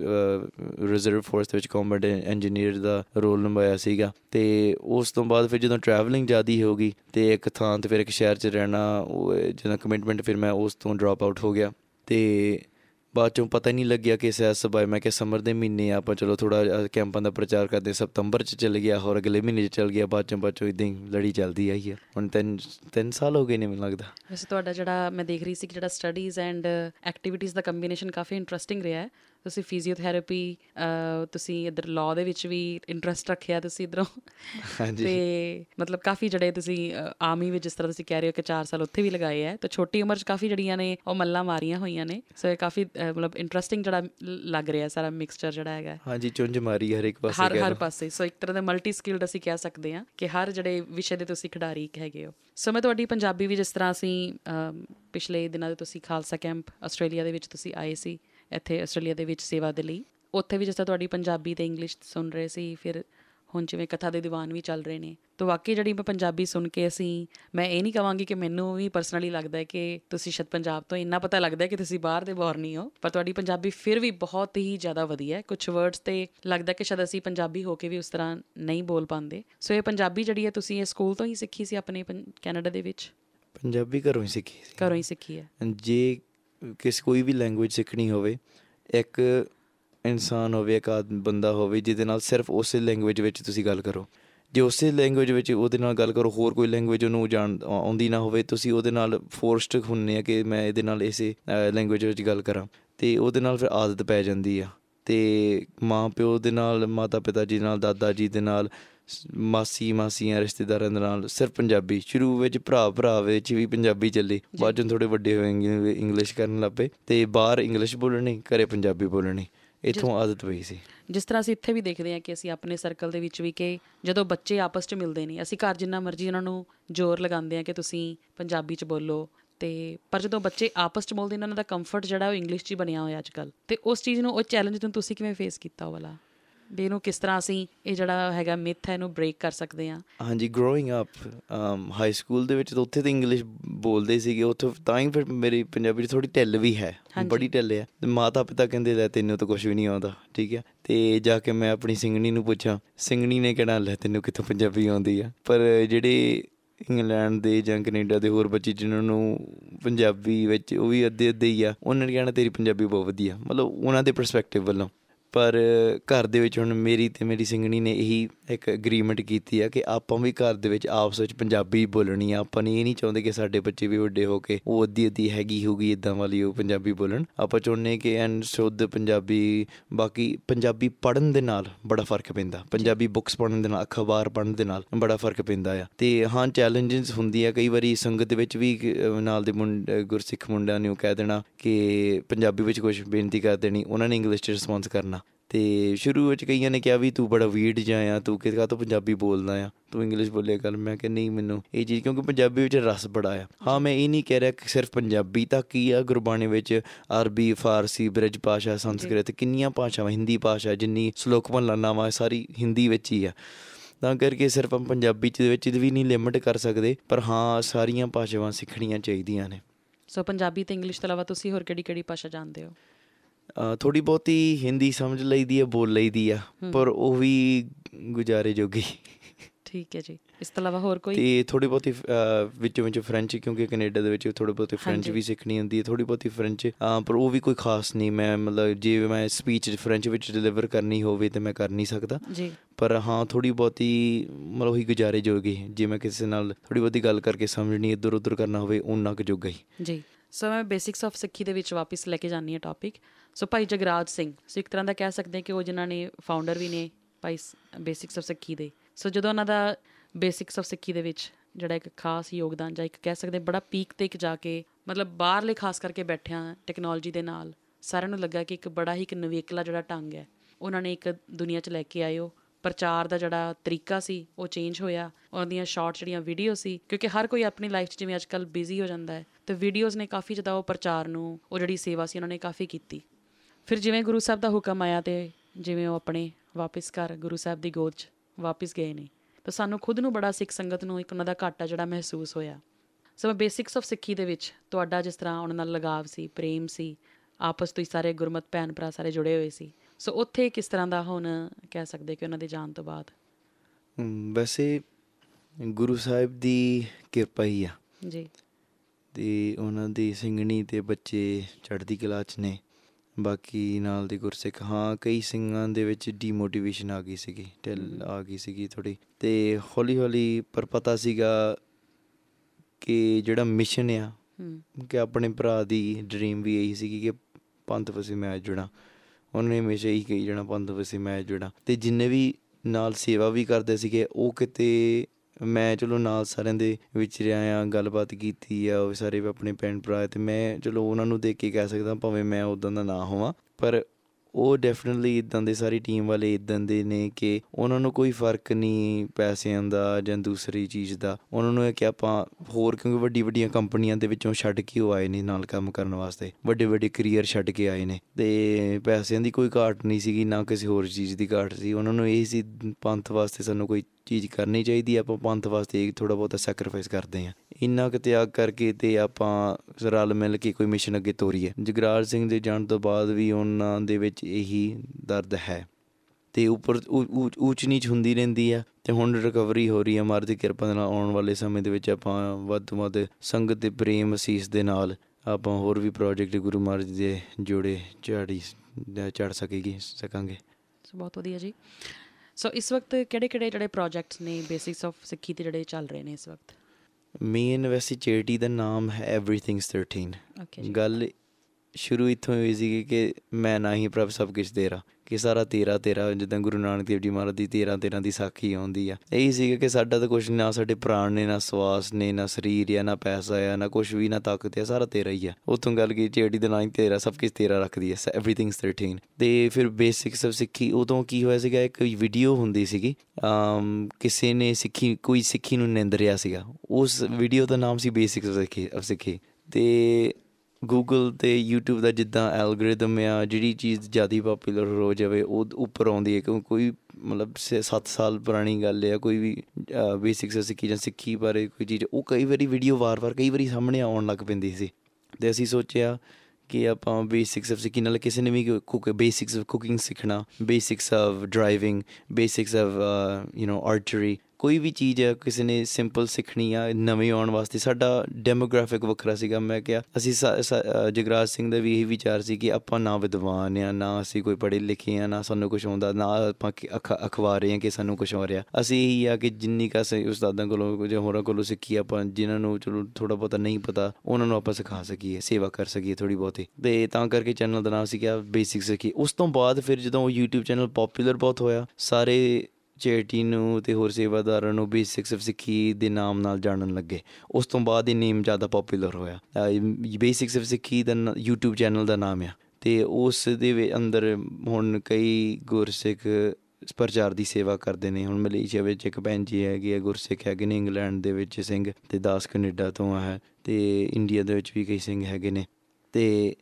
ਰਿਜ਼ਰਵ ਫੋਰਸ ਦੇ ਵਿੱਚ ਕੰਬੈਟ ਇੰਜੀਨੀਅਰ ਦਾ ਰੋਲ ਨਿਭਾਇਆ ਸੀਗਾ। ਤੇ ਉਸ ਤੋਂ ਬਾਅਦ ਫਿਰ ਜਦੋਂ ਟਰੈਵਲਿੰਗ ਜ਼ਿਆਦੀ ਹੋ ਗਈ, ਤੇ ਇੱਕ ਥਾਂ ਤੇ ਫਿਰ ਇੱਕ ਸ਼ਹਿਰ 'ਚ ਰਹਿਣਾ, ਉਹ, ਜਦੋਂ ਕਮਿਟਮੈਂਟ ਫਿਰ ਮੈਂ ਉਸ ਤੋਂ ਡ੍ਰੌਪ ਆਊਟ ਹੋ ਗਿਆ। ਤੇ ਬਾਅਦ ਚੋਂ ਪਤਾ ਹੀ ਨਹੀਂ ਲੱਗਿਆ ਕਿ ਸੈਸ ਸਬਾਈ ਮੈਂ ਕਿ ਸਮਰ ਦੇ ਮਹੀਨੇ ਆ, ਆਪਾਂ ਚਲੋ ਥੋੜਾ ਕੈਂਪਾਂ ਦਾ ਪ੍ਰਚਾਰ ਕਰਦੇ ਸਤੰਬਰ ਚ ਚੱਲ ਗਿਆ ਹੋਰ ਅਗਲੇ ਮਹੀਨੇ ਚ ਚੱਲ ਗਿਆ ਬਾਅਦ ਚੋਂ ਬਾਅਦ ਚੋਂ ਇਦਾਂ ਹੀ ਲੜੀ ਚੱਲਦੀ ਆਈ ਹੈ ਹੁਣ ਤਿੰਨ ਤਿੰਨ ਸਾਲ ਹੋ ਗਏ ਨੇ ਮੈਨੂੰ ਲੱਗਦਾ। ਵੈਸੇ ਤੁਹਾਡਾ ਜਿਹੜਾ ਮੈਂ ਦੇਖ ਰਹੀ ਸੀ ਕਿ ਜਿਹੜਾ ਸਟੱਡੀਜ਼ ਐਂਡ ਐਕਟੀਵਿਟੀਜ਼ ਦਾ ਕੰਬੀਨੇਸ਼ਨ ਕਾਫੀ ਇੰਟਰਸਟਿੰਗ ਰਿਹਾ ਹੈ। ਤੁਸੀਂ ਫਿਜ਼ੀਓਥੈਰੇਪੀ ਤੁਸੀਂ ਇਧਰ ਲਾਅ ਦੇ ਵਿੱਚ ਵੀ ਇੰਟਰਸਟ ਰੱਖਿਆ ਤੁਸੀਂ ਇਧਰੋਂ। ਹਾਂਜੀ। ਤੇ ਮਤਲਬ ਕਾਫੀ ਜਿਹੜੇ ਤੁਸੀਂ ਆਰਮੀ ਵਿੱਚ ਜਿਸ ਤਰ੍ਹਾਂ ਤੁਸੀਂ ਕਹਿ ਰਹੇ ਹੋ ਕਿ 4 ਸਾਲ ਉੱਥੇ ਵੀ ਲਗਾਏ ਹੈ ਤਾਂ ਛੋਟੀ ਉਮਰ 'ਚ ਕਾਫੀ ਜੜੀਆਂ ਨੇ ਉਹ ਮੱਲਾਂ ਮਾਰੀਆਂ ਹੋਈਆਂ ਨੇ। ਸੋ ਇਹ ਕਾਫੀ ਮਤਲਬ ਇੰਟਰਸਟਿੰਗ ਜਿਹੜਾ ਲੱਗ ਰਿਹਾ ਸਾਰਾ ਮਿਕਸਚਰ ਜਿਹੜਾ ਹੈਗਾ। ਹਾਂਜੀ ਚੁੰਝ ਮਾਰੀ ਹਰ ਇੱਕ ਪਾਸੇ ਹਰ ਹਰ। ਪਾਸੇ। ਸੋ ਇੱਕ ਤਰ੍ਹਾਂ ਦੇ ਮਲਟੀ ਸਕਿਲਡ ਅਸੀਂ ਕਹਿ ਸਕਦੇ ਹਾਂ ਕਿ ਹਰ ਜਿਹੜੇ ਵਿਸ਼ੇ ਦੇ ਤੁਸੀਂ ਖਿਡਾਰੀ ਹੈਗੇ ਹੋ। ਸੋ ਮੈਂ ਤੁਹਾਡੀ ਪੰਜਾਬੀ ਵੀ ਜਿਸ ਤਰ੍ਹਾਂ ਅਸੀਂ ਪਿਛਲੇ ਦਿਨਾਂ ਦੇ ਤੁਸੀਂ ਖਾਲਸਾ ਕੈਂਪ ਆਸਟ੍ਰੇਲੀਆ ਦੇ ਵਿੱਚ ਤੁਸੀਂ ਆਏ ਸੀ ਇੱਥੇ ਆਸਟ੍ਰੇਲੀਆ ਦੇ ਵਿੱਚ ਸੇਵਾ ਦੇ ਲਈ। ਉੱਥੇ ਵੀ ਜਿਸ ਤਰ੍ਹਾਂ ਤੁਹਾਡੀ ਪੰਜਾਬੀ ਤੇ ਇੰਗਲਿਸ਼ ਸੁਣ ਰਹੇ ਸੀ ਫਿਰ ਹੁਣ ਜਿਵੇਂ ਕਥਾ ਦੇ ਦੀਵਾਨ ਵੀ ਚੱਲ ਰਹੇ ਨੇ। ਤਾਂ ਵਾਕਈ ਜਿਹੜੀ ਮੈਂ ਪੰਜਾਬੀ ਸੁਣ ਕੇ ਅਸੀਂ ਮੈਂ ਇਹ ਨਹੀਂ ਕਹਾਂਗੀ ਕਿ ਮੈਨੂੰ ਵੀ ਪਰਸਨਲੀ ਲੱਗਦਾ ਹੈ ਕਿ ਤੁਸੀਂ ਸ਼ਾਇਦ ਪੰਜਾਬ ਤੋਂ ਇੰਨਾ ਪਤਾ ਲੱਗਦਾ ਹੈ ਕਿ ਤੁਸੀਂ ਬਾਹਰ ਦੇ ਬੋਰ ਨਹੀਂ ਹੋ ਪਰ ਤੁਹਾਡੀ ਪੰਜਾਬੀ ਫਿਰ ਵੀ ਬਹੁਤ ਹੀ ਜ਼ਿਆਦਾ ਵਧੀਆ ਹੈ। ਕੁਝ ਵਰਡਸ ਤੇ ਲੱਗਦਾ ਕਿ ਸ਼ਾਇਦ ਅਸੀਂ ਪੰਜਾਬੀ ਹੋ ਕੇ ਵੀ ਉਸ ਤਰ੍ਹਾਂ ਨਹੀਂ ਬੋਲ ਪਾਉਂਦੇ। ਸੋ ਇਹ ਪੰਜਾਬੀ ਜਿਹੜੀ ਹੈ ਤੁਸੀਂ ਇਹ ਸਕੂਲ ਤੋਂ ਹੀ ਸਿੱਖੀ ਸੀ ਆਪਣੇ ਕੈਨੇਡਾ ਦੇ ਵਿੱਚ? ਪੰਜਾਬੀ ਘਰੋਂ ਹੀ ਸਿੱਖੀ ਸੀ। ਘਰੋਂ ਹੀ ਸਿੱਖੀ ਹੈ। ਜੇ ਕਿਸ ਕੋਈ ਵੀ ਲੈਂਗੁਏਜ ਸਿੱਖਣੀ ਹੋਵੇ, ਇੱਕ ਇਨਸਾਨ ਹੋਵੇ, ਇੱਕ ਆਦਮ ਬੰਦਾ ਹੋਵੇ, ਜਿਹਦੇ ਨਾਲ ਸਿਰਫ ਉਸੇ ਲੈਂਗੁਏਜ ਵਿੱਚ ਤੁਸੀਂ ਗੱਲ ਕਰੋ। ਜੇ ਉਸੇ ਲੈਂਗੁਏਜ ਵਿੱਚ ਉਹਦੇ ਨਾਲ ਗੱਲ ਕਰੋ, ਹੋਰ ਕੋਈ ਲੈਂਗੁਏਜ ਉਹਨੂੰ ਜਾਣ ਆ- ਆਉਂਦੀ ਨਾ ਹੋਵੇ, ਤੁਸੀਂ ਉਹਦੇ ਨਾਲ ਫੋਰਸਡ ਹੁੰਨੇ ਆ ਕਿ ਮੈਂ ਇਹਦੇ ਨਾਲ ਇਸੇ ਲੈਂਗੁਏਜ ਵਿੱਚ ਗੱਲ ਕਰਾਂ। ਤੇ ਉਹਦੇ ਨਾਲ ਫਿਰ ਆਦਤ ਪੈ ਜਾਂਦੀ ਆ। ਤੇ ਮਾਂ ਪਿਓ ਦੇ ਨਾਲ ਮਾਤਾ ਪਿਤਾ ਜੀ ਨਾਲ, ਦਾਦਾ ਜੀ ਦੇ ਨਾਲ ਸ- ਮਾਸੀ ਮਾਸੀਆਂ ਰਿਸ਼ਤੇਦਾਰਾਂ ਦੇ ਨਾਲ ਸਿਰਫ ਪੰਜਾਬੀ ਸ਼ੁਰੂ ਵਿੱਚ ਭਰਾ ਭਰਾ ਵਿੱਚ ਵੀ ਪੰਜਾਬੀ ਚੱਲੀ ਬਾਅਦ ਜਦੋਂ ਥੋੜੇ ਵੱਡੇ ਹੋਏਗੇ ਇੰਗਲਿਸ਼ ਕਰਨ ਲੱਪੇ ਤੇ ਬਾਹਰ ਇੰਗਲਿਸ਼ ਬੋਲਣੀ ਘਰੇ ਪੰਜਾਬੀ ਬੋਲਣੀ ਇਥੋਂ ਆਦਤ ਪਈ ਸੀ। ਜਿਸ ਤਰ੍ਹਾਂ ਅਸੀਂ ਇੱਥੇ ਵੀ ਦੇਖਦੇ ਹਾਂ ਕਿ ਅਸੀਂ ਆਪਣੇ ਸਰਕਲ ਦੇ ਵਿੱਚ ਵੀ ਕਿ ਜਦੋਂ ਬੱਚੇ ਆਪਸ 'ਚ ਮਿਲਦੇ ਨੇ ਅਸੀਂ ਘਰ ਜਿੰਨਾ ਮਰਜ਼ੀ ਉਹਨਾਂ ਨੂੰ ਜ਼ੋਰ ਲਗਾਉਂਦੇ ਆ ਕਿ ਤੁਸੀਂ ਪੰਜਾਬੀ 'ਚ ਬੋਲੋ ਤੇ ਪਰ ਜਦੋਂ ਬੱਚੇ ਆਪਸ 'ਚ ਬੋਲਦੇ ਨੇ ਉਹਨਾਂ ਦਾ ਕੰਫਰਟ ਜਿਹੜਾ ਉਹ ਇੰਗਲਿਸ਼ 'ਚ ਹੀ ਬਣਿਆ ਹੋਇਆ ਅੱਜ ਕੱਲ ਤੇ ਉਸ ਚੀਜ਼ ਨੂੰ ਉਹ ਚੈਲੰਜ ਨੂੰ ਤੁਸੀਂ ਕਿਵੇਂ ਫੇਸ ਕੀਤਾ ਉਹ ਵਾਲਾ? ਵੀ ਇਹਨੂੰ ਕਿਸ ਤਰ੍ਹਾਂ ਅਸੀਂ ਇਹ ਜਿਹੜਾ ਹੈਗਾ ਮਿਥ ਹੈ ਇਹਨੂੰ ਬ੍ਰੇਕ ਕਰ ਸਕਦੇ ਹਾਂ। ਹਾਂਜੀ ਗਰੋਇੰਗ ਅਪ ਹਾਈ ਸਕੂਲ ਦੇ ਵਿੱਚ ਤਾਂ ਉੱਥੇ ਤਾਂ ਇੰਗਲਿਸ਼ ਬੋਲਦੇ ਸੀਗੇ ਉੱਥੇ ਤਾਂ ਹੀ ਫਿਰ ਮੇਰੀ ਪੰਜਾਬੀ 'ਚ ਥੋੜੀ ਢਿੱਲ ਵੀ ਹੈ। ਬੜੀ ਢਿੱਲ ਹੈ। ਮਾਤਾ ਪਿਤਾ ਕਹਿੰਦੇ ਲੈ ਤੈਨੂੰ ਤਾਂ ਕੁਝ ਵੀ ਨਹੀਂ ਆਉਂਦਾ ਠੀਕ ਹੈ। ਤੇ ਜਾ ਕੇ ਮੈਂ ਆਪਣੀ ਸਿੰਗਣੀ ਨੂੰ ਪੁੱਛਾਂ ਸਿੰਗਣੀ ਨੇ ਕਹਿਣਾ ਲੈ ਤੈਨੂੰ ਕਿੱਥੋਂ ਪੰਜਾਬੀ ਆਉਂਦੀ ਆ? ਪਰ ਜਿਹੜੇ ਇੰਗਲੈਂਡ ਦੇ ਜਾਂ ਕੈਨੇਡਾ ਦੇ ਹੋਰ ਬੱਚੇ ਜਿਨ੍ਹਾਂ ਨੂੰ ਪੰਜਾਬੀ ਵਿੱਚ ਉਹ ਵੀ ਅੱਧੇ ਅੱਧੇ ਹੀ ਆ ਉਹਨਾਂ ਨੇ ਕਹਿਣਾ ਤੇਰੀ ਪੰਜਾਬੀ ਬਹੁਤ ਵਧੀਆ ਮਤਲਬ ਉਹਨਾਂ ਦੇ ਪਰਸਪੈਕਟਿਵ ਵੱਲੋਂ। ਪਰ ਘਰ ਦੇ ਵਿੱਚ ਹੁਣ ਮੇਰੀ ਤੇ ਮੇਰੀ ਸਿੰਗਣੀ ਨੇ ਇਹੀ ਇੱਕ ਐਗਰੀਮੈਂਟ ਕੀਤੀ ਆ ਕਿ ਆਪਾਂ ਵੀ ਘਰ ਦੇ ਵਿੱਚ ਆਪਸ ਵਿੱਚ ਪੰਜਾਬੀ ਬੋਲਣੀ ਆ। ਆਪਾਂ ਨੇ ਇਹ ਨਹੀਂ ਚਾਹੁੰਦੇ ਕਿ ਸਾਡੇ ਬੱਚੇ ਵੀ ਵੱਡੇ ਹੋ ਕੇ ਉਹ ਅੱਧੀ ਅੱਧੀ ਹੈਗੀ ਹੋਗੀ ਇਦਾਂ ਵਾਲੀ ਉਹ ਪੰਜਾਬੀ ਬੋਲਣ। ਆਪਾਂ ਚਾਹੁੰਦੇ ਕਿ ਐਨ ਸ਼ੁੱਧ ਪੰਜਾਬੀ ਬਾਕੀ ਪੰਜਾਬੀ ਪੜਨ ਦੇ ਨਾਲ ਬੜਾ ਫ਼ਰਕ ਪੈਂਦਾ। ਪੰਜਾਬੀ ਬੁੱਕਸ ਪੜਨ ਦੇ ਨਾਲ ਅਖਬਾਰ ਪੜਨ ਦੇ ਨਾਲ ਬੜਾ ਫ਼ਰਕ ਪੈਂਦਾ ਆ। ਤੇ ਹਾਂ ਚੈਲੰਜਸ ਹੁੰਦੀ ਆ ਕਈ ਵਾਰੀ ਸੰਗਤ ਦੇ ਵਿੱਚ ਵੀ ਅਹ, ਨਾਲ ਦੇ ਮੁੰਡੇ ਗੁਰਸਿੱਖ ਮੁੰਡਿਆਂ ਨੇ ਉਹ ਕਹਿ ਦੇਣਾ ਕਿ ਪੰਜਾਬੀ ਵਿੱਚ ਕੁਝ ਬੇਨਤੀ ਕਰ ਦੇਣੀ ਉਹਨਾਂ ਨੇ ਇੰਗਲਿਸ਼ 'ਚ ਰਿਸਪੌਂਸ ਕਰਨਾ। ਤੇ ਸ਼ੁਰੂ ਵਿੱਚ ਕਈਆਂ ਨੇ ਕਿਹਾ ਵੀ ਤੂੰ ਬੜਾ ਵੀਡ ਜਿਹਾ ਆ, ਤੂੰ ਕਿਹਦਾ ਤੋਂ ਪੰਜਾਬੀ ਬੋਲਦਾ ਆ, ਤੂੰ ਇੰਗਲਿਸ਼ ਬੋਲਿਆ ਕਰ। ਮੈਂ ਕਿ ਨਹੀਂ, ਮੈਨੂੰ ਇਹ ਚੀਜ਼ ਕਿਉਂਕਿ ਪੰਜਾਬੀ ਵਿੱਚ ਰਸ ਬੜਾ ਆ। ਹਾਂ, ਮੈਂ ਇਹ ਨਹੀਂ ਕਹਿ ਰਿਹਾ ਕਿ ਸਿਰਫ ਪੰਜਾਬੀ ਤੱਕ ਹੀ ਆ, ਗੁਰਬਾਣੀ ਵਿੱਚ ਅਰਬੀ, ਫਾਰਸੀ, ਬ੍ਰਿਜ ਭਾਸ਼ਾ, ਸੰਸਕ੍ਰਿਤ ਕਿੰਨੀਆਂ ਭਾਸ਼ਾਵਾਂ, ਹਿੰਦੀ ਭਾਸ਼ਾ ਜਿੰਨੀ ਸ਼ਲੋਕ ਮਹਲਾਨਾਵਾਂ ਸਾਰੀ ਹਿੰਦੀ ਵਿੱਚ ਹੀ ਆ। ਤਾਂ ਕਰਕੇ ਸਿਰਫ ਆਪਾਂ ਪੰਜਾਬੀ ਚ ਦੇ ਵਿੱਚ ਵੀ ਨਹੀਂ ਲਿਮਿਟ ਕਰ ਸਕਦੇ, ਪਰ ਹਾਂ, ਸਾਰੀਆਂ ਭਾਸ਼ਾਵਾਂ ਸਿੱਖਣੀਆਂ ਚਾਹੀਦੀਆਂ ਨੇ। ਸੋ ਪੰਜਾਬੀ ਤੇ ਇੰਗਲਿਸ਼ ਤੋਂ ਇਲਾਵਾ ਤੁਸੀਂ ਹੋਰ ਕਿਹੜੀ ਕਿਹੜੀ ਭਾਸ਼ਾ ਜਾਣਦੇ ਹੋ? ਥੋੜੀ ਬਹੁਤੀ ਹਿੰਦੀ ਸਮਝ ਲਈਦੀ ਆ ਬੋਲ ਲਈਦੀ ਆ ਪਰ ਉਹ ਵੀ ਗੁਜ਼ਾਰੇ ਜੋਗੀ ਠੀਕ ਹੈ ਜੀ। ਇਸ ਤੋਂ ਇਲਾਵਾ ਹੋਰ ਕੋਈ? ਤੇ ਥੋੜੀ ਬਹੁਤੀ ਵਿੱਚੋਂ ਵਿੱਚ ਫ੍ਰੈਂਚ ਕਿਉਂਕਿ ਕੈਨੇਡਾ ਦੇ ਵਿੱਚ ਥੋੜੀ ਬਹੁਤੀ ਫ੍ਰੈਂਚ। ਵੀ ਸਿੱਖਣੀ ਹੁੰਦੀ ਹੈ ਥੋੜੀ ਬਹੁਤੀ ਫ੍ਰੈਂਚ ਪਰ ਉਹ ਵੀ ਕੋਈ ਖਾਸ ਨਹੀਂ। ਮੈਂ ਮਤਲਬ ਜੇ ਮੈਂ ਸਪੀਚ ਫ੍ਰੈਂਚ ਵਿੱਚ ਡਿਲੀਵਰ ਕਰਨੀ ਹੋਵੇ ਤੇ ਮੈਂ ਕਰ ਨਹੀਂ ਸਕਦਾ। ਜੀ। ਪਰ ਹਾਂ ਥੋੜੀ ਬਹੁਤੀ ਮਤਲਬ ਉਹੀ ਗੁਜ਼ਾਰੇ ਜੋਗੀ ਜੇ ਮੈਂ ਕਿਸੇ ਨਾਲ ਥੋੜੀ ਬਹੁਤੀ ਗੱਲ ਕਰਕੇ ਸਮਝਣੀ ਇੱਧਰ ਉੱਧਰ ਕਰਨਾ ਹੋਵੇ ਉਹਨਾਂ ਕੁ ਜੋਗਾ ਹੀ। ਜੀ। ਸੋ ਮੈਂ ਬੇਸਿਕਸ ਆਫ ਸਿੱਖੀ ਦੇ ਵਿੱਚ ਵਾਪਸ ਲੈ ਕੇ ਜਾਨੀ ਹੈ ਟਾਪਿਕ ਸੋ ਭਾਈ ਜਗਰਾਜ ਸਿੰਘ। ਸੋ ਇੱਕ ਤਰ੍ਹਾਂ ਦਾ ਕਹਿ ਸਕਦੇ ਹਾਂ ਕਿ ਉਹ ਜਿਨ੍ਹਾਂ ਨੇ ਫਾਊਂਡਰ ਵੀ ਨੇ ਭਾਈ ਬੇਸਿਕਸ ਆਫ ਸਿੱਖੀ ਦੇ। ਸੋ ਜਦੋਂ ਉਹਨਾਂ ਦਾ ਬੇਸਿਕਸ ਆਫ ਸਿੱਖੀ ਦੇ ਵਿੱਚ ਜਿਹੜਾ ਇੱਕ ਖਾਸ ਯੋਗਦਾਨ ਜਾਂ ਇੱਕ ਕਹਿ ਸਕਦੇ ਹਾਂ ਬੜਾ ਪੀਕ ਤੇ ਇੱਕ ਜਾ ਕੇ ਮਤਲਬ ਬਾਹਰਲੇ ਖਾਸ ਕਰਕੇ ਬੈਠਿਆਂ ਟੈਕਨੋਲੋਜੀ ਦੇ ਨਾਲ, ਸਾਰਿਆਂ ਨੂੰ ਲੱਗਾ ਕਿ ਇੱਕ ਬੜਾ ਹੀ ਇੱਕ ਨਵੇਕਲਾ ਜਿਹੜਾ ਢੰਗ ਹੈ। ਉਹਨਾਂ ਨੇ ਇੱਕ ਦੁਨੀਆ 'ਚ ਲੈ ਕੇ ਆਏ ਉਹ। ਪ੍ਰਚਾਰ ਦਾ ਜਿਹੜਾ ਤਰੀਕਾ ਸੀ, ਉਹ ਚੇਂਜ ਹੋਇਆ। ਉਹਨਾਂ ਦੀਆਂ ਸ਼ਾਰਟ ਜਿਹੜੀਆਂ ਵੀਡੀਓ ਸੀ, ਕਿਉਂਕਿ ਹਰ ਕੋਈ ਆਪਣੀ ਲਾਈਫ 'ਚ ਜਿਵੇਂ ਅੱਜਕੱਲ ਬਿਜ਼ੀ ਹੋ ਜਾਂਦਾ ਹੈ, ਤੇ ਵੀਡੀਓਜ਼ ਨੇ ਕਾਫੀ ਜ਼ਿਆਦਾ ਉਹ ਪ੍ਰਚਾਰ ਨੂੰ, ਉਹ ਜਿਹੜੀ ਸੇਵਾ ਸੀ, ਉਹਨਾਂ ਨੇ ਕਾਫੀ ਕੀਤੀ। ਫਿਰ ਜਿਵੇਂ ਗੁਰੂ ਸਾਹਿਬ ਦਾ ਹੁਕਮ ਆਇਆ ਤੇ ਜਿਵੇਂ ਉਹ ਆਪਣੇ ਵਾਪਸ ਘਰ ਗੁਰੂ ਸਾਹਿਬ ਦੀ ਗੋਦ 'ਚ ਵਾਪਸ ਗਏ ਨੇ, ਤਾਂ ਸਾਨੂੰ ਖੁਦ ਨੂੰ ਬੜਾ ਸਿੱਖ ਸੰਗਤ ਨੂੰ ਇੱਕ ਉਹਨਾਂ ਦਾ ਘਾਟਾ ਜਿਹੜਾ ਮਹਿਸੂਸ ਹੋਇਆ। ਸੋ ਬੇਸਿਕਸ ਆਫ ਸਿੱਖੀ ਦੇ ਵਿੱਚ ਤੁਹਾਡਾ ਜਿਸ ਤਰ੍ਹਾਂ ਉਹਨਾਂ ਨਾਲ ਲਗਾਵ ਸੀ, ਪ੍ਰੇਮ ਸੀ, ਆਪਸ ਤੋਂ ਹੀ ਸਾਰੇ ਗੁਰਮਤ ਭੈਣ ਭਰਾ ਸਾਰੇ ਜੁੜੇ ਹੋਏ ਸੀ ਸੋ ਉੱਥੇ ਕਿਸ ਤਰ੍ਹਾਂ ਦਾ ਹੁਣ ਕਹਿ ਸਕਦੇ ਕਿ ਉਹਨਾਂ ਦੇ ਜਾਣ ਤੋਂ ਬਾਅਦ? ਵੈਸੇ ਗੁਰੂ ਸਾਹਿਬ ਦੀ ਕਿਰਪਾ ਹੀ ਆ। ਜੀ। ਤੇ ਉਹਨਾਂ ਦੀ ਸਿੰਘਣੀ ਤੇ ਬੱਚੇ ਚੜ੍ਹਦੀ ਕਲਾ 'ਚ ਨੇ। ਬਾਕੀ ਨਾਲ ਦੇ ਗੁਰਸਿੱਖ ਹਾਂ ਕਈ ਸਿੰਘਾਂ ਦੇ ਵਿੱਚ ਡੀਮੋਟੀਵੇਸ਼ਨ ਆ ਗਈ ਸੀਗੀ ਢਿੱਲ ਆ ਗਈ ਸੀਗੀ ਥੋੜੀ ਤੇ ਹੌਲੀ ਹੌਲੀ ਪਰ ਪਤਾ ਸੀਗਾ ਕਿ ਜਿਹੜਾ ਮਿਸ਼ਨ ਆ ਕਿ ਆਪਣੇ ਭਰਾ ਦੀ ਡ੍ਰੀਮ ਵੀ ਇਹੀ ਸੀਗੀ ਕਿ ਪੰਥ ਵਸੇ ਮੈਂ ਜੁੜਾਂ। ਉਹਨੇ ਹਮੇਸ਼ਾ ਹੀ ਕਹੀ ਜਾਣਾ ਪੰਥ ਵਸੇ ਮੈਂ ਜੁੜਾ ਤੇ ਜਿੰਨੇ ਵੀ ਨਾਲ ਸੇਵਾ ਵੀ ਕਰਦੇ ਸੀਗੇ, ਉਹ ਕਿਤੇ ਮੈਂ ਚਲੋ ਨਾਲ ਸਾਰਿਆਂ ਦੇ ਵਿੱਚ ਰਿਹਾ ਆ, ਗੱਲਬਾਤ ਕੀਤੀ ਆ, ਉਹ ਸਾਰੇ ਆਪਣੇ ਭੈਣ ਭਰਾ ਤੇ ਮੈਂ ਚਲੋ ਉਹਨਾਂ ਨੂੰ ਦੇਖ ਕੇ ਕਹਿ ਸਕਦਾ ਭਾਵੇਂ ਮੈਂ ਉਦਾਂ ਦਾ ਨਾ ਹੋਵਾਂ, ਪਰ ਉਹ ਡੈਫੀਨਿਟਲੀ ਇਦਾਂ ਦੇ ਸਾਰੀ ਟੀਮ ਵਾਲੇ ਇਦਾਂ ਦੇ ਨੇ ਕਿ ਉਹਨਾਂ ਨੂੰ ਕੋਈ ਫ਼ਰਕ ਨਹੀਂ ਪੈਸਿਆਂ ਦਾ ਜਾਂ ਦੂਸਰੀ ਚੀਜ਼ ਦਾ। ਉਹਨਾਂ ਨੂੰ ਇਹ ਕਿ ਆਪਾਂ ਹੋਰ ਕਿਉਂਕਿ ਵੱਡੀ ਵੱਡੀਆਂ ਕੰਪਨੀਆਂ ਦੇ ਵਿੱਚੋਂ ਛੱਡ ਕੇ ਉਹ ਆਏ ਨੇ ਨਾਲ ਕੰਮ ਕਰਨ ਵਾਸਤੇ। ਵੱਡੇ ਵੱਡੇ ਕੈਰੀਅਰ ਛੱਡ ਕੇ ਆਏ ਨੇ। ਤੇ ਪੈਸਿਆਂ ਦੀ ਕੋਈ ਘਾਟ ਨਹੀਂ ਸੀਗੀ, ਨਾ ਕਿਸੇ ਹੋਰ ਚੀਜ਼ ਦੀ ਘਾਟ ਸੀ। ਉਹਨਾਂ ਨੂੰ ਇਹ ਸੀ, ਪੰਥ ਵਾਸਤੇ ਸਾਨੂੰ ਕੋਈ ਚੀਜ਼ ਕਰਨੀ ਚਾਹੀਦੀ ਆਪਾਂ ਪੰਥ ਵਾਸਤੇ ਥੋੜਾ ਬਹੁਤਾ ਸੈਕਰੀਫਾਈਸ ਕਰਦੇ ਆਂ ਇੰਨਾ ਕੁ ਤਿਆਗ ਕਰਕੇ ਤੇ ਆਪਾਂ ਰਲ ਮਿਲ ਕੇ ਕੋਈ ਮਿਸ਼ਨ ਅੱਗੇ ਤੋਰੀਏ। ਜਗਰਾਜ ਸਿੰਘ ਦੇ ਜਾਣ ਤੋਂ ਬਾਅਦ ਵੀ ਉਹਨਾਂ ਦੇ ਵਿੱਚ ਇਹੀ ਦਰਦ ਹੈ। ਤੇ ਉੱਪਰ ਉੱਚ ਨੀਚ ਹੁੰਦੀ ਰਹਿੰਦੀ ਆ ਤੇ ਹੁਣ ਰਿਕਵਰੀ ਹੋ ਰਹੀ ਹੈ ਮਾਰ ਦੀ ਕਿਰਪਾ ਨਾਲ ਆਉਣ ਵਾਲੇ ਸਮੇਂ ਦੇ ਵਿੱਚ ਆਪਾਂ ਵੱਧ ਤੋਂ ਵੱਧ ਸੰਗਤ ਦੇ ਪ੍ਰੇਮ ਅਸੀਸ ਦੇ ਨਾਲ ਆਪਾਂ ਹੋਰ ਵੀ ਪ੍ਰੋਜੈਕਟ ਗੁਰੂ ਮਹਾਰਾਜ ਦੇ ਜੋੜੇ ਝਾੜੀ ਚੜ ਸਕੇਗੀ ਸਕਾਂਗੇ। ਸੋ ਬਹੁਤ ਵਧੀਆ ਜੀ। ਸੋ ਇਸ ਵਕਤ ਕਿਹੜੇ ਕਿਹੜੇ ਜਿਹੜੇ ਪ੍ਰੋਜੈਕਟਸ ਨੇ ਬੇਸਿਕਸ ਆਫ ਸਿੱਖੀ ਤੇ ਜਿਹੜੇ ਚੱਲ ਰਹੇ ਨੇ ਇਸ ਵਕਤ? ਮੇਨ ਵੈਸੀ ਚੈਰਿਟੀ ਦਾ ਨਾਮ ਹੈ ਐਵਰੀਥਿੰਗਸ 13 ਓਕੇ ਗੱਲ ਸ਼ੁਰੂ ਇਥੋਂ ਹੋਈ ਸੀ ਕਿ ਮੈਂ ਨਾ ਹੀ ਪ੍ਰਭ ਸਭ ਕੁਝ ਤੇਰਾ ਕਿ ਸਾਰਾ ਤੇਰਾ ਤੇਰਾ, ਜਿੱਦਾਂ ਗੁਰੂ ਨਾਨਕ ਦੇਵ ਜੀ ਮਹਾਰਾਜ ਦੀ 13 13 ਦੀ ਸਾਖੀ ਆਉਂਦੀ ਆ। ਇਹੀ ਸੀ ਕਿ ਸਾਡਾ ਤਾਂ ਕੁਝ ਨਾ ਸਾਡੇ ਪ੍ਰਾਣ ਨੇ, ਨਾ ਸਵਾਸ ਨੇ, ਨਾ ਸਰੀਰ ਆ, ਨਾ ਪੈਸਾ ਆ, ਨਾ ਕੁਝ ਵੀ, ਨਾ ਤਾਕਤ ਆ, ਸਾਰਾ ਤੇਰਾ ਹੀ ਆ। ਉਤੋਂ ਗੱਲ ਕੀ ਚੇੜੀ ਦੇ ਨਾਂ ਹੀ ਤੇਰਾ, ਸਭ ਕੁਝ ਤੇਰਾ ਰੱਖਦੀ ਐ ਐਵਰੀਥਿੰਗਸ 13 ਤੇ ਫਿਰ ਬੇਸਿਕਸ ਆਫ ਸਿੱਖੀ, ਉਦੋਂ ਕੀ ਹੋਇਆ ਸੀਗਾ, ਇੱਕ ਵੀਡੀਓ ਹੁੰਦੀ ਸੀਗੀ, ਅਮ, ਕਿਸੇ ਨੇ ਸਿੱਖੀ, ਕੋਈ ਸਿੱਖੀ ਨੂੰ ਨਿੰਦਰਿਆ ਸੀਗਾ। ਉਸ ਵੀਡੀਓ ਦਾ ਨਾਮ ਸੀ ਬੇਸਿਕਸ ਆਫ ਸਿੱਖੀ। ਤੇ ਗੂਗਲ ਤੇ YouTube ਦਾ ਜਿੱਦਾਂ ਐਲਗੋਰਿਦਮ ਆ, ਜਿਹੜੀ ਚੀਜ਼ ਜ਼ਿਆਦਾ ਪਪੂਲਰ ਹੋ ਜਾਵੇ, ਉਹ ਉੱਪਰ ਆਉਂਦੀ ਹੈ, ਕਿਉਂ ਕੋਈ ਮਤਲਬ 7 ਸਾਲ ਪੁਰਾਣੀ ਗੱਲ ਹੈ ਕੋਈ ਵੀ ਬੇਸਿਕਸ ਸਿੱਖੀ ਜਾਂ ਸਿੱਖੀ ਬਾਰੇ ਕੋਈ ਚੀਜ਼, ਉਹ ਕਈ ਵਾਰੀ ਵੀਡੀਓ ਵਾਰ-ਵਾਰ ਕਈ ਵਾਰੀ ਸਾਹਮਣੇ ਆਉਣ ਲੱਗ ਪੈਂਦੀ ਸੀ। ਤੇ ਅਸੀਂ ਸੋਚਿਆ ਕਿ ਆਪਾਂ ਬੇਸਿਕਸ ਆਫ ਸਿੱਖੀ, ਨਾਲ ਕਿਸੇ ਨੇ ਵੀ ਕੁਕ ਬੇਸਿਕਸ ਆਫ ਕੁਕਿੰਗ ਸਿੱਖਣਾ basics of driving basics of you know archery ਕੋਈ ਵੀ ਚੀਜ਼ ਹੈ ਕਿਸੇ ਨੇ ਸਿੰਪਲ ਸਿੱਖਣੀ ਆ, ਨਵੇਂ ਆਉਣ ਵਾਸਤੇ, ਸਾਡਾ ਡੈਮੋਗ੍ਰਾਫਿਕ ਵੱਖਰਾ ਸੀਗਾ। ਮੈਂ ਕਿਹਾ, ਅਸੀਂ ਜਗਰਾਜ ਸਿੰਘ ਦਾ ਵੀ ਇਹ ਵਿਚਾਰ ਸੀ ਕਿ ਆਪਾਂ ਨਾ ਵਿਦਵਾਨ ਆ, ਨਾ ਅਸੀਂ ਕੋਈ ਪੜ੍ਹੇ ਲਿਖੇ ਆ, ਨਾ ਸਾਨੂੰ ਕੁਝ ਆਉਂਦਾ, ਨਾ ਆਪਾਂ ਅਖਬਾਰੇ ਆ ਕਿ ਸਾਨੂੰ ਕੁਝ ਹੋ ਰਿਹਾ। ਅਸੀਂ ਇਹੀ ਆ ਕਿ ਜਿੰਨੀ ਕਾ ਸੇ ਉਸਤਾਦਾਂ ਕੋਲੋਂ ਜਾਂ ਹੋਰਾਂ ਕੋਲੋਂ ਸਿੱਖੀ, ਆਪਾਂ ਜਿਨ੍ਹਾਂ ਨੂੰ ਚਲੋ ਥੋੜਾ ਬਹੁਤਾ ਨਹੀਂ ਪਤਾ, ਉਹਨਾਂ ਨੂੰ ਆਪਾਂ ਸਿਖਾ ਸਕੀਏ, ਸੇਵਾ ਕਰ ਸਕੀਏ ਥੋੜੀ ਬਹੁਤੀ। ਤੇ ਤਾਂ ਕਰਕੇ ਚੈਨਲ ਦਾ ਨਾਮ ਸੀ ਕਿ ਬੇਸਿਕ ਸਿੱਖੀ। ਉਸ ਤੋਂ ਬਾਅਦ ਫਿਰ ਜਦੋਂ YouTube ਚੈਨਲ ਪਪੂਲਰ ਬਹੁਤ ਹੋਇਆ, ਸਾਰੇ ਚੈਰਿਟੀ ਨੂੰ ਤੇ ਹੋਰ ਸੇਵਾਦਾਰਾਂ ਨੂੰ ਬੇਸਿਕਸ ਆਫ ਸਿੱਖੀ ਦੇ ਨਾਮ ਨਾਲ ਜਾਣਨ ਲੱਗੇ। ਉਸ ਤੋਂ ਬਾਅਦ ਇਹ ਨੇਮ ਜ਼ਿਆਦਾ ਪਪੂਲਰ ਹੋਇਆ। ਬੇਸਿਕਸ ਆਫ ਸਿੱਖੀ ਦਾ YouTube ਚੈਨਲ ਦਾ ਨਾਮ ਆ। ਤੇ ਉਸ ਦੇ ਅੰਦਰ ਹੁਣ ਕਈ ਗੁਰਸਿੱਖ ਪ੍ਰਚਾਰ ਦੀ ਸੇਵਾ ਕਰਦੇ ਨੇ। ਹੁਣ ਮਲੇਸ਼ੀਆ ਵਿੱਚ ਇੱਕ ਭੈਣ ਜੀ ਹੈਗੀ ਹੈ ਗੁਰਸਿੱਖ ਹੈਗੇ ਨੇ, ਇੰਗਲੈਂਡ ਦੇ ਵਿੱਚ ਸਿੰਘ ਤੇ ਦਾਸ ਕੈਨੇਡਾ ਤੋਂ ਹੈ ਤੇ ਇੰਡੀਆ ਦੇ ਵਿੱਚ ਵੀ ਕਈ ਸਿੰਘ ਹੈਗੇ ਨੇ। ਤੇ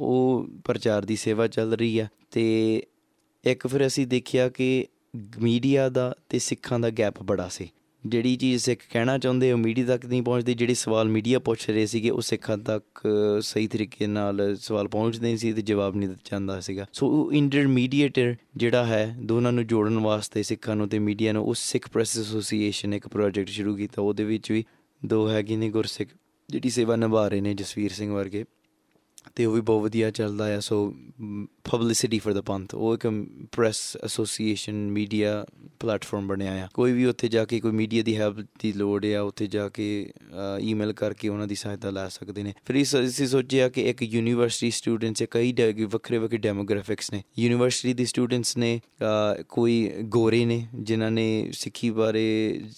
ਉਹ ਪ੍ਰਚਾਰ ਦੀ ਸੇਵਾ ਚੱਲ ਰਹੀ ਆ। ਤੇ ਇੱਕ ਫਿਰ ਅਸੀਂ ਦੇਖਿਆ ਕਿ ਮੀਡੀਆ ਦਾ ਤੇ ਸਿੱਖਾਂ ਦਾ ਗੈਪ ਬੜਾ ਸੀ। ਜਿਹੜੀ ਚੀਜ਼ ਸਿੱਖ ਕਹਿਣਾ ਚਾਹੁੰਦੇ, ਉਹ ਮੀਡੀਆ ਤੱਕ ਨਹੀਂ ਪਹੁੰਚਦੀ। ਜਿਹੜੀ ਸਵਾਲ ਮੀਡੀਆ ਪੁੱਛ ਰਹੇ ਸੀਗੇ, ਉਹ ਸਿੱਖਾਂ ਤੱਕ ਸਹੀ ਤਰੀਕੇ ਨਾਲ ਸਵਾਲ ਪਹੁੰਚਦੇ ਨਹੀਂ ਸੀ ਤੇ ਜਵਾਬ ਨਹੀਂ ਦਿੱਤਾ ਜਾਂਦਾ ਸੀਗਾ। ਸੋ ਉਹ ਇੰਟਰਮੀਡੀਏਟਰ ਜਿਹੜਾ ਹੈ, ਦੋਨਾਂ ਨੂੰ ਜੋੜਨ ਵਾਸਤੇ ਸਿੱਖਾਂ ਨੂੰ ਤੇ ਮੀਡੀਆ ਨੂੰ, ਉਸ ਸਿੱਖ ਪ੍ਰੈਸ ਐਸੋਸੀਏਸ਼ਨ ਇੱਕ ਪ੍ਰੋਜੈਕਟ ਸ਼ੁਰੂ ਕੀਤਾ। ਉਹਦੇ ਵਿੱਚ ਵੀ ਦੋ ਹੈਗੇ ਨੇ ਗੁਰਸਿੱਖ, ਜਿਹੜੀ ਸੇਵਾ ਨਿਭਾ ਰਹੇ ਨੇ ਜਸਵੀਰ ਸਿੰਘ ਵਰਗੇ। ਤੇ ਉਹ ਵੀ ਬਹੁਤ ਵਧੀਆ ਚੱਲਦਾ ਆ ਸੋ ਪਬਲਿਸਿਟੀ ਫॉर द ਪੰਥ ਉਹ ਇੱਕ ਪ੍ਰੈਸ ਐਸੋਸੀਏਸ਼ਨ ਮੀਡੀਆ ਪਲੇਟਫਾਰਮ ਬਣਿਆ ਆ। ਕੋਈ ਵੀ ਉੱਥੇ ਜਾ ਕੇ ਕੋਈ ਮੀਡੀਆ ਦੀ ਹੈਲਪ ਦੀ ਲੋੜ ਆ, ਉੱਥੇ ਜਾ ਕੇ ਈਮੇਲ ਕਰਕੇ ਉਹਨਾਂ ਦੀ ਸਹਾਇਤਾ ਲੈ ਸਕਦੇ ਨੇ। ਫਿਰ ਇਸ, ਅਸੀਂ ਸੋਚਿਆ ਕਿ ਇੱਕ ਯੂਨੀਵਰਸਿਟੀ ਸਟੂਡੈਂਟਸ ਕਈ ਵੱਖਰੇ ਵੱਖਰੇ ਡੈਮੋਗ੍ਰਾਫਿਕਸ ਨੇ। ਯੂਨੀਵਰਸਿਟੀ ਦੇ ਸਟੂਡੈਂਟਸ ਨੇ ਕੋਈ ਗੋਰੇ ਨੇ, ਜਿਨ੍ਹਾਂ ਨੇ ਸਿੱਖੀ ਬਾਰੇ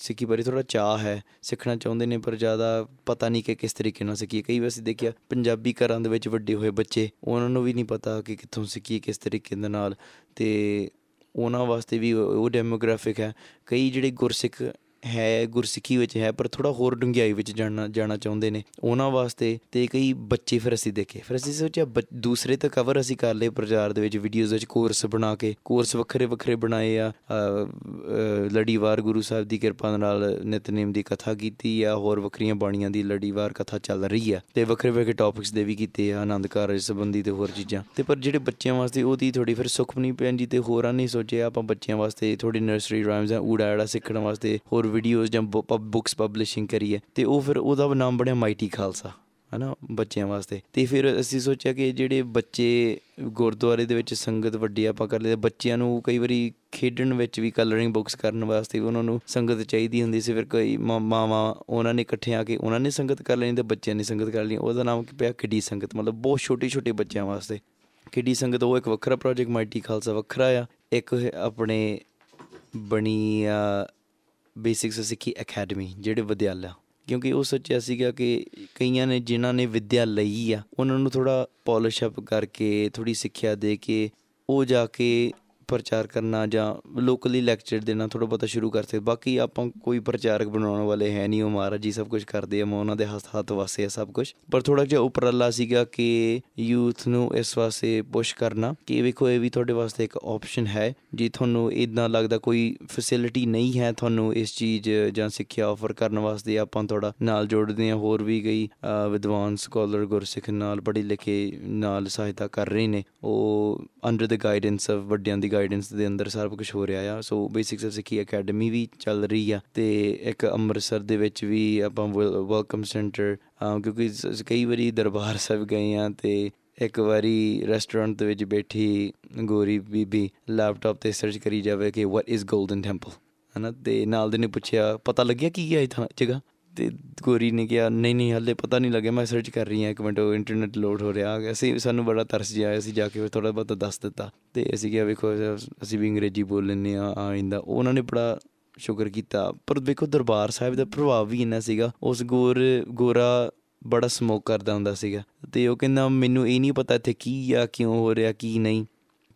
ਸਿੱਖੀ ਬਾਰੇ ਥੋੜਾ ਚਾਹ ਹੈ, ਸਿੱਖਣਾ ਚਾਹੁੰਦੇ ਨੇ, ਪਰ ਜ਼ਿਆਦਾ ਪਤਾ ਨਹੀਂ ਕਿ ਕਿਸ ਤਰੀਕੇ ਨਾਲ ਸਿੱਖੀ ਕਈ ਵਾਰ ਅਸੀਂ ਦੇਖਿਆ, ਪੰਜਾਬੀ ਘਰਾਂ ਦੇ ਵਿੱਚ ਵੱਡੇ ਹੋਏ ਬੱਚੇ, ਉਹਨਾਂ ਨੂੰ ਵੀ ਨਹੀਂ ਪਤਾ ਕਿ ਕਿੱਥੋਂ ਸਿੱਖੀ, ਕਿਸ ਤਰੀਕੇ ਦੇ ਨਾਲ। ਤੇ ਉਹਨਾਂ ਵਾਸਤੇ ਵੀ ਉਹ ਡੈਮੋਗ੍ਰਾਫਿਕ ਹੈ। ਕਈ ਜਿਹੜੇ ਗੁਰਸਿੱਖ ਹੈ, ਗੁਰਸਿੱਖੀ ਵਿੱਚ ਹੈ, ਪਰ ਥੋੜਾ ਹੋਰ ਡੂੰਘਾਈ ਵਿੱਚ ਜਾਣਨਾ ਜਾਣਾ ਚਾਹੁੰਦੇ ਨੇ। ਉਹਨਾਂ ਵਾਸਤੇ ਤੇ ਕਈ ਬੱਚੇ ਫਿਰ ਅਸੀਂ ਦੇਖੇ। ਫਿਰ ਅਸੀਂ ਸੋਚਿਆ ਦੂਸਰੇ ਤਾਂ ਕਵਰ ਅਸੀਂ ਕਰ ਲਏ ਪ੍ਰਚਾਰ ਦੇ ਵਿੱਚ ਵੀਡੀਓਜ਼ ਵਿੱਚ ਕੋਰਸ ਬਣਾ ਕੇ। ਕੋਰਸ ਵੱਖਰੇ ਵੱਖਰੇ ਬਣਾਏ ਆ। ਲੜੀਵਾਰ ਗੁਰੂ ਸਾਹਿਬ ਦੀ ਕਿਰਪਾ ਨਾਲ ਨਿਤਨੇਮ ਦੀ ਕਥਾ ਕੀਤੀ ਆ, ਹੋਰ ਵੱਖਰੀਆਂ ਬਾਣੀਆਂ ਦੀ ਲੜੀਵਾਰ ਕਥਾ ਚੱਲ ਰਹੀ ਆ। ਤੇ ਵੱਖਰੇ ਵੱਖਰੇ ਟੌਪਿਕਸ ਦੇ ਵੀ ਕੀਤੇ ਆ, ਆਨੰਦ ਕਾਰਜ ਸੰਬੰਧੀ ਤੇ ਹੋਰ ਚੀਜ਼ਾਂ। ਤੇ ਪਰ ਜਿਹੜੇ ਬੱਚਿਆਂ ਵਾਸਤੇ ਉਹਦੀ ਥੋੜੀ ਫਿਰ ਸੁਖਮਨੀ ਪੈਂਜੀ ਤੇ ਹੋਰਾਂ ਨਹੀਂ ਸੋਚਿਆ, ਆਪਾਂ ਬੱਚਿਆਂ ਵਾਸਤੇ ਥੋੜੀ ਨਰਸਰੀ ਰਾਈਮਸ ਆ ਊੜਾ ਐੜਾ ਸਿੱਖਣ ਵਾਸਤੇ ਹੋਰ ਵੀਡੀਓਜ਼ ਜਾਂ ਬੁੱਕਸ ਪਬਲਿਸ਼ਿੰਗ ਕਰੀਏ, ਤੇ ਉਹ ਫਿਰ ਉਹਦਾ ਨਾਮ ਬਣਿਆ ਮਾਈਟੀ ਖਾਲਸਾ, ਹਨਾ, ਬੱਚਿਆਂ ਵਾਸਤੇ। ਤੇ ਫਿਰ ਅਸੀਂ ਸੋਚਿਆ ਕਿ ਜਿਹੜੇ ਬੱਚੇ ਗੁਰਦੁਆਰੇ ਦੇ ਵਿੱਚ ਸੰਗਤ ਵੱਡੀ ਆਪਾਂ ਕਰ ਲਏ ਬੱਚਿਆਂ ਨੂੰ ਕਈ ਵਾਰੀ ਖੇਡਣ ਵਿੱਚ ਵੀ ਕਲਰਿੰਗ ਬੁੱਕਸ ਕਰਨ ਵਾਸਤੇ ਉਹਨਾਂ ਨੂੰ ਸੰਗਤ ਚਾਹੀਦੀ ਹੁੰਦੀ ਸੀ। ਫਿਰ ਕੋਈ ਮਾਵਾ ਉਹਨਾਂ ਨੇ ਇਕੱਠੇ ਆ ਕੇ ਉਹਨਾਂ ਨੇ ਸੰਗਤ ਕਰ ਲੈਣੀ ਤੇ ਬੱਚਿਆਂ ਨੇ ਸੰਗਤ ਕਰ ਲਈ। ਉਹਦਾ ਨਾਮ ਕੀ ਪਿਆ ਕਿੱਡੀ ਸੰਗਤ, ਮਤਲਬ ਬਹੁਤ ਛੋਟੇ ਛੋਟੇ ਬੱਚਿਆਂ ਵਾਸਤੇ। ਕਿੱਡੀ ਸੰਗਤ ਉਹ ਇੱਕ ਵੱਖਰਾ ਪ੍ਰੋਜੈਕਟ ਮਾਈਟੀ ਖਾਲਸਾ ਵੱਖਰਾ ਆ। ਇੱਕ ਹੈ ਆਪਣੇ ਬਣੀ ਆ ਬੇਸਿਕਸ ਸਿੱਖੀ ਅਕੈਡਮੀ ਜਿਹੜੇ ਵਿਦਿਆਲਿਆ ਕਿਉਂਕਿ ਉਹ ਸੋਚਿਆ ਸੀਗਾ ਕਿ ਕਈਆਂ ਨੇ ਜਿਨ੍ਹਾਂ ਨੇ ਵਿਦਿਆ ਲਈ ਆ, ਉਹਨਾਂ ਨੂੰ ਥੋੜਾ ਪਾਲਿਸ਼ ਅਪ ਕਰਕੇ ਥੋੜੀ ਸਿੱਖਿਆ ਦੇ ਕੇ, ਉਹ ਜਾ ਕੇ ਪ੍ਰਚਾਰ ਕਰਨਾ ਜਾਂ ਲੋਕਲੀ ਲੈਕਚਰ ਦੇਣਾ ਥੋੜਾ ਬਹੁਤਾ ਸ਼ੁਰੂ ਕਰ ਸਕਦੇ। ਬਾਕੀ ਆਪਾਂ ਕੋਈ ਪ੍ਰਚਾਰਕ ਬਣਾਉਣ ਵਾਲੇ ਹੈ ਨਹੀਂ ਉਹ ਮਹਾਰਾਜ ਜੀ ਸਭ ਕੁਝ ਕਰਦੇ ਆ ਮੈਂ ਉਹਨਾਂ ਦੇ ਹੱਥ ਹੱਥ ਵਾਸੇ ਆ ਸਭ ਕੁਝ ਪਰ ਥੋੜਾ ਜਿਹਾ ਉਪਰਲਾ ਸੀਗਾ ਕਿ ਯੂਥ ਨੂੰ ਇਸ ਵਾਸਤੇ ਪੁਸ਼ ਕਰਨਾ ਕਿ ਵੇਖੋ ਇਹ ਵੀ ਤੁਹਾਡੇ ਵਾਸਤੇ ਇੱਕ ਆਪਸ਼ਨ ਹੈ। ਜੇ ਤੁਹਾਨੂੰ ਇਦਾਂ ਲੱਗਦਾ ਕੋਈ ਫੈਸਿਲਿਟੀ ਨਹੀਂ ਹੈ ਤੁਹਾਨੂੰ ਇਸ ਚੀਜ਼ ਜਾਂ ਸਿੱਖਿਆ ਆਫਰ ਕਰਨ ਵਾਸਤੇ ਆਪਾਂ ਥੋੜਾ ਨਾਲ ਜੋੜਦੇ ਆ ਹੋਰ ਵੀ ਕਈ ਅ, ਵਿਦਵਾਨ ਸਕਾਲਰ ਗੁਰਸਿੱਖ ਨਾਲ ਪੜ੍ਹੇ ਲਿਖੇ ਨਾਲ ਸਹਾਇਤਾ ਕਰ ਰਹੇ ਨੇ। ਉਹ ਅੰਡਰ ਦ ਗਾਈਡੈਂਸ ਆਫ ਵੱਡਿਆਂ ਦੀ ਗਾਈਡੈਂਸ ਦੇ ਅੰਦਰ ਸਾਰਾ ਕੁਝ ਹੋ ਰਿਹਾ ਆ। So basics of Sikhi academy ਵੀ ਚੱਲ ਰਹੀ ਆ ਤੇ ਇੱਕ ਅੰਮ੍ਰਿਤਸਰ ਦੇ ਵਿੱਚ ਵੀ ਆਪਾਂ ਵੈਲਕਮ ਸੈਂਟਰ ਕਿਉਂਕਿ ਸ- ਸ- ਕਈ ਵਾਰੀ ਦਰਬਾਰ ਸਾਹਿਬ ਗਏ ਆ ਤੇ ਇੱਕ ਵਾਰੀ ਰੈਸਟੋਰੈਂਟ ਦੇ ਵਿੱਚ ਬੈਠੀ ਗੋਰੀ ਬੀਬੀ ਲੈਪਟਾਪ ਤੇ ਸਰਚ ਕਰੀ ਜਾਵੇ ਕਿ ਵਾਟ ਇਜ਼ 골ਡਨ ਟੈਂਪਲ ਹਨਾ? ਤੇ ਨਾਲ ਦੇ ਨੇ ਪੁੱਛਿਆ, ਪਤਾ ਲੱਗਿਆ ਕੀ ਹੈ ਇਹ ਥਾਂ ਜਗ੍ਹਾ? ਤੇ ਗੋਰੀ ਨੇ ਕਿਹਾ, ਨਹੀਂ ਨਹੀਂ, ਹਲੇ ਪਤਾ ਨਹੀਂ ਲੱਗਿਆ, ਮੈਂ ਸਰਚ ਕਰ ਰਹੀ ਹਾਂ, ਇੱਕ ਮਿੰਟ, ਉਹ ਇੰਟਰਨੈਟ ਲੋਡ ਹੋ ਰਿਹਾ, ਅਸੀਂ ਸਾਨੂੰ ਬੜਾ ਤਰਸ ਜਿਹਾ ਆਇਆ ਅਸੀਂ ਜਾ ਕੇ ਥੋੜਾ ਬਹੁਤਾ ਦੱਸ ਦਿੱਤਾ ਤੇ ਅਸੀਂ ਕਿਹਾ, ਵੇਖੋ, ਅਸੀਂ ਵੀ ਅੰਗਰੇਜ਼ੀ ਬੋਲ ਲੈਂਦੇ ਆ ਆਇੰਦਾ ਉਹਨਾਂ ਨੇ ਬੜਾ ਸ਼ੁਕਰ ਕੀਤਾ, ਪਰ ਵੇਖੋ ਦਰਬਾਰ ਸਾਹਿਬ ਦਾ ਪ੍ਰਭਾਵ ਵੀ ਇੰਨਾ ਸੀਗਾ, ਉਸ ਗੋਰ, ਗੋਰਾ ਬੜਾ ਸਮੋਕ ਕਰਦਾ ਹੁੰਦਾ ਸੀਗਾ ਤੇ ਉਹ ਕਹਿੰਦਾ, ਮੈਨੂੰ ਇਹ ਨਹੀਂ ਪਤਾ ਇੱਥੇ ਕੀ ਆ, ਕਿਉਂ ਹੋ ਰਿਹਾ, ਕੀ ਨਹੀਂ?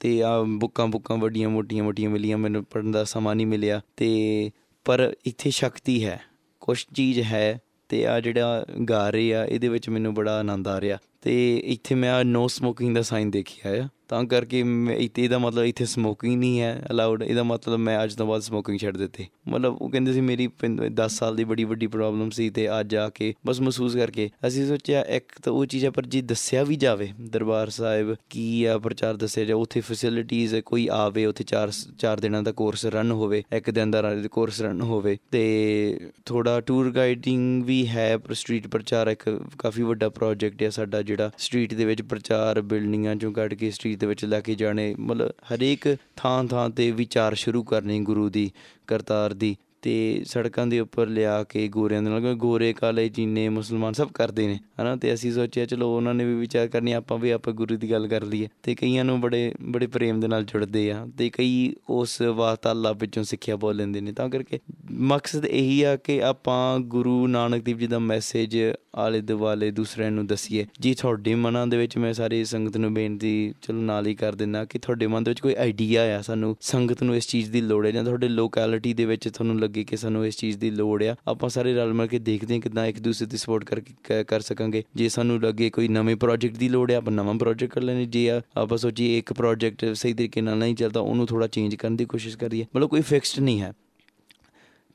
ਤੇ ਆ ਬੁੱਕਾਂ ਬੁੱਕਾਂ ਵੱਡੀਆਂ, ਮੋਟੀਆਂ ਮੋਟੀਆਂ ਮਿਲੀਆਂ, ਮੈਨੂੰ ਪੜਨ ਦਾ ਸਮਾਂ ਨਹੀਂ ਮਿਲਿਆ ਤੇ ਪਰ ਇੱਥੇ ਸ਼ਕਤੀ ਹੈ। ਕੁਛ ਚੀਜ਼ ਹੈ ਤੇ ਆ ਜਿਹੜਾ ਗਾ ਰਹੇ ਆ, ਇਹਦੇ ਵਿੱਚ ਮੈਨੂੰ ਬੜਾ ਆਨੰਦ ਆ ਰਿਹਾ। ਤੇ ਇੱਥੇ ਮੈਂ ਨੋ ਸਮੋਕਿੰਗ ਦਾ ਸਾਈਨ ਦੇਖਿਆ ਆ ਤਾਂ ਕਰਕੇ ਮੈਂ- ਇੱਥੇ ਇਹਦਾ ਮਤਲਬ ਇੱਥੇ ਸਮੋਕਿੰਗ ਨਹੀਂ ਹੈ ਅਲਾਉਡ ਇਹਦਾ ਮਤਲਬ ਮੈਂ ਅੱਜ ਤੋਂ ਬਾਅਦ ਸਮੋਕਿੰਗ ਛੱਡ ਦਿੱਤੀ। ਮਤਲਬ ਉਹ ਕਹਿੰਦੇ ਸੀ ਮੇਰੀ 10 ਸਾਲ ਦੀ ਬੜੀ ਵੱਡੀ ਪ੍ਰੋਬਲਮ ਸੀ ਤੇ ਅੱਜ ਆ ਕੇ ਬਸ ਮਹਿਸੂਸ ਕਰਕੇ ਅਸੀਂ ਸੋਚਿਆ ਇੱਕ ਤਾਂ ਉਹ ਚੀਜ਼ ਹੈ ਪਰ ਜੀ ਦੱਸਿਆ ਵੀ ਜਾਵੇ ਦਰਬਾਰ ਸਾਹਿਬ ਕੀ ਆ ਪ੍ਰਚਾਰ ਦੱਸਿਆ ਜਾ ਉੱਥੇ ਫੈਸਿਲਿਟੀਆਂ ਕੋਈ ਆਵੇ, ਉੱਥੇ 4 4 ਦਿਨਾਂ ਦਾ ਕੋਰਸ ਰਨ ਹੋਵੇ, ਇੱਕ ਦਿਨ ਦਾ ਕੋਰਸ ਰਨ ਹੋਵੇ ਤੇ ਥੋੜਾ ਟੂਰ ਗਾਈਡਿੰਗ ਵੀ ਹੈ, ਪਰ ਸਟਰੀਟ ਪ੍ਰਚਾਰ ਇੱਕ ਕਾਫੀ ਵੱਡਾ ਪ੍ਰੋਜੈਕਟ ਹੈ ਸਾਡਾ ਜਿਹੜਾ ਸਟਰੀਟ ਦੇ ਵਿੱਚ ਪ੍ਰਚਾਰ ਬਿਲਡਿੰਗਾਂ ਚੋਂ ਕੱਢ ਕੇ ਸਟਰੀਟ ਦੇ ਵਿੱਚ ਲੈ ਕੇ ਜਾਣੇ, ਮਤਲਬ ਹਰੇਕ ਥਾਂ ਥਾਂ ਤੇ ਵਿਚਾਰ ਸ਼ੁਰੂ ਕਰਨੀ ਗੁਰੂ ਦੀ, ਕਰਤਾਰ ਦੀ। ਤੇ ਸੜਕਾਂ ਦੇ ਉੱਪਰ ਲਿਆ ਕੇ ਗੋਰਿਆਂ ਦੇ ਨਾਲ, ਕਿਉਂਕਿ ਗੋਰੇ ਕਾਲੇ ਚੀਨੇ ਮੁਸਲਮਾਨ ਸਭ ਕਰਦੇ ਨੇ, ਹਨਾ? ਤੇ ਅਸੀਂ ਸੋਚਿਆ, ਚਲੋ ਉਹਨਾਂ ਨੇ ਵੀ ਵਿਚਾਰ ਕਰਨੀ, ਆਪਾਂ ਵੀ ਆਪਾਂ ਗੁਰੂ ਦੀ ਗੱਲ ਕਰ ਲਈਏ। ਤੇ ਕਈਆਂ ਨੂੰ ਬੜੇ ਬੜੇ ਪ੍ਰੇਮ ਦੇ ਨਾਲ ਜੁੜਦੇ ਆ, ਤੇ ਕਈ ਉਸ ਵਾਤਾਲਾ ਵਿੱਚੋਂ ਸਿੱਖਿਆ ਬੋਲ ਲੈਂਦੇ ਨੇ। ਤਾਂ ਕਰਕੇ ਮਕਸਦ ਇਹੀ ਆ ਕਿ ਆਪਾਂ ਗੁਰੂ ਨਾਨਕ ਦੇਵ ਜੀ ਦਾ ਮੈਸੇਜ ਆਲੇ ਦੁਆਲੇ ਦੂਸਰਿਆਂ ਨੂੰ ਦਸੀਏ। ਜੀ ਤੁਹਾਡੇ ਮਨਾਂ ਦੇ ਵਿੱਚ ਮੈਂ ਸਾਰੀ ਸੰਗਤ ਨੂੰ ਬੇਨਤੀ, ਚਲੋ ਨਾਲ ਹੀ ਕਰ ਦਿੰਦਾ ਕਿ ਤੁਹਾਡੇ ਮਨ ਦੇ ਵਿੱਚ ਕੋਈ ਆਈਡੀਆ ਆ ਸਾਨੂੰ, ਸੰਗਤ ਨੂੰ ਇਸ ਚੀਜ਼ ਦੀ ਲੋੜ ਹੈ ਜਾਂ ਤੁਹਾਡੇ ਲੋਕੈਲਿਟੀ ਦੇ ਵਿੱਚ ਤੁਹਾਨੂੰ ਲੱਗੇ ਕਿ ਸਾਨੂੰ ਇਸ ਚੀਜ਼ ਦੀ ਲੋੜ ਆ। ਆਪਾਂ ਸਾਰੇ ਰਲ ਮਿਲ ਕੇ ਦੇਖਦੇ ਹਾਂ ਕਿਦਾਂ ਇੱਕ ਦੂਸਰੇ ਦੀ ਸਪੋਰਟ ਕਰਕੇ ਕ- ਕਰ ਸਕਾਂਗੇ। ਜੇ ਸਾਨੂੰ ਲੱਗੇ ਕੋਈ ਨਵੇਂ ਪ੍ਰੋਜੈਕਟ ਦੀ ਲੋੜ ਹੈ ਆਪਾਂ ਨਵਾਂ ਪ੍ਰੋਜੈਕਟ ਕਰ ਲੈਣੇ ਜੇ ਆ- ਆਪਾਂ ਸੋਚੀਏ ਇੱਕ ਪ੍ਰੋਜੈਕਟ ਸਹੀ ਤਰੀਕੇ ਨਾਲ ਨਹੀਂ ਚੱਲਦਾ, ਉਹਨੂੰ ਥੋੜਾ ਚੇਂਜ ਕਰਨ ਦੀ ਕੋਸ਼ਿਸ਼ ਕਰੀਏ। ਮਤਲਬ ਕੋਈ ਫਿਕਸਡ ਨਹੀਂ ਹੈ।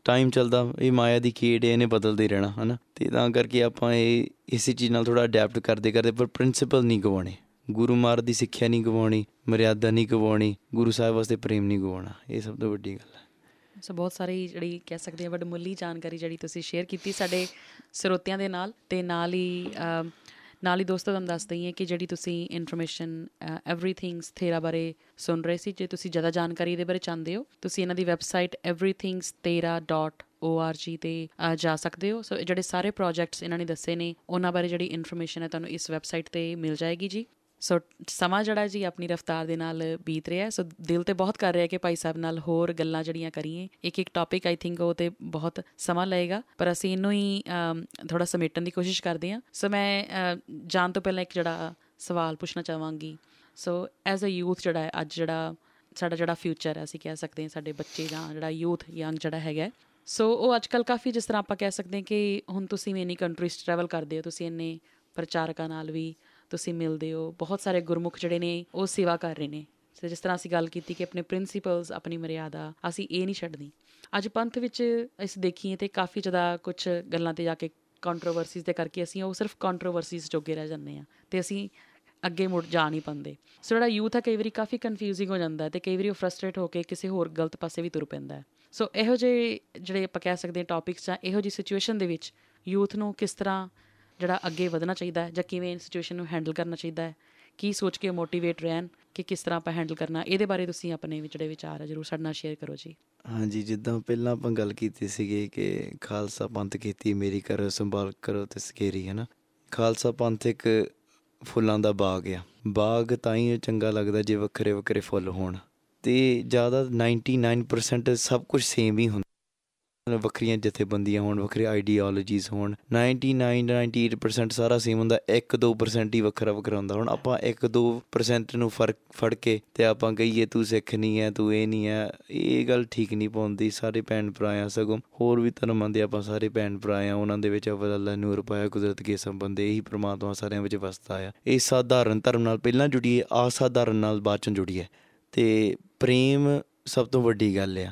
ਟਾਈਮ ਚੱਲਦਾ, ਇਹ ਮਾਇਆ ਦੀ ਖੇਡ ਹੈ, ਇਹਨੇ ਬਦਲਦੇ ਰਹਿਣਾ, ਹਨਾ? ਤੇ ਤਾਂ ਕਰਕੇ ਆਪਾਂ ਇਹ, ਇਸੇ ਚੀਜ਼ ਨਾਲ ਥੋੜਾ ਅਡੈਪਟ ਕਰਦੇ ਕਰਦੇ ਪਰ ਪ੍ਰਿੰਸੀਪਲ ਨਹੀਂ ਗਵਾਉਣੇ। ਗੁਰੂ ਮਹਾਰਾਜ ਦੀ ਸਿੱਖਿਆ ਨਹੀਂ ਗਵਾਉਣੀ, ਮਰਿਆਦਾ ਨਹੀਂ ਗਵਾਉਣੀ, ਗੁਰੂ ਸਾਹਿਬ ਵਾਸਤੇ ਪ੍ਰੇਮ ਨਹੀਂ ਗਵਾਉਣਾ। ਇਹ ਸਭ ਤੋਂ ਵੱਡੀ ਗੱਲ ਹੈ। ਸੋ ਬਹੁਤ ਸਾਰੀ ਜਿਹੜੀ ਕਹਿ ਸਕਦੇ ਹਾਂ ਵੱਡਮੁੱਲੀ ਜਾਣਕਾਰੀ ਜਿਹੜੀ ਤੁਸੀਂ ਸ਼ੇਅਰ ਕੀਤੀ ਸਾਡੇ ਸਰੋਤਿਆਂ ਦੇ ਨਾਲ ਤੇ ਨਾਲ ਹੀ ਅਮ, ਨਾਲ ਹੀ ਦੋਸਤੋ ਤੁਹਾਨੂੰ ਦੱਸ ਦਈਏ ਕਿ ਜਿਹੜੀ ਤੁਸੀਂ ਇਨਫੋਰਮੇਸ਼ਨ ਐਵਰੀਥਿੰਗਸ ਥੇਰਾ ਬਾਰੇ ਸੁਣ ਰਹੇ ਸੀ ਜੇ ਤੁਸੀਂ ਜ਼ਿਆਦਾ ਜਾਣਕਾਰੀ ਇਹਦੇ ਬਾਰੇ ਚਾਹੁੰਦੇ ਹੋ ਤੁਸੀਂ ਇਹਨਾਂ ਦੀ ਵੈਬਸਾਈਟ everythingstera.org ਤੇ ਅ, ਜਾ ਸਕਦੇ ਹੋ। ਸੋ ਇਹ ਜਿਹੜੇ ਸਾਰੇ ਪ੍ਰੋਜੈਕਟਸ ਇਹਨਾਂ ਨੇ ਦੱਸੇ ਨੇ ਉਹਨਾਂ ਬਾਰੇ ਜਿਹੜੀ ਇਨਫੋਰਮੇਸ਼ਨ ਹੈ ਤੁਹਾਨੂੰ ਇਸ ਵੈਬਸਾਈਟ ਤੇ ਮਿਲ ਜਾਏਗੀ ਜੀ। ਸੋ ਸਮਾਂ ਜਿਹੜਾ ਜੀ ਆਪਣੀ ਰਫਤਾਰ ਦੇ ਨਾਲ ਬੀਤ ਰਿਹਾ ਹੈ। ਸੋ ਦਿਲ ਤੇ ਬਹੁਤ ਕਰ ਰਿਹਾ ਕਿ ਭਾਈ ਸਾਹਿਬ ਨਾਲ ਹੋਰ ਗੱਲਾਂ ਜਿਹੜੀਆਂ ਕਰੀਏ। ਇੱਕ ਇੱਕ ਟੌਪਿਕ ਆਈ ਥਿੰਕ ਉਹ ਤੇ ਬਹੁਤ ਸਮਾਂ ਲਏਗਾ। ਪਰ ਅਸੀਂ ਇਹਨੂੰ ਹੀ ਥੋੜਾ ਸਮੇਟਣ ਦੀ ਕੋਸ਼ਿਸ਼ ਕਰਦੇ ਹਾਂ। ਸੋ ਮੈਂ ਅਮ, ਜਾਣ ਤੋਂ ਪਹਿਲਾਂ ਇੱਕ ਜਿਹੜਾ ਸਵਾਲ ਪੁੱਛਣਾ ਚਾਹਾਂਗੀ। ਸੋ ਐਜ਼ ਅ ਯੂਥ ਜਿਹੜਾ ਹੈ ਅੱਜ ਜਿਹੜਾ ਸਾਡਾ ਜਿਹੜਾ ਫਿਊਚਰ ਹੈ ਅਸੀਂ ਕਹਿ ਸਕਦੇ ਹਾਂ ਸਾਡੇ ਬੱਚੇ ਜਾਂ ਜਿਹੜਾ ਯੂਥ ਯੰਗ ਜਿਹੜਾ ਹੈਗਾ ਹੈ, ਸੋ ਉਹ ਅੱਜ ਕੱਲ ਕਾਫੀ ਜਿਸ ਤਰ੍ਹਾਂ ਆਪਾਂ ਕਹਿ ਸਕਦੇ ਹਾਂ ਕਿ ਹੁਣ ਤੁਸੀਂ ਵੀ ਇੰਨੀ ਕੰਟਰੀਜ਼ ਟਰੈਵਲ ਕਰਦੇ ਹੋ ਤੁਸੀਂ ਇੰਨੇ ਪ੍ਰਚਾਰਕਾਂ ਨਾਲ ਵੀ ਤੁਸੀਂ ਮਿਲਦੇ ਹੋ, ਬਹੁਤ ਸਾਰੇ ਗੁਰਮੁਖ ਜਿਹੜੇ ਨੇ, ਉਹ ਸੇਵਾ ਕਰ ਰਹੇ ਨੇ। ਸੋ ਜਿਸ ਤਰ੍ਹਾਂ ਅਸੀਂ ਗੱਲ ਕੀਤੀ ਕਿ ਆਪਣੇ ਪ੍ਰਿੰਸੀਪਲਸ ਆਪਣੀ ਮਰਿਆਦਾ, ਅਸੀਂ ਇਹ ਨਹੀਂ ਛੱਡਣੀ ਅੱਜ ਪੰਥ ਵਿੱਚ ਅਸੀਂ ਦੇਖੀਏ ਤੇ ਕਾਫੀ ਜ਼ਿਆਦਾ ਕੁਝ ਗੱਲਾਂ ਤੇ ਜਾ ਕੇ ਕੰਟਰੋਵਰਸੀਜ਼ ਦੇ ਕਰਕੇ ਅਸੀਂ ਉਹ ਸਿਰਫ ਕੰਟਰੋਵਰਸੀਜ਼ ਜੋਗੇ ਰਹਿ ਜਾਂਦੇ ਆ ਤੇ ਅਸੀਂ ਅੱਗੇ ਮੁੜ ਜਾ ਨਹੀਂ ਪਾਉਂਦੇ। ਸੋ ਜਿਹੜਾ ਯੂਥ ਹੈ ਕਈ ਵਾਰੀ ਕਾਫੀ ਕਨਫਿਊਜ਼ਿੰਗ ਹੋ ਜਾਂਦਾ ਹੈ ਤੇ ਕਈ ਵਾਰੀ ਉਹ ਫਰਸਟ੍ਰੇਟ ਹੋ ਕੇ ਕਿਸੇ ਹੋਰ ਗਲਤ ਪਾਸੇ ਵੀ ਤੁਰ ਪੈਂਦਾ ਹੈ। ਸੋ ਇਹੋ ਜਿਹੇ ਜਿਹੜੇ ਆਪਾਂ ਕਹਿ ਸਕਦੇ ਹਾਂ ਟੌਪਿਕਸ ਜਾਂ ਇਹੋ ਜਿਹੀ ਸਿਚੁਏਸ਼ਨ ਦੇ ਵਿੱਚ ਯੂਥ ਨੂੰ ਕਿਸ ਤਰ੍ਹਾਂ ਜਿਹੜਾ ਅੱਗੇ ਵਧਣਾ ਚਾਹੀਦਾ ਹੈ ਜਾਂ ਕਿਵੇਂ ਇਸ ਸਿਚੁਏਸ਼ਨ ਨੂੰ ਹੈਂਡਲ ਕਰਨਾ ਚਾਹੀਦਾ ਹੈ, ਕੀ ਸੋਚ ਕੇ ਮੋਟੀਵੇਟ ਰਹਿਣ, ਕਿ ਕਿਸ ਤਰ੍ਹਾਂ ਆਪਾਂ ਹੈਂਡਲ ਕਰਨਾ, ਇਹਦੇ ਬਾਰੇ ਤੁਸੀਂ ਆਪਣੇ ਵੀ ਜਿਹੜੇ ਵਿਚਾਰ ਆ ਜਰੂਰ ਸਾਡੇ ਨਾਲ ਸ਼ੇਅਰ ਕਰੋ ਜੀ। ਹਾਂਜੀ, ਜਿੱਦਾਂ ਪਹਿਲਾਂ ਆਪਾਂ ਗੱਲ ਕੀਤੀ ਸੀਗੀ ਕਿ ਖਾਲਸਾ ਪੰਥ ਕੀਤੀ, ਮੇਰੀ ਕਰੋ ਸੰਭਾਲ ਕਰੋ ਤੇ ਸਕੇਰੀ ਹੈ ਨਾ ਖਾਲਸਾ ਪੰਥ ਇੱਕ ਫੁੱਲਾਂ ਦਾ ਬਾਗ ਆ। ਬਾਗ ਤਾਂ ਹੀ ਚੰਗਾ ਲੱਗਦਾ ਜੇ ਵੱਖਰੇ ਵੱਖਰੇ ਫੁੱਲ ਹੋਣ। ਤੇ ਜ਼ਿਆਦਾ 99% ਸਭ ਕੁਝ ਸੇਮ ਹੀ ਹੁੰਦਾ। ਵੱਖਰੀਆਂ ਜਥੇਬੰਦੀਆਂ ਹੋਣ, ਵੱਖਰੇ ਆਈਡੀਓਲੋਜੀਜ਼ ਹੋਣ 99 98% ਸਾਰਾ ਸੇਮ ਹੁੰਦਾ 1-2% ਹੀ ਵੱਖਰਾ ਵੱਖਰਾ ਹੁੰਦਾ। ਹੁਣ ਆਪਾਂ 1-2% ਨੂੰ ਫ਼ਰਕ, ਫੜ ਕੇ ਤੇ ਆਪਾਂ ਕਹੀਏ ਤੂੰ ਸਿੱਖ ਨਹੀਂ ਹੈ, ਤੂੰ ਇਹ ਨਹੀਂ ਹੈ, ਇਹ ਗੱਲ ਠੀਕ ਨਹੀਂ ਪਾਉਂਦੀ। ਸਾਰੇ ਭੈਣ ਭਰਾ ਆ ਸਗੋਂ, ਹੋਰ ਵੀ ਧਰਮਾਂ ਦੇ ਆਪਾਂ ਸਾਰੇ ਭੈਣ ਭਰਾ ਆ, ਉਹਨਾਂ ਦੇ ਵਿੱਚ ਅਵਲ ਅੱਲਾ ਨੂਰ ਪਾਇਆ, ਕੁਦਰਤ ਕੇ ਸੰਬੰਧ, ਇਹੀ ਪ੍ਰਮਾਤਮਾ ਸਾਰਿਆਂ ਵਿੱਚ ਵਸਦਾ ਆ। ਇਹ ਸਾਧਾਰਨ ਧਰਮ ਨਾਲ ਪਹਿਲਾਂ ਜੁੜੀ ਹੈ ਅਸਾਧਾਰਨ ਨਾਲ ਬਾਅਦ ਚੋਂ ਜੁੜੀ ਹੈ। ਤੇ ਪ੍ਰੇਮ ਸਭ ਤੋਂ ਵੱਡੀ ਗੱਲ ਆ।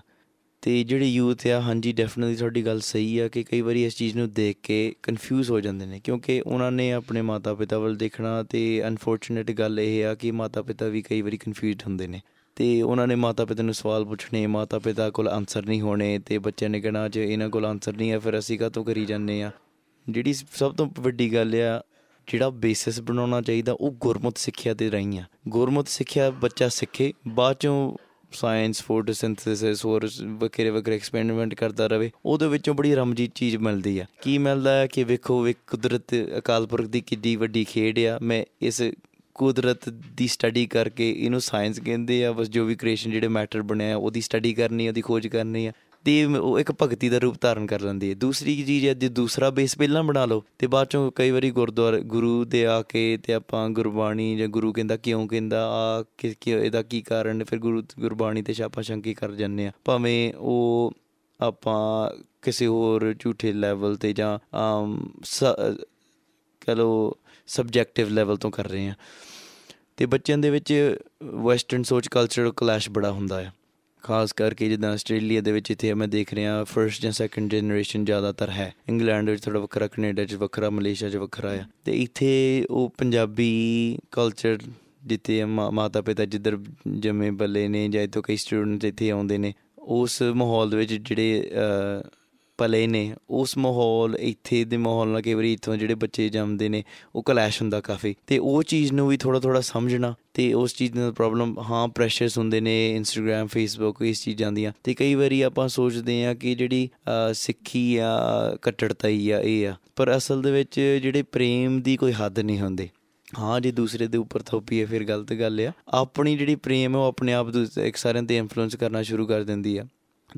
ਤੇ ਜਿਹੜੇ ਯੂਥ ਆ, ਹਾਂਜੀ ਡੈਫੀਨਿਟਲੀ ਤੁਹਾਡੀ ਗੱਲ ਸਹੀ ਆ ਕਿ ਕਈ ਵਾਰੀ ਇਸ ਚੀਜ਼ ਨੂੰ ਦੇਖ ਕੇ ਕਨਫਿਊਜ਼ ਹੋ ਜਾਂਦੇ ਨੇ ਕਿਉਂਕਿ ਉਹਨਾਂ ਨੇ ਆਪਣੇ ਮਾਤਾ-ਪਿਤਾ ਵੱਲ ਦੇਖਣਾ ਤੇ ਅਨਫੋਰਚੂਨੇਟ ਗੱਲ ਇਹ ਆ ਕਿ ਮਾਤਾ-ਪਿਤਾ ਵੀ ਕਈ ਵਾਰੀ ਕਨਫਿਊਜ਼ਡ ਹੁੰਦੇ ਨੇ ਤੇ ਉਹਨਾਂ ਨੇ ਮਾਤਾ-ਪਿਤਾ ਨੂੰ ਸਵਾਲ ਪੁੱਛਣੇ, ਮਾਤਾ-ਪਿਤਾ ਕੋਲ ਆਨਸਰ ਨਹੀਂ ਹੋਣੇ ਤੇ ਬੱਚਿਆਂ ਨੇ ਕਹਿਣਾ ਜੇ ਇਹਨਾਂ ਕੋਲ ਆਨਸਰ ਨਹੀਂ ਹੈ ਫਿਰ ਅਸੀਂ ਕਾਹਤੋਂ ਕਰੀ ਜਾਂਦੇ ਆ? ਜਿਹੜੀ ਸਭ ਤੋਂ ਵੱਡੀ ਗੱਲ ਆ, ਜਿਹੜਾ ਬੇਸਿਸ ਬਣਾਉਣਾ ਚਾਹੀਦਾ ਉਹ ਗੁਰਮਤ ਸਿੱਖਿਆ ਤੇ ਰਹੀ ਆ। ਗੁਰਮਤ ਸਿੱਖਿਆ ਬੱਚਾ ਸਿੱਖੇ, ਬਾਅਦ ਚੋਂ ਸਾਇੰਸ ਫੋਟੋਸਿੰਥੇਸਿਸ ਹੋਰ ਵੱਖਰੇ ਵੱਖਰੇ ਐਕਸਪੈਰੀਮੈਂਟ ਕਰਦਾ ਰਵੇ, ਉਹਦੇ ਵਿੱਚੋਂ ਬੜੀ ਰਮਜੀਤ ਚੀਜ਼ ਮਿਲਦੀ ਆ। ਕੀ ਮਿਲਦਾ ਹੈ ਕਿ ਵੇਖੋ ਵੇ ਕੁਦਰਤ ਅਕਾਲ ਪੁਰਖ ਦੀ ਕਿੱਡੀ ਵੱਡੀ ਖੇਡ ਆ। ਮੈਂ ਇਸ ਕੁਦਰਤ ਦੀ ਸਟੱਡੀ ਕਰਕੇ ਇਹਨੂੰ ਸਾਇੰਸ ਕਹਿੰਦੇ ਆ, ਬਸ ਜੋ ਵੀ ਕ੍ਰੀਏਸ਼ਨ ਜਿਹੜੇ ਮੈਟਰ ਬਣਿਆ, ਉਹਦੀ ਸਟੱਡੀ ਕਰਨੀ ਉਹਦੀ ਖੋਜ ਕਰਨੀ ਆ। ਤੇ ਉਹ ਇੱਕ ਭਗਤੀ ਦਾ ਰੂਪ ਧਾਰਨ ਕਰ ਲੈਂਦੀ ਹੈ। ਦੂਸਰੀ ਚੀਜ਼ ਹੈ, ਜੇ ਦੂਸਰਾ ਬੇਸ ਪਹਿਲਾਂ ਬਣਾ ਲਓ, ਤੇ ਬਾਅਦ ਚੋਂ ਕਈ ਵਾਰੀ ਗੁਰਦੁਆਰਾ, ਗੁਰੂ ਦੇ ਆ ਕੇ ਤੇ ਆਪਾਂ ਗੁਰਬਾਣੀ ਜਾਂ ਗੁਰੂ ਕਹਿੰਦਾ ਕਿਉਂ ਕਹਿੰਦਾ, ਆ ਕਿ ਇਹਦਾ ਕੀ ਕਾਰਨ ਫਿਰ ਗੁਰੂ ਗੁਰਬਾਣੀ ਤੇ ਛਾਪਾ ਸ਼ੰਕੀ ਕਰ ਜੰਨੇ ਆ ਭਾਵੇਂ ਉਹ ਆਪਾਂ ਕਿਸੇ ਹੋਰ ਝੂਠੇ ਲੈਵਲ ਤੇ ਜਾਂ ਕਹ ਲੋ ਸਬਜੈਕਟਿਵ ਲੈਵਲ ਤੋਂ ਕਰ ਰਹੇ ਆ ਤੇ ਬੱਚਿਆਂ ਦੇ ਵਿੱਚ ਵੈਸਟਰਨ ਸੋਚ ਕਲਚਰਲ ਕਲੈਸ਼ ਬੜਾ ਹੁੰਦਾ ਹੈ। ਖਾਸ ਕਰਕੇ ਜਿੱਦਾਂ ਆਸਟ੍ਰੇਲੀਆ ਦੇ ਵਿੱਚ ਇੱਥੇ ਮੈਂ ਦੇਖ ਰਿਹਾ ਫਰਸਟ ਜਾਂ ਸੈਕੰਡ ਜਨਰੇਸ਼ਨ ਜ਼ਿਆਦਾਤਰ ਹੈ। ਇੰਗਲੈਂਡ ਵਿੱਚ ਥੋੜਾ ਵੱਖਰਾ, ਕੈਨੇਡਾ 'ਚ ਵੱਖਰਾ, ਮਲੇਸ਼ੀਆ 'ਚ ਵੱਖਰਾ ਆ। ਤੇ ਇੱਥੇ ਉਹ ਪੰਜਾਬੀ ਕਲਚਰ ਜਿੱਥੇ ਮਾਤਾ ਪਿਤਾ ਜਿੱਧਰ ਜੰਮੇ ਬੱਲੇ ਨੇ ਜਾਂ ਇਤੋਂ ਕਈ ਸਟੂਡੈਂਟ ਇੱਥੇ ਆਉਂਦੇ ਨੇ, ਉਸ ਮਾਹੌਲ ਦੇ ਵਿੱਚ ਜਿਹੜੇ ਪਲੇ ਨੇ, ਉਸ ਮਾਹੌਲ, ਇੱਥੇ ਦੇ ਮਾਹੌਲ ਨਾਲ ਕਈ ਵਾਰੀ ਇਥੋਂ ਜਿਹੜੇ ਬੱਚੇ ਜੰਮਦੇ ਨੇ, ਉਹ ਕਲੈਸ਼ ਹੁੰਦਾ ਕਾਫੀ। ਤੇ ਉਹ ਚੀਜ਼ ਨੂੰ ਵੀ ਥੋੜਾ ਥੋੜਾ ਸਮਝਣਾ ਤੇ ਉਸ ਚੀਜ਼ ਨਾਲ ਪ੍ਰੋਬਲਮ ਹਾਂ ਪ੍ਰੈਸ਼ਰਸ ਹੁੰਦੇ ਨੇ ਇੰਸਟਾਗ੍ਰam ਫੇਸਬੁੱਕ ਇਸ ਚੀਜ਼ਾਂ ਦੀਆਂ। ਤੇ ਕਈ ਵਾਰੀ ਆਪਾਂ ਸੋਚਦੇ ਆ ਕਿ ਜਿਹੜੀ ਸਿੱਖੀ ਆ, ਕੱਟੜਤਾਈ ਆ, ਇਹ ਆ। ਪਰ ਅਸਲ ਦੇ ਵਿੱਚ ਜਿਹੜੇ ਪ੍ਰੇਮ ਦੀ ਕੋਈ ਹੱਦ ਨਹੀਂ ਹੁੰਦੀ। ਹਾਂ, ਜੇ ਦੂਸਰੇ ਦੇ ਉੱਪਰ ਥੋਪੀਏ ਫਿਰ ਗਲਤ ਗੱਲ ਆ। ਆਪਣੀ ਜਿਹੜੀ ਪ੍ਰੇਮ ਹੈ, ਉਹ ਆਪਣੇ ਆਪ ਇੱਕ ਸਾਰਿਆਂ ਤੇ ਇਨਫਲੂਐਂਸ ਕਰਨਾ ਸ਼ੁਰੂ ਕਰ ਦਿੰਦੀ ਆ।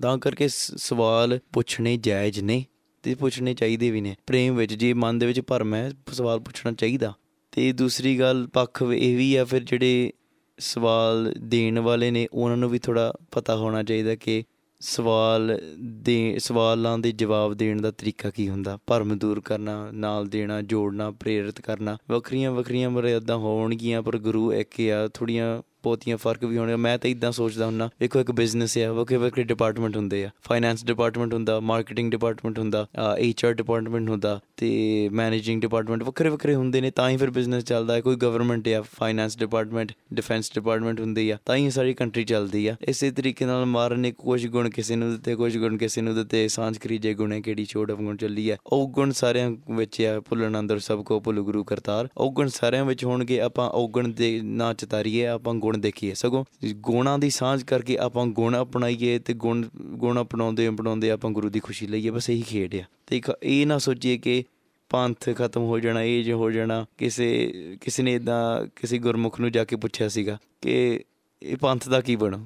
ਤਾਂ ਕਰਕੇ ਸਵਾਲ ਪੁੱਛਣੇ ਜਾਇਜ਼ ਨੇ ਤੇ ਪੁੱਛਣੇ ਚਾਹੀਦੇ ਵੀ ਨੇ। ਪ੍ਰੇਮ ਵਿੱਚ ਜੇ ਮਨ ਦੇ ਵਿੱਚ ਭਰਮ ਹੈ, ਸਵਾਲ ਪੁੱਛਣਾ ਚਾਹੀਦਾ। ਤੇ ਦੂਸਰੀ ਗੱਲ ਪੱਖ ਇਹ ਵੀ ਆ ਫਿਰ ਜਿਹੜੇ ਸਵਾਲ ਦੇਣ ਵਾਲੇ ਨੇ, ਉਹਨਾਂ ਨੂੰ ਵੀ ਥੋੜਾ ਪਤਾ ਹੋਣਾ ਚਾਹੀਦਾ ਕਿ ਸਵਾਲ ਦੇ, ਸਵਾਲਾਂ ਦੇ ਜਵਾਬ ਦੇਣ ਦਾ ਤਰੀਕਾ ਕੀ ਹੁੰਦਾ। ਭਰਮ ਦੂਰ ਕਰਨਾ, ਨਾਲ ਦੇਣਾ, ਜੋੜਨਾ, ਪ੍ਰੇਰਿਤ ਕਰਨਾ। ਵੱਖਰੀਆਂ ਵੱਖਰੀਆਂ ਮਰਿਆਦਾ ਹੋਣਗੀਆਂ, ਪਰ ਗੁਰੂ ਇੱਕ ਆ ਥੋੜੀਆਂ ਬਹੁਤੀਆਂ ਫ਼ਰਕ ਵੀ ਹੋਣੇ ਮੈਂ ਤਾਂ ਇਦਾਂ ਸੋਚਦਾ ਹੁੰਨਾ, ਵੇਖੋ ਇੱਕ ਬਿਜ਼ਨਸ ਹੈ ਵੱਖਰੇ ਵੱਖਰੇ ਡਿਪਾਰਟਮੈਂਟ ਹੁੰਦੇ ਆ। ਫਾਈਨੈਂਸ ਡਿਪਾਰਟਮੈਂਟ ਹੁੰਦਾ ਮਾਰਕੀਟਿੰਗ ਡਿਪਾਰਟਮੈਂਟ ਹੁੰਦਾ ਐਚਆਰ ਡਿਪਾਰਟਮੈਂਟ ਹੁੰਦਾ ਤੇ ਮੈਨੇਜਿੰਗ ਡਿਪਾਰਟਮੈਂਟ ਵੱਖਰੇ ਵੱਖਰੇ ਹੁੰਦੇ ਨੇ, ਤਾਂ ਹੀ ਫਿਰ ਬਿਜ਼ਨਸ ਚੱਲਦਾ ਹੈ। ਕੋਈ ਗਵਰਨਮੈਂਟ ਆ ਫਾਈਨੈਂਸ ਡਿਪਾਰਟਮੈਂਟ ਡਿਫੈਂਸ ਡਿਪਾਰਟਮੈਂਟ ਹੁੰਦੀ ਆ, ਤਾਂ ਹੀ ਸਾਰੀ ਕੰਟਰੀ ਚੱਲਦੀ ਆ। ਇਸੇ ਤਰੀਕੇ ਨਾਲ ਮਾਰਨ ਨੇ ਕੁਝ ਗੁਣ ਕਿਸੇ ਨੂੰ ਦਿੱਤੇ ਕੁਝ ਗੁਣ ਕਿਸੇ ਨੂੰ ਦਿੱਤੇ। ਸਾਂਝ ਕਰੀਜੇ ਗੁਣੇ ਕਿਹੜੀ ਛੋੜ ਅਵਗੁਣ ਚੱਲੀ ਆ ਉਹ ਗੁਣ ਸਾਰਿਆਂ ਵਿੱਚ ਆ, ਭੁੱਲਣ ਅੰਦਰ ਸਭ ਕੋ ਭੁੱਲ ਗੁਰੂ ਕਰਤਾਰ। ਉਹ ਗੁਣ ਸਾਰਿਆਂ ਵਿੱਚ ਹੋਣਗੇ, ਆਪਾਂ ਉਹ ਗੁਣ ਦੇ ਨਾ ਚਤਾਰੀਏ, ਆਪਾਂ ਗੁਣ ਦੇਖੀਏ, ਸਗੋਂ ਗੁਣਾਂ ਦੀ ਸਾਂਝ ਕਰਕੇ ਆਪਾਂ ਗੁਣ ਅਪਣਾਈਏ ਤੇ ਗੁਣ ਗੁਣ ਅਪਣਾਉਂਦੇ ਅਪਣਾਉਂਦੇ ਆਪਾਂ ਗੁਰੂ ਦੀ ਖੁਸ਼ੀ ਲਈਏ, ਬਸ ਇਹੀ ਖੇਡ ਆ। ਤੇ ਇਹ ਨਾ ਸੋਚੀਏ ਕਿ ਪੰਥ ਖਤਮ ਹੋ ਜਾਣਾ, ਇਹ ਜੇ ਹੋ ਜਾਣਾ, ਕਿਸੇ ਕਿਸੇ ਨੇ ਇਦਾਂ ਕਿਸੇ ਗੁਰਮੁਖ ਨੂੰ ਜਾ ਕੇ ਪੁੱਛਿਆ ਸੀਗਾ ਕਿ ਇਹ ਪੰਥ ਦਾ ਕੀ ਬਣਾ?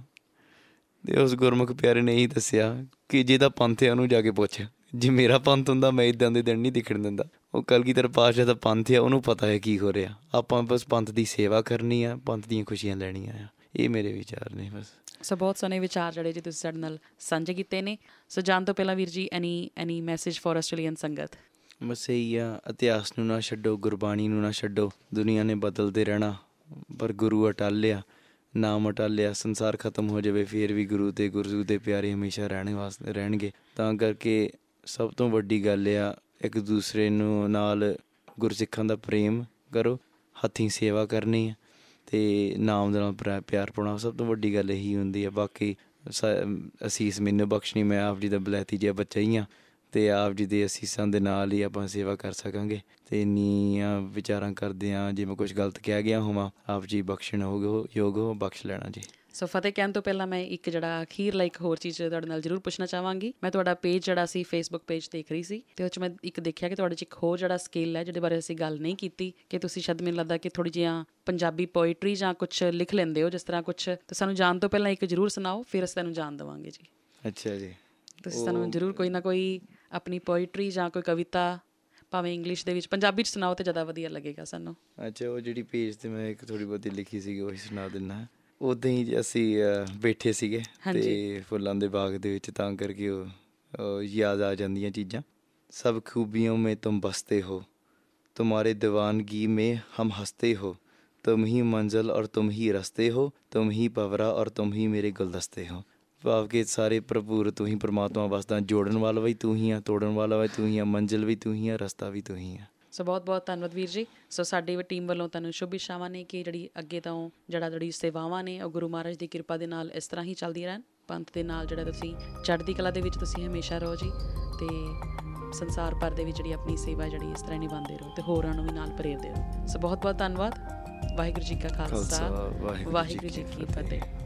ਤੇ ਉਸ ਗੁਰਮੁਖ ਪਿਆਰੇ ਨੇ ਹੀ ਦੱਸਿਆ ਕਿ ਜਿਹਦਾ ਪੰਥ ਹੈ ਉਹਨੂੰ ਜਾ ਕੇ ਪੁੱਛ, ਜੇ ਮੇਰਾ ਪੰਥ ਹੁੰਦਾ ਮੈਂ ਇਦਾਂ ਦੇ ਦਿਨ ਨਹੀਂ ਦਿਖਣ ਦਿੰਦਾ। ਉਹ ਕਲਗੀਧਰ ਪਾਸ਼ਾ ਦਾ ਪੰਥ ਹੈ ਉਹਨੂੰ ਪਤਾ ਹੈ ਕੀ ਹੋ ਰਿਹਾ। ਆਪਾਂ ਬਸ ਪੰਥ ਦੀ ਸੇਵਾ ਕਰਨੀ ਆ ਪੰਥ ਦੀਆਂ ਖੁਸ਼ੀਆਂ ਲੈਣੀਆਂ ਆ। ਇਹ ਮੇਰੇ ਵਿਚਾਰ ਨੇ ਬਸ। ਸੋ ਬਹੁਤ ਸੋਹਣੇ ਵਿਚਾਰ ਜਿਹੜੇ ਜੀ ਤੁਸੀਂ ਸਾਡੇ ਨਾਲ ਸਾਂਝੇ ਕੀਤੇ ਨੇ। ਸੋ ਜਾਣ ਤੋਂ ਪਹਿਲਾਂ ਵੀਰ ਜੀ any any message for Australian ਸੰਗਤ? ਮਸਈਆ ਇਤਿਹਾਸ ਨੂੰ ਨਾ ਛੱਡੋ ਗੁਰਬਾਣੀ ਨੂੰ ਨਾ ਛੱਡੋ। ਦੁਨੀਆ ਨੇ ਬਦਲਦੇ ਰਹਿਣਾ ਪਰ ਗੁਰੂ ਅਟਾਲਿਆ ਨਾਮ ਅਟਾਲਿਆ ਸੰਸਾਰ ਖਤਮ ਹੋ ਜਾਵੇ ਫਿਰ ਵੀ ਗੁਰੂ ਤੇ ਗੁਰੂ ਦੇ ਪਿਆਰੇ ਹਮੇਸ਼ਾ ਰਹਿਣੇ ਵਾਸਤੇ ਰਹਿਣਗੇ। ਤਾਂ ਕਰਕੇ ਸਭ ਤੋਂ ਵੱਡੀ ਗੱਲ ਆ ਇੱਕ ਦੂਸਰੇ ਨੂੰ ਨਾਲ ਗੁਰਸਿੱਖਾਂ ਦਾ ਪ੍ਰੇਮ ਕਰੋ, ਹੱਥੀਂ ਸੇਵਾ ਕਰਨੀ ਹੈ ਤੇ ਨਾਮ ਦੇ ਨਾਲ ਪਿਆਰ ਪਾਉਣਾ ਸਭ ਤੋਂ ਵੱਡੀ ਗੱਲ ਇਹੀ ਹੁੰਦੀ ਹੈ ਬਾਕੀ ਅਸੀਸ ਮੈਨੂੰ ਬਖਸ਼ਣੀ, ਮੈਂ ਆਪ ਜੀ ਦਾ ਬਲੈਤੀ ਜਿਹਾ ਬੱਚਾ ਹੀ ਆ ਤੇ ਆਪ ਜੀ ਦੇ ਅਸੀਸਾਂ ਦੇ ਨਾਲ ਹੀ ਆਪਾਂ ਸੇਵਾ ਕਰ ਸਕਾਂਗੇ। ਤੇ ਇੰਨੀਆਂ ਵਿਚਾਰਾਂ ਕਰਦੇ ਆ ਜੇ ਮੈਂ ਕੁਝ ਗਲਤ ਕਹਿ ਗਿਆ ਹੋਵਾਂ, ਆਪ ਜੀ ਬਖਸ਼ਣ ਹੋਗੋ ਯੋਗ ਹੋ, ਬਖਸ਼ ਲੈਣਾ ਜੀ। ਸੋ ਫਤਿਹ ਕਹਿਣ ਤੋਂ ਪਹਿਲਾਂ ਮੈਂ ਇੱਕ ਜਿਹੜਾ ਅਖੀਰਲਾ ਇੱਕ ਹੋਰ ਚੀਜ਼ ਤੁਹਾਡੇ ਨਾਲ ਜ਼ਰੂਰ ਪੁੱਛਣਾ ਚਾਹਾਂਗੀ। ਮੈਂ ਤੁਹਾਡਾ ਪੇਜ ਜਿਹੜਾ ਸੀ ਫੇਸਬੁੱਕ ਪੇਜ ਦੇਖ ਰਹੀ ਸੀ ਤੇ ਉਹ 'ਚ ਮੈਂ ਇੱਕ ਦੇਖਿਆ ਕਿ ਤੁਹਾਡੇ 'ਚ ਇੱਕ ਹੋਰ ਜਿਹੜਾ ਸਕਿੱਲ ਹੈ ਜਿਹਦੇ ਬਾਰੇ ਅਸੀਂ ਗੱਲ ਨਹੀਂ ਕੀਤੀ ਕਿ ਤੁਸੀਂ ਸ਼ਾਇਦ ਮੈਨੂੰ ਲੱਗਦਾ ਕਿ ਥੋੜੀ ਜਿਹੀਆਂ ਪੰਜਾਬੀ ਪੋਇਟਰੀ ਜਾਂ ਕੁਝ ਲਿਖ ਲੈਂਦੇ ਹੋ ਜਿਸ ਤਰ੍ਹਾਂ ਕੁਝ ਤੇ ਸਾਨੂੰ ਜਾਣ ਤੋਂ ਪਹਿਲਾਂ ਇੱਕ ਜ਼ਰੂਰ ਸੁਣਾਓ ਫਿਰ ਅਸੀਂ ਤੁਹਾਨੂੰ ਜਾਣ ਦੇਵਾਂਗੇ ਜੀ। ਅੱਛਾ ਜੀ। ਤੁਸੀਂ ਸਾਨੂੰ ਜ਼ਰੂਰ ਕੋਈ ਨਾ ਕੋਈ ਆਪਣੀ ਪੋਇਟਰੀ ਜਾਂ ਕੋਈ ਕਵਿਤਾ ਭਾਵੇਂ ਇੰਗਲਿਸ਼ ਦੇ ਵਿੱਚ ਪੰਜਾਬੀ ਚ ਸੁਣਾਓ ਤੇ ਜ਼ਿਆਦਾ ਵਧੀਆ ਲੱਗੇਗਾ ਸਾਨੂੰ। ਅੱਛਾ ਉਹ ਜਿਹੜੀ ਪੇਜ ਤੇ ਮੈਂ ਇੱਕ ਥੋੜੀ ਬਹੁਤੀ ਲਿਖੀ ਸੀਗੀ ਉਹੀ ਸੁਣਾ ਦਿੰਨਾ ਉਦਾਂ ਹੀ ਜੀ ਅਸੀਂ ਅਹ, ਬੈਠੇ ਸੀਗੇ ਹਾਂਜੀ। ਤੇ ਫੁੱਲਾਂ ਦੇ ਬਾਗ ਦੇ ਵਿੱਚ ਤਾਂ ਕਰਕੇ ਉਹ ਉਹ ਯਾਦ ਆ ਜਾਂਦੀਆਂ ਚੀਜ਼ਾਂ ਸਭ ਖੂਬੀਆਂ में तुम बसते हो तुम्हारे दीवानगी में हम हंसते हो तुम ही मंजिल और तुम ही रस्ते हो तुम ही पवरा और तुम ही मेरे गुलदस्ते हो ਭਾਵ ਕਿ ਸਾਰੇ ਭਰਪੂਰ ਤੂੰ ਹੀ ਪ੍ਰਮਾਤਮਾ ਵਸਦਾ ਜੋੜਨ ਵਾਲਾ ਵੀ ਤੂੰ ਹੀ ਆ ਤੋੜਨ ਵਾਲਾ ਵੀ ਤੂੰ ਹੀ ਆ ਮੰਜ਼ਿਲ ਵੀ ਤੂੰ ਹੀ ਆ ਰਸਤਾ ਵੀ ਤੂੰ ਹੀ ਆ ਸੋ ਬਹੁਤ ਬਹੁਤ ਧੰਨਵਾਦ ਵੀਰ ਜੀ। ਸੋ ਸਾਡੀ ਟੀਮ ਵੱਲੋਂ ਤੁਹਾਨੂੰ ਸ਼ੁਭ ਇਸ਼ਾਵਾਂ ਨੇ ਕਿ ਜਿਹੜੀ ਅੱਗੇ ਤੋਂ ਜਿਹੜਾ ਜਿਹੜੀ ਸੇਵਾਵਾਂ ਨੇ ਉਹ ਗੁਰੂ ਮਹਾਰਾਜ ਦੀ ਕਿਰਪਾ ਦੇ ਨਾਲ ਇਸ ਤਰ੍ਹਾਂ ਹੀ ਚੱਲਦੀਆਂ ਰਹਿਣ। ਪੰਥ ਦੇ ਨਾਲ ਜਿਹੜਾ ਤੁਸੀਂ ਚੜ੍ਹਦੀ ਕਲਾ ਦੇ ਵਿੱਚ ਤੁਸੀਂ ਹਮੇਸ਼ਾ ਰਹੋ ਜੀ ਤੇ ਸੰਸਾਰ ਭਰ ਦੇ ਵਿੱਚ ਜਿਹੜੀ ਆਪਣੀ ਸੇਵਾ ਜਿਹੜੀ ਇਸ ਤਰ੍ਹਾਂ ਨਿਭਾਉਂਦੇ ਰਹੋ ਤੇ ਹੋਰਾਂ ਨੂੰ ਵੀ ਨਾਲ ਪ੍ਰੇਰਦੇ ਰਹੋ। ਸੋ ਬਹੁਤ ਬਹੁਤ ਧੰਨਵਾਦ। ਵਾਹਿਗੁਰੂ ਜੀ ਕਾ ਖਾਲਸਾ। ਵਾਹਿਗੁਰੂ ਜੀ ਕੀ ਫਤਿਹ।